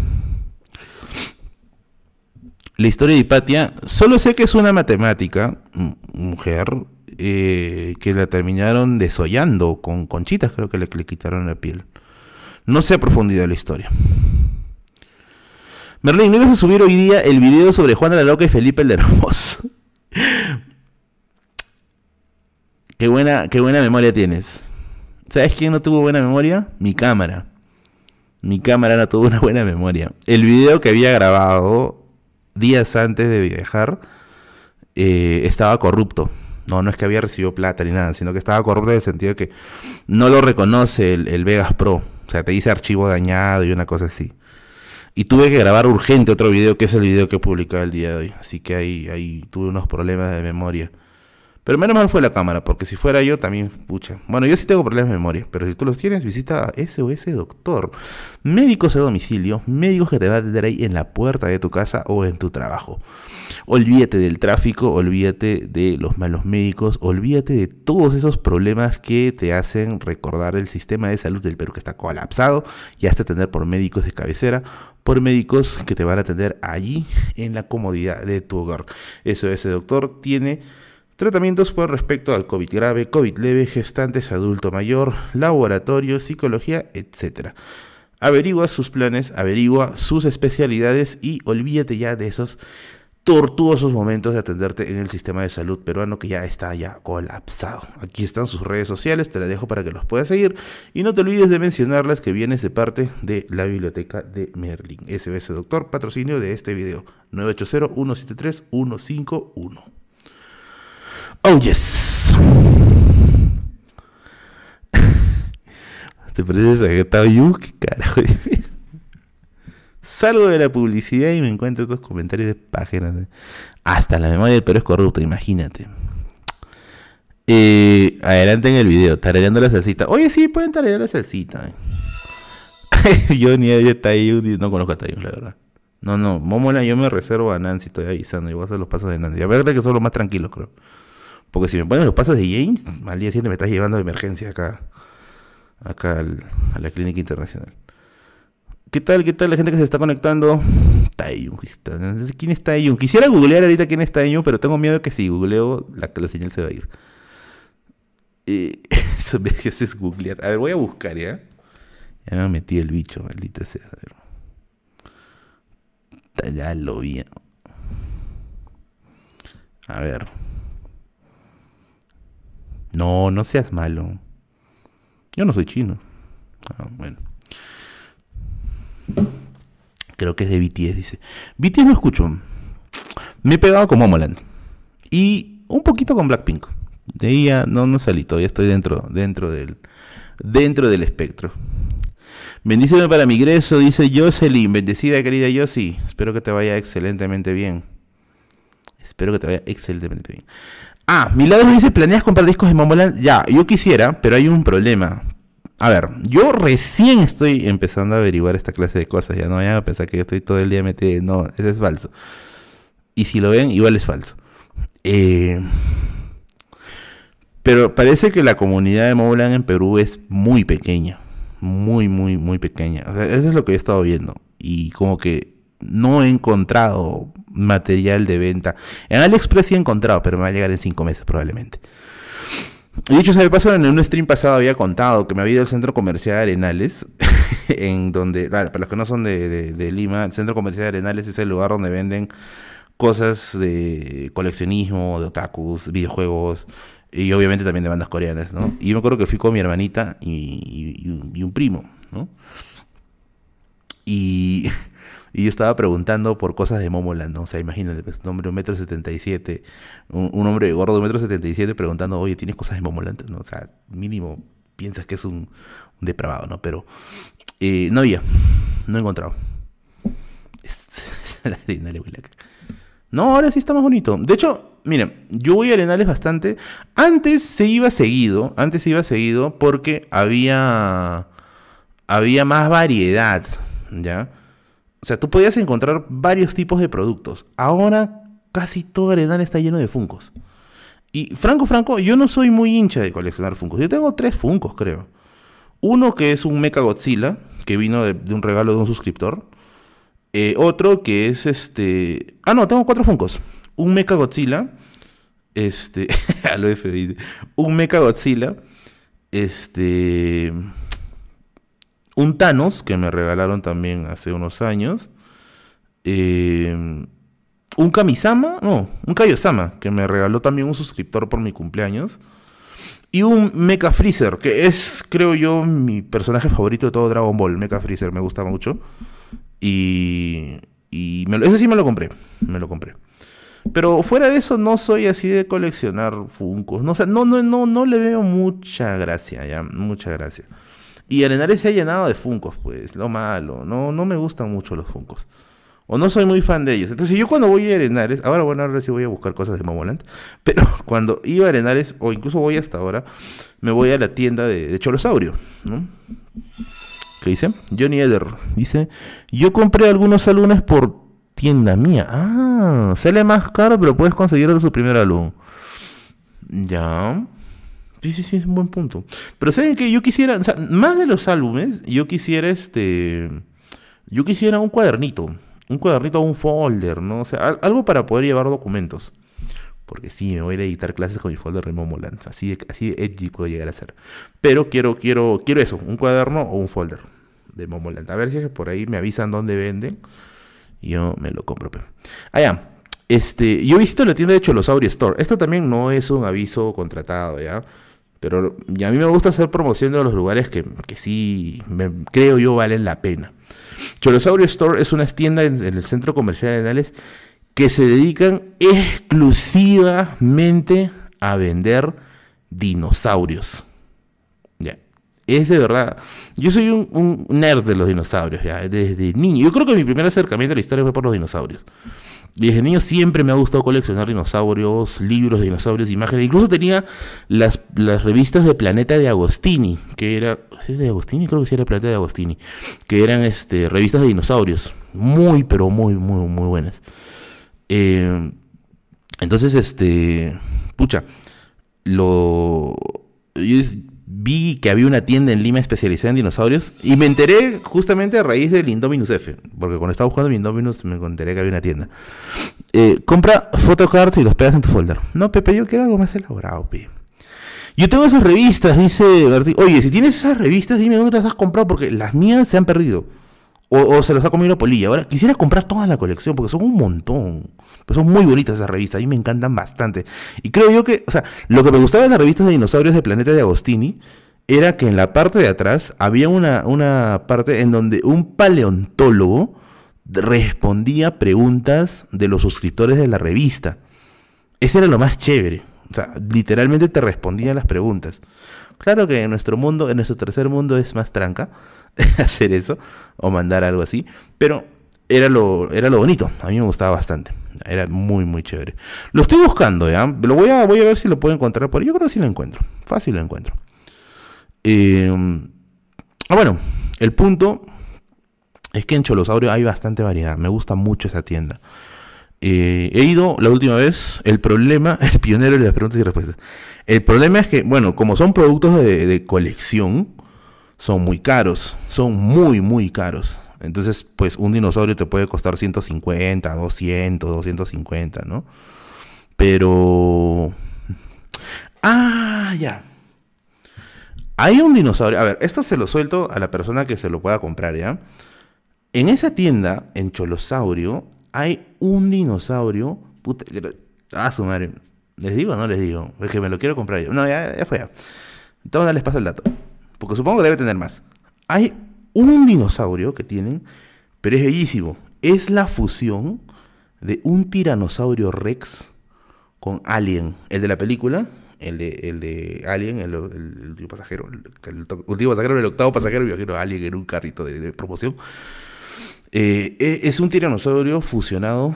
La historia de Hipatia, solo sé que es una matemática, mujer, eh, que la terminaron desollando con conchitas, creo que le, le quitaron la piel. No sé a profundidad la historia. Merlín, ¿no ibas a subir hoy día el video sobre Juana la Loca y Felipe el Hermoso? [laughs] qué buena, qué buena memoria tienes. ¿Sabes quién no tuvo buena memoria? Mi cámara. Mi cámara no tuvo una buena memoria. El video que había grabado días antes de viajar eh, estaba corrupto. No, no es que había recibido plata ni nada, sino que estaba corrupto en el sentido de que no lo reconoce el, Vegas Pro. O sea, te dice archivo dañado y una cosa así. Y tuve que grabar urgente otro video, que es el video que he publicado el día de hoy. Así que ahí, ahí tuve unos problemas de memoria. Pero menos mal fue la cámara, porque si fuera yo también, pucha. Bueno, yo sí tengo problemas de memoria, pero si tú los tienes, visita a SOS Doctor. Médicos a domicilio, médicos que te van a atender ahí en la puerta de tu casa o en tu trabajo. Olvídate del tráfico, olvídate de los malos médicos, olvídate de todos esos problemas que te hacen recordar el sistema de salud del Perú que está colapsado y hasta tener por médicos de cabecera por médicos que te van a atender allí en la comodidad de tu hogar. SOS Doctor tiene Tratamientos por respecto al COVID grave, COVID leve, gestantes, adulto mayor, laboratorio, psicología, etc. Averigua sus planes, averigua sus especialidades y olvídate ya de esos tortuosos momentos de atenderte en el sistema de salud peruano que ya está ya colapsado. Aquí están sus redes sociales, te las dejo para que los puedas seguir y no te olvides de mencionarlas que vienes de parte de la biblioteca de Merlin. SBS Doctor, patrocinio de este video 980-173-151. Oh yes. [laughs] ¿Te pareces a que ¿Qué carajo? [laughs] Salgo de la publicidad y me encuentro estos comentarios de páginas. Hasta la memoria del Perú es corrupta, imagínate. Eh, adelante en el video, tarareando la salsita. Oye, sí, pueden tararear la salsita. [laughs] yo ni a Taiyun, no conozco a Taiyun, la verdad. No, no, Momola yo me reservo a Nancy, estoy avisando. Y voy a los pasos de Nancy. A ver, que son los más tranquilos, creo. Porque si me ponen los pasos de James, al día me estás llevando de emergencia acá. Acá a la clínica internacional. ¿Qué tal? ¿Qué tal la gente que se está conectando? Taeyun, ¿quién es Taeyun? Quisiera googlear ahorita quién es Taeyun, pero tengo miedo que si googleo la, señal se va a ir. [laughs] Eso me haces googlear. A ver, voy a buscar, ¿ya? Ya me metí el bicho, maldita sea. Ya lo vi. A ver. No, no seas malo. Yo no soy chino. Ah, bueno. Creo que es de BTS, dice. BTS no escucho. Me he pegado con Momoland. Y un poquito con Blackpink. De ahí no, no salí, todavía estoy dentro, dentro del, dentro del espectro. Bendíceme para mi ingreso, dice Jocelyn. Bendecida, querida Josie. Espero que te vaya excelentemente bien. Espero que te vaya excelentemente bien. Ah, Milagro dice, ¿planeas comprar discos de Momoland? Ya, yo quisiera, pero hay un problema. A ver, yo recién estoy empezando a averiguar esta clase de cosas. Ya no vayan a pensar que yo estoy todo el día metido. No, eso es falso. Y si lo ven, igual es falso. Eh, pero parece que la comunidad de Moblán en Perú es muy pequeña. Muy, muy, muy pequeña. O sea, eso es lo que he estado viendo. Y como que no he encontrado material de venta. En AliExpress sí he encontrado, pero me va a llegar en cinco meses probablemente. Y dicho sea de paso, en un stream pasado había contado que me había ido al centro comercial de Arenales, [laughs] en donde, para los que no son de, Lima, el centro comercial de Arenales es el lugar donde venden cosas de coleccionismo, de otakus, videojuegos y obviamente también de bandas coreanas, ¿no? Y yo me acuerdo que fui con mi hermanita y, y un primo, ¿no? Y [laughs] y yo estaba preguntando por cosas de Momoland. O sea, imagínate, pues, un hombre de un metro setenta y siete, un, hombre gordo de un metro setenta y siete preguntando, oye, ¿tienes cosas de Momoland? ¿no? O sea, mínimo piensas que es un, depravado, ¿no? Pero eh, no había, no he encontrado. [laughs] No, ahora sí está más bonito. De hecho, miren, yo voy a Arenales bastante. Antes se iba seguido, antes se iba seguido porque había había más variedad, ¿ya? O sea, tú podías encontrar varios tipos de productos. Ahora casi todo Arenal está lleno de Funcos. Y Franco, Franco, yo no soy muy hincha de coleccionar Funcos. Yo tengo tres Funcos, creo. Uno que es un Mecha Godzilla, que vino de, un regalo de un suscriptor. Eh, otro que es este. Ah, no, tengo cuatro Funcos. Un Mecha Godzilla. Este. [laughs] a lo F dice. Un Mecha Godzilla. Este un Thanos, que me regalaron también hace unos años. Eh, un Kamisama, no, un Kaiosama, que me regaló también un suscriptor por mi cumpleaños. Y un Mecha Freezer, que es, creo yo, mi personaje favorito de todo Dragon Ball. Mecha Freezer me gusta mucho. Y, y ese sí me lo compré. Me lo compré. Pero fuera de eso, no soy así de coleccionar Funkos. No, no, no, no, no le veo mucha gracia, ya, mucha gracia. Y Arenales se ha llenado de Funcos, pues, lo malo. No, no me gustan mucho los Funcos. O no soy muy fan de ellos. Entonces yo cuando voy a Arenales, ahora bueno, ahora sí voy a buscar cosas de Momoland, [laughs] pero cuando iba a Arenales, o incluso voy hasta ahora, me voy a la tienda de, de Cholosaurio, ¿no? ¿Qué dice? Johnny Eder dice, yo compré algunos álbumes por tienda mía. Ah, sale más caro, pero puedes conseguir de su primer álbum. Ya. Sí, sí, sí, es un buen punto. Pero saben que yo quisiera, o sea, más de los álbumes, yo quisiera este, yo quisiera un cuadernito, un cuadernito o un folder, ¿no? O sea, algo para poder llevar documentos. Porque sí, me voy a editar clases con mi folder de Momoland. Así así edgy puedo llegar a ser. Pero quiero, quiero, quiero eso, un cuaderno o un folder de Momoland. A ver si es que por ahí me avisan dónde venden. Yo me lo compro. Pero. Ah, Este, yo visito la tienda de Cholosaurio Store. Esto también no es un aviso contratado, ¿ya? Pero a mí me gusta hacer promoción de los lugares que, que sí creo yo valen la pena. Cholosaurio Store es una tienda en, el centro comercial de Nales que se dedican exclusivamente a vender dinosaurios. Ya. Es de verdad. Yo soy un, un, nerd de los dinosaurios, ya, desde niño. Yo creo que mi primer acercamiento a la historia fue por los dinosaurios. Desde niño siempre me ha gustado coleccionar dinosaurios, libros de dinosaurios, imágenes. Incluso tenía las, las revistas de Planeta de Agostini, que era. ¿Es de Agostini? Creo que sí era Planeta de Agostini. Que eran este, revistas de dinosaurios. Muy, pero muy, muy, muy buenas. Eh, entonces, este. Pucha. Lo vi que había una tienda en Lima especializada en dinosaurios y me enteré justamente a raíz del Indominus F, porque cuando estaba buscando mi Indominus me enteré que había una tienda. Eh, compra photocards y los pegas en tu folder. No, Pepe, yo quiero algo más elaborado, Pepe. Yo tengo esas revistas, dice Oye, si tienes esas revistas, dime dónde las has comprado, porque las mías se han perdido. O, se las ha comido la polilla. Ahora, quisiera comprar toda la colección, porque son un montón. Pero son muy bonitas esas revistas, a mí me encantan bastante. Y creo yo que, o sea, lo que me gustaba de las revistas de dinosaurios de Planeta de Agostini era que en la parte de atrás había una, una parte en donde un paleontólogo respondía preguntas de los suscriptores de la revista. Ese era lo más chévere. O sea, literalmente te respondían las preguntas. Claro que en nuestro mundo, en nuestro tercer mundo es más tranca [laughs] hacer eso o mandar algo así, pero era lo, era lo bonito, a mí me gustaba bastante, era muy muy chévere. Lo estoy buscando, ¿ya? Lo voy a, voy a ver si lo puedo encontrar por ahí, yo creo que sí lo encuentro, fácil lo encuentro. Eh, ah, bueno, el punto es que en Cholosaurio hay bastante variedad, me gusta mucho esa tienda. Eh, he ido la última vez, el problema, [laughs] el pionero de las preguntas y respuestas. El problema es que, bueno, como son productos de colección, son muy caros, son muy, muy caros. Entonces, pues un dinosaurio te puede costar 150, 200, 250, ¿no? Pero... Ah, ya. Hay un dinosaurio. A ver, esto se lo suelto a la persona que se lo pueda comprar, ¿ya? En esa tienda, en Cholosaurio, hay un dinosaurio. Puta, ah, su madre. ¿Les digo o no les digo? Es que me lo quiero comprar yo. No, ya, ya fue ya. Entonces les paso el dato. Porque supongo que debe tener más. Hay un dinosaurio que tienen, pero es bellísimo. Es la fusión de un tiranosaurio rex con Alien. El de la película, el de, el de Alien, el, último pasajero, el, octavo pasajero viajero Alien en un carrito de, promoción. Eh, e, es un tiranosaurio fusionado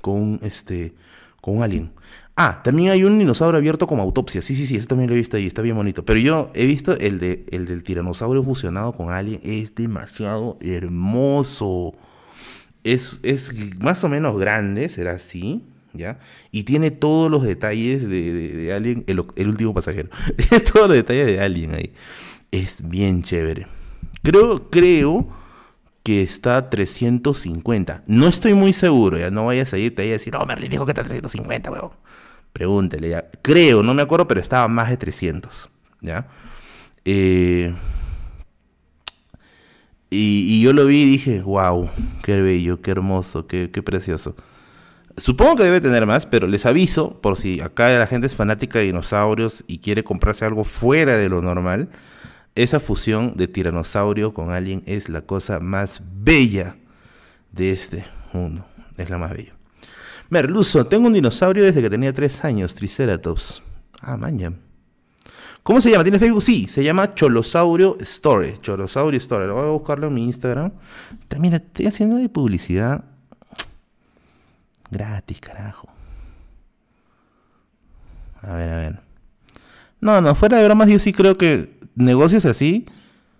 con, este, con un alien. Ah, también hay un dinosaurio abierto como autopsia. Sí, sí, sí, eso también lo he visto ahí, está bien bonito. Pero yo he visto el, de, el del tiranosaurio fusionado con alien, es demasiado hermoso. Es, es más o menos grande, será así, ¿ya? Y tiene todos los detalles de, de, Alien, el, el, último pasajero. [laughs] Tiene todos los detalles de Alien ahí. Es bien chévere. Creo, creo que está 350. No estoy muy seguro, ya no vayas a irte ahí a decir, oh, Merlin dijo que está 350, weón. Pregúntele ya. Creo, no me acuerdo, pero estaba más de 300. ¿Ya? Eh, y, yo lo vi y dije, wow, qué bello, qué hermoso, qué, qué, precioso. Supongo que debe tener más, pero les aviso, por si acá la gente es fanática de dinosaurios y quiere comprarse algo fuera de lo normal, esa fusión de tiranosaurio con alien es la cosa más bella de este mundo. Es la más bella. Merluzo, tengo un dinosaurio desde que tenía tres años, Triceratops. Ah, maña. ¿Cómo se llama? ¿Tiene Facebook? Sí, se llama Cholosaurio Story. Cholosaurio Story. Lo voy a buscarlo en mi Instagram. También estoy haciendo de publicidad gratis, carajo. A ver, a ver. No, no, fuera de bromas, yo sí creo que negocios así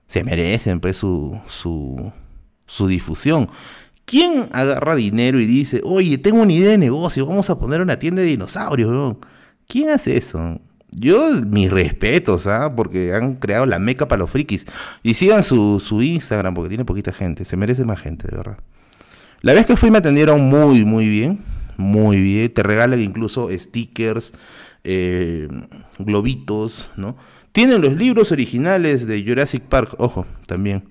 se merecen pues su, su, su difusión. ¿Quién agarra dinero y dice, oye, tengo una idea de negocio, vamos a poner una tienda de dinosaurios? ¿Quién hace eso? Yo, mis respetos, ¿ah? Porque han creado la meca para los frikis. Y sigan su, su Instagram, porque tiene poquita gente. Se merece más gente, de verdad. La vez que fui me atendieron muy, muy bien. Muy bien. Te regalan incluso stickers, eh, globitos, ¿no? Tienen los libros originales de Jurassic Park, ojo, también.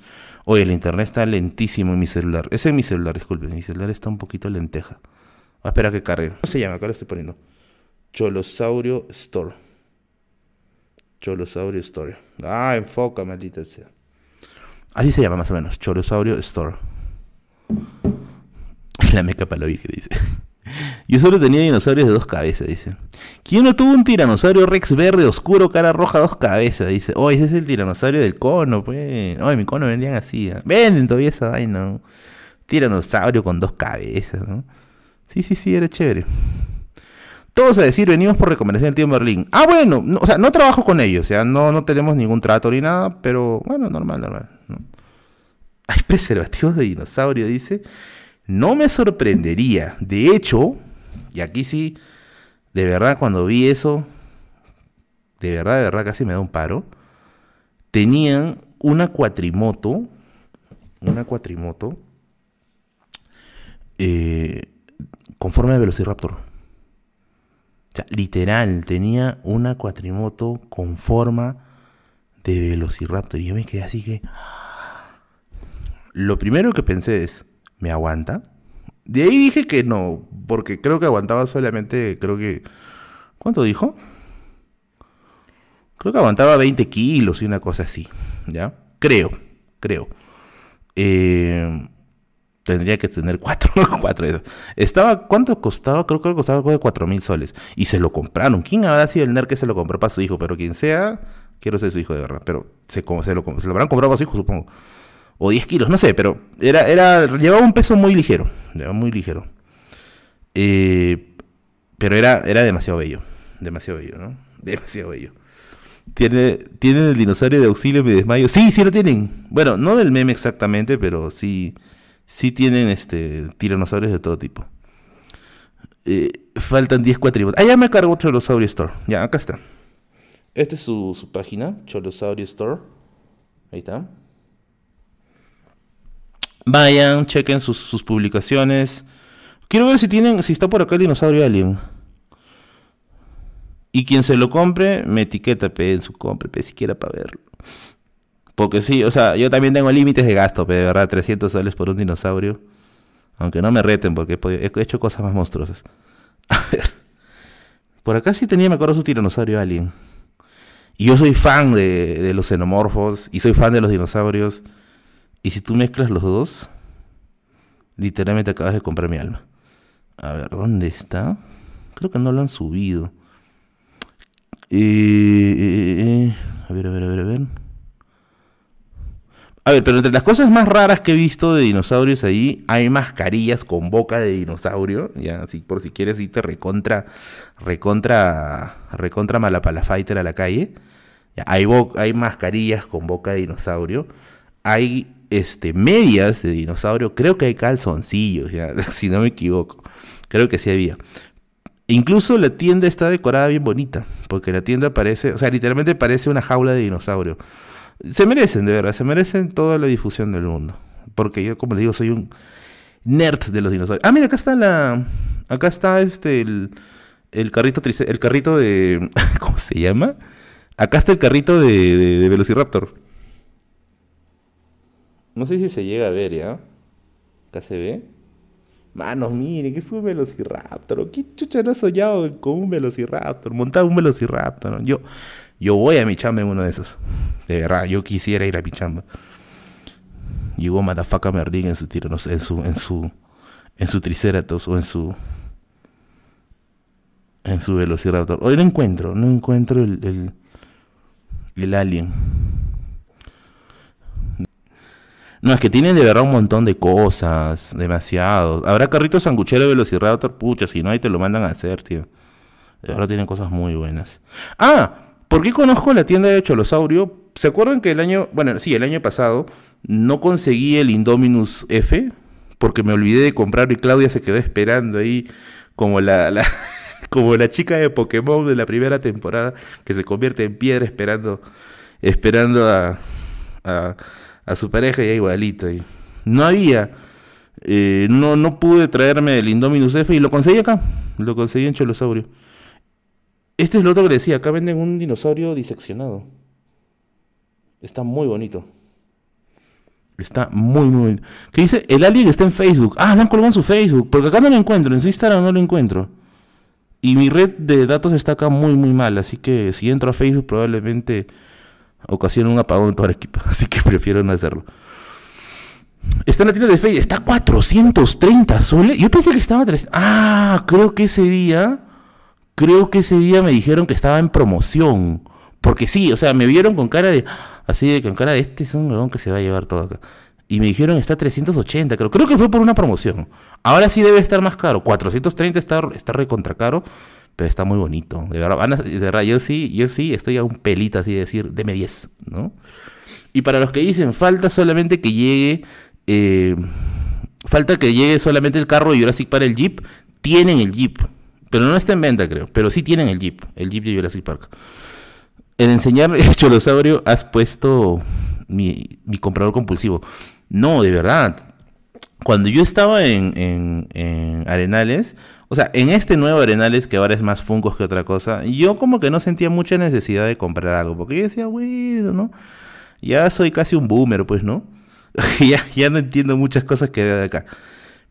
Oye, el internet está lentísimo en mi celular. Ese es mi celular, disculpen. Mi celular está un poquito lenteja. a esperar que cargue. ¿Cómo se llama? Acá lo estoy poniendo. Cholosaurio Store. Cholosaurio Store. Ah, enfoca, maldita sea. Así se llama más o menos. Cholosaurio Store. [laughs] La meca para que dice. Yo solo tenía dinosaurios de dos cabezas, dice. ¿Quién no tuvo un tiranosaurio Rex verde oscuro, cara roja, dos cabezas? Dice. Oh, ese es el tiranosaurio del cono, pues. Oh, mi cono vendían así. ¿eh? Venden todavía esa vaina. Tiranosaurio con dos cabezas, ¿no? Sí, sí, sí, era chévere. Todos a decir, venimos por recomendación del tío Merlín. Ah, bueno, o sea, no trabajo con ellos, o sea, no, no tenemos ningún trato ni nada, pero bueno, normal, normal. Hay preservativos de dinosaurio, dice. No me sorprendería. De hecho, y aquí sí, de verdad, cuando vi eso, de verdad, de verdad, casi me da un paro. Tenían una cuatrimoto, una cuatrimoto, eh, con forma de Velociraptor. O sea, literal, tenía una cuatrimoto con forma de Velociraptor. Y yo me quedé así que... [gasps] Lo primero que pensé es, ¿me aguanta? De ahí dije que no, porque creo que aguantaba solamente, creo que... ¿Cuánto dijo? Creo que aguantaba 20 kilos y una cosa así, ¿ya? Creo, creo. Eh, tendría que tener cuatro, [laughs] cuatro Estaba, ¿cuánto costaba? Creo que costaba algo de cuatro mil soles. Y se lo compraron. ¿Quién habrá sido el nerd que se lo compró para su hijo? Pero quien sea, quiero ser su hijo de verdad. Pero se, se, lo, se lo habrán comprado para su hijo, supongo. O 10 kilos, no sé, pero era, era, llevaba un peso muy ligero. Muy ligero. Eh, pero era, era demasiado bello. Demasiado bello, ¿no? [laughs] Demasiado bello. ¿Tiene, ¿Tienen el dinosaurio de auxilio me desmayo? Sí, sí lo tienen. Bueno, no del meme exactamente, pero sí sí tienen este tiranosaurios de todo tipo. Eh, faltan 10 cuatrimotos. Ah, ya me cargó Cholosaurio Store. Ya, acá está. Esta es su, página, Cholosaurio Store. Ahí está. Vayan, chequen sus, publicaciones. Quiero ver si tienen, si está por acá el dinosaurio alien. Y quien se lo compre, me etiqueta pe, en su compra, pe, siquiera para verlo. Porque sí, o sea, yo también tengo límites de gasto, pero de verdad, 300 soles por un dinosaurio. Aunque no me reten porque he, hecho cosas más monstruosas. [laughs] A ver. Por acá sí tenía, me acuerdo, su tiranosaurio alien. Y yo soy fan de, los xenomorfos y soy fan de los dinosaurios. Y si tú mezclas los dos, literalmente acabas de comprar mi alma. A ver, ¿dónde está? Creo que no lo han subido. Eh, eh, eh, a ver, a ver, a ver, a ver. A ver, pero entre las cosas más raras que he visto de dinosaurios ahí, hay mascarillas con boca de dinosaurio. Ya, así por si quieres irte recontra, recontra, recontra malapalafighter a la calle. Hay, hay mascarillas con boca de dinosaurio. Hay este, medias de dinosaurio. Creo que hay calzoncillos, ya, [laughs] si no me equivoco. Creo que sí había. Incluso la tienda está decorada bien bonita. Porque la tienda parece, o sea, literalmente parece una jaula de dinosaurio. Se merecen, de verdad, se merecen toda la difusión del mundo. Porque yo, como les digo, soy un nerd de los dinosaurios. Ah, mira, acá está la. Acá está este el, el carrito el carrito de. [laughs] ¿Cómo se llama? Acá está el carrito de, Velociraptor. No sé si se llega a ver, ¿ya? Acá se ve. Manos, miren, que es un Velociraptor. ¿Qué chucha no ha soñado con un Velociraptor? Montar un Velociraptor. ¿no? Yo, yo voy a mi chamba en uno de esos. De verdad, yo quisiera ir a mi chamba. Llegó Madafaka Merlin en su tiro, en su, en su, en su Triceratops o en su, en su Velociraptor. Hoy no encuentro, no encuentro el, el alien. No, es que tienen de verdad un montón de cosas, demasiado. Habrá carritos sangucheros de Velociraptor, pucha, si no ahí te lo mandan a hacer, tío. De verdad tienen cosas muy buenas. Ah, ¿Por qué conozco la tienda de Cholosaurio? ¿Se acuerdan que el año, bueno, sí, el año pasado no conseguí el Indominus F? Porque me olvidé de comprarlo y Claudia se quedó esperando ahí como la, [laughs] como la chica de Pokémon de la primera temporada que se convierte en piedra esperando, esperando a, su pareja y igualito. Y no había, eh, no, no pude traerme el Indominus F y lo conseguí acá, lo conseguí en Cholosaurio. Este es lo otro que decía, acá venden un dinosaurio diseccionado. Está muy bonito. Está muy, muy... ¿Qué dice? El alien está en Facebook. Ah, lo han colgado en su Facebook. Porque acá no lo encuentro. En su Instagram no lo encuentro. Y mi red de datos está acá muy, muy mal. Así que si entro a Facebook probablemente ocasione un apagón en toda la equipa. [laughs] Así que prefiero no hacerlo. Está en la tienda de Facebook. Está 430 soles. Yo pensé que estaba 300. Ah, creo que ese día... Creo que ese día me dijeron que estaba en promoción. Porque sí, o sea, me vieron con cara de... Así de con cara de este es un huevón que se va a llevar todo acá. Y me dijeron está 380, creo. Creo que fue por una promoción. Ahora sí debe estar más caro. 430 está, está recontra caro, pero está muy bonito. De verdad, de verdad, yo sí, yo sí estoy a un pelito así de decir, deme 10, ¿no? Y para los que dicen, falta solamente que llegue... Eh, falta que llegue solamente el carro de Jurassic Park, el Jeep. Tienen el Jeep. Pero no está en venta, creo. Pero sí tienen el Jeep. El Jeep de Jurassic Park en enseñar [laughs] el cholosaurio has puesto mi, comprador compulsivo. No, de verdad. Cuando yo estaba en, Arenales, o sea, en este nuevo Arenales que ahora es más fungos que otra cosa, yo como que no sentía mucha necesidad de comprar algo, porque yo decía, bueno, ¿no? Ya soy casi un boomer, pues, ¿no? [laughs] ya, ya no entiendo muchas cosas que veo de acá.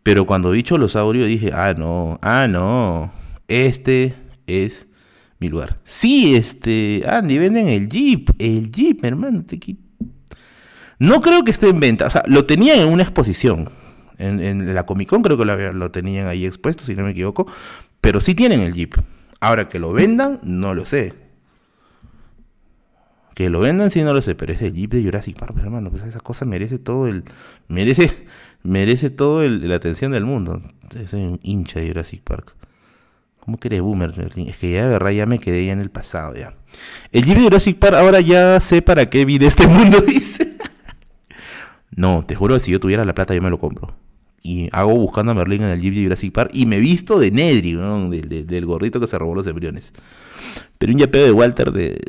Pero cuando vi Cholosaurio dije, ah, no, ah, no, este es mi lugar. Sí, este, Andy, venden el Jeep, el Jeep, hermano. No creo que esté en venta, o sea, lo tenían en una exposición. En, la Comic Con creo que lo, tenían ahí expuesto, si no me equivoco. Pero sí tienen el Jeep. Ahora que lo vendan, no lo sé. Que lo vendan, sí no lo sé, pero es el Jeep de Jurassic Park, hermano. Pues esa cosa merece todo el. Merece. Merece todo la atención del mundo. Soy un hincha de Jurassic Park. ¿Cómo que boomer? Es que ya de verdad ya me quedé ya en el pasado ya. El Jeep de Jurassic Park ahora ya sé para qué vine este mundo, [laughs] dice. No, te juro que si yo tuviera la plata yo me lo compro. Y hago buscando a Merlin en el Jeep de Jurassic Park y me visto de Nedry, ¿no? del gordito que se robó los embriones. Pero un yapeo de Walter de...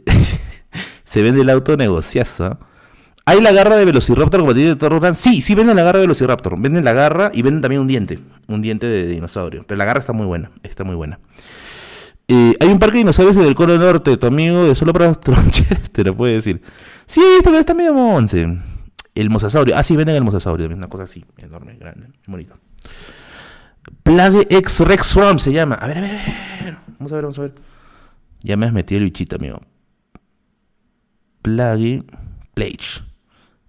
[laughs] se vende el auto negociazo. ¿ah? ¿Hay la garra de Velociraptor como de Toro Sí, sí venden la garra de Velociraptor. Venden la garra y venden también un diente. Un diente de dinosaurio. Pero la garra está muy buena. Está muy buena. Eh, hay un parque de dinosaurios en el Cono Norte. Tu amigo de solo para [laughs] tronches te lo puede decir. Sí, esto está medio monce. El mosasaurio. Ah, sí, venden el mosasaurio. Una cosa así. Enorme, grande. Bonito. Plague X Rex Swarm se llama. A ver, a ver, a ver. Vamos a ver, vamos a ver. Ya me has metido el bichito, amigo. Plague Plage.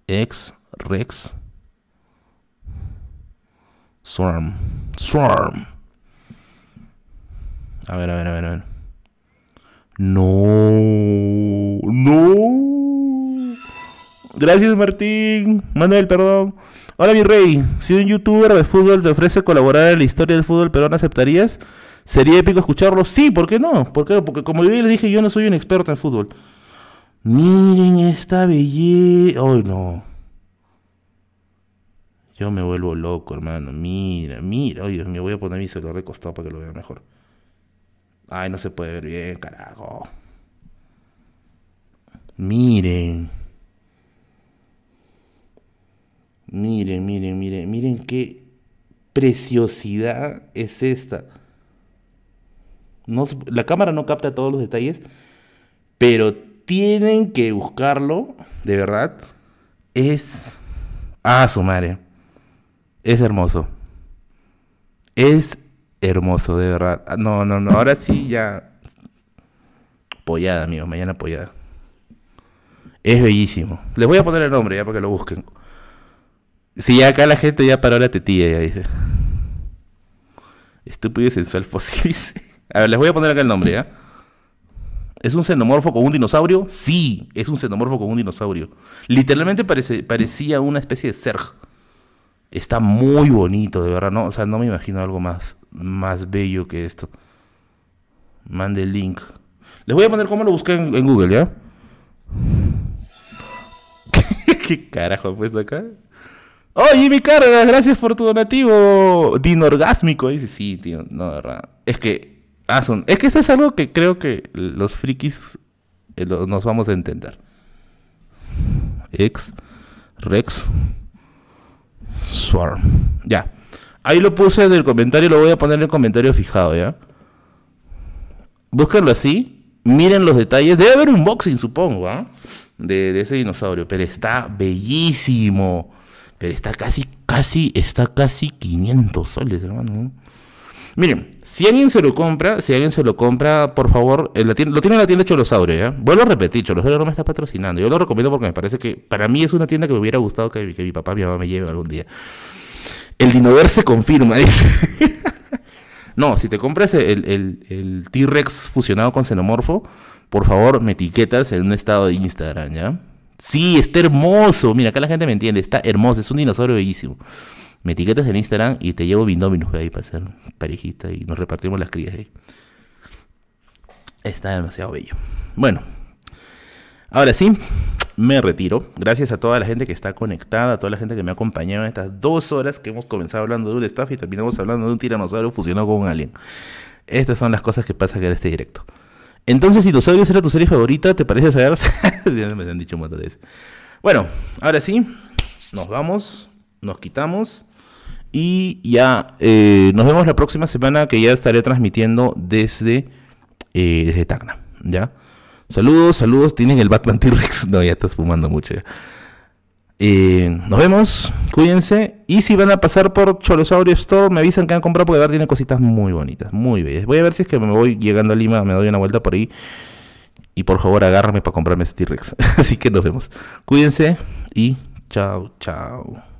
X Rex Swarm. Swarm. A ver, a ver, a ver, a ver. No. No. Gracias, Martín. Manuel, perdón. Hola, mi rey. Si un youtuber de fútbol te ofrece colaborar en la historia del fútbol peruano, ¿aceptarías? ¿Sería épico escucharlo? Sí, ¿por qué no? ¿Por qué? Porque como yo les dije, yo no soy un experto en fútbol. Miren esta belleza. Ay, no. Yo me vuelvo loco, hermano. Mira, mira. Oye, me voy a poner mi celular recostado para que lo vea mejor. Ay, no se puede ver bien, carajo. Miren. Miren, miren, miren. Miren qué preciosidad es esta. No, la cámara no capta todos los detalles, pero tienen que buscarlo, de verdad. Es. Ah, su madre. Es hermoso. Es hermoso, de verdad. Ah, no, no, no. Ahora sí ya. Pollada, amigos. Mañana pollada. Es bellísimo. Les voy a poner el nombre ya para que lo busquen. Si acá la gente ya paró la tetilla, ya dice. Estúpido y sensual fósil. [laughs] A ver, les voy a poner acá el nombre, ¿ya? ¿Es un xenomorfo con un dinosaurio? Sí, es un xenomorfo con un dinosaurio. Literalmente parecía una especie de Serg. Está muy bonito, de verdad. No, o sea, no me imagino algo más, más bello que esto. Mande el link. Les voy a poner cómo lo busqué en, Google, ¿ya? [laughs] ¿Qué carajo he puesto acá? ¡Oh, Jimmy Cargas! Gracias por tu donativo. Dinorgásmico. Dice, sí, tío. No, de verdad. Es que Ah, es que esto es algo que creo que los frikis eh, nos vamos a entender. X, Rex, Swarm. Ya. Ahí lo puse en el comentario, lo voy a poner en el comentario fijado, ¿ya? Búsquenlo así. Miren los detalles. Debe haber un unboxing, supongo, ¿ah? De ese dinosaurio. Pero está bellísimo. Pero está casi, casi, está casi 500 soles, hermano. Miren, si alguien se lo compra, si alguien se lo compra, por favor, lo tiene en la tienda Cholosaurio, ¿ya? Vuelvo a repetir, Cholosaurio no me está patrocinando. Yo lo recomiendo porque me parece que para mí es una tienda que me hubiera gustado que, mi papá mi mamá me lleven algún día. El Dinover se confirma, [laughs] dice. no, si te compras el, el T-Rex fusionado con xenomorfo, por favor, me etiquetas en un estado de Instagram, ¿ya? Sí, está hermoso. Mira, acá la gente me entiende. Está hermoso. Es un dinosaurio bellísimo. Me etiquetas en Instagram y te llevo Bindominus ahí para hacer parejita y nos repartimos las crías ahí. Está demasiado bello. Bueno, ahora sí, me retiro. Gracias a toda la gente que está conectada, a toda la gente que me ha acompañado en estas dos horas que hemos comenzado hablando de un staff y terminamos hablando de un tiranosaurio fusionado con un alien. Estas son las cosas que pasan en este directo. Entonces, si los audios era tu serie favorita, ¿te parece saber? [laughs] ya me han dicho un de Bueno, ahora sí, nos vamos, nos quitamos. Y ya eh, nos vemos la próxima semana que ya estaré transmitiendo desde, eh, desde Tacna. ¿ya? Saludos, saludos. Tienen el Batman T-Rex. [laughs] No, ya estás fumando mucho. Nos vemos, cuídense. Y si van a pasar por Cholosaurio Store, me avisan que han comprado porque ver tiene cositas muy bonitas, muy bellas. Voy a ver si es que me voy llegando a Lima, me doy una vuelta por ahí. Y por favor, agárrame para comprarme ese T-Rex. [laughs] Así que nos vemos. Cuídense y chao, chao.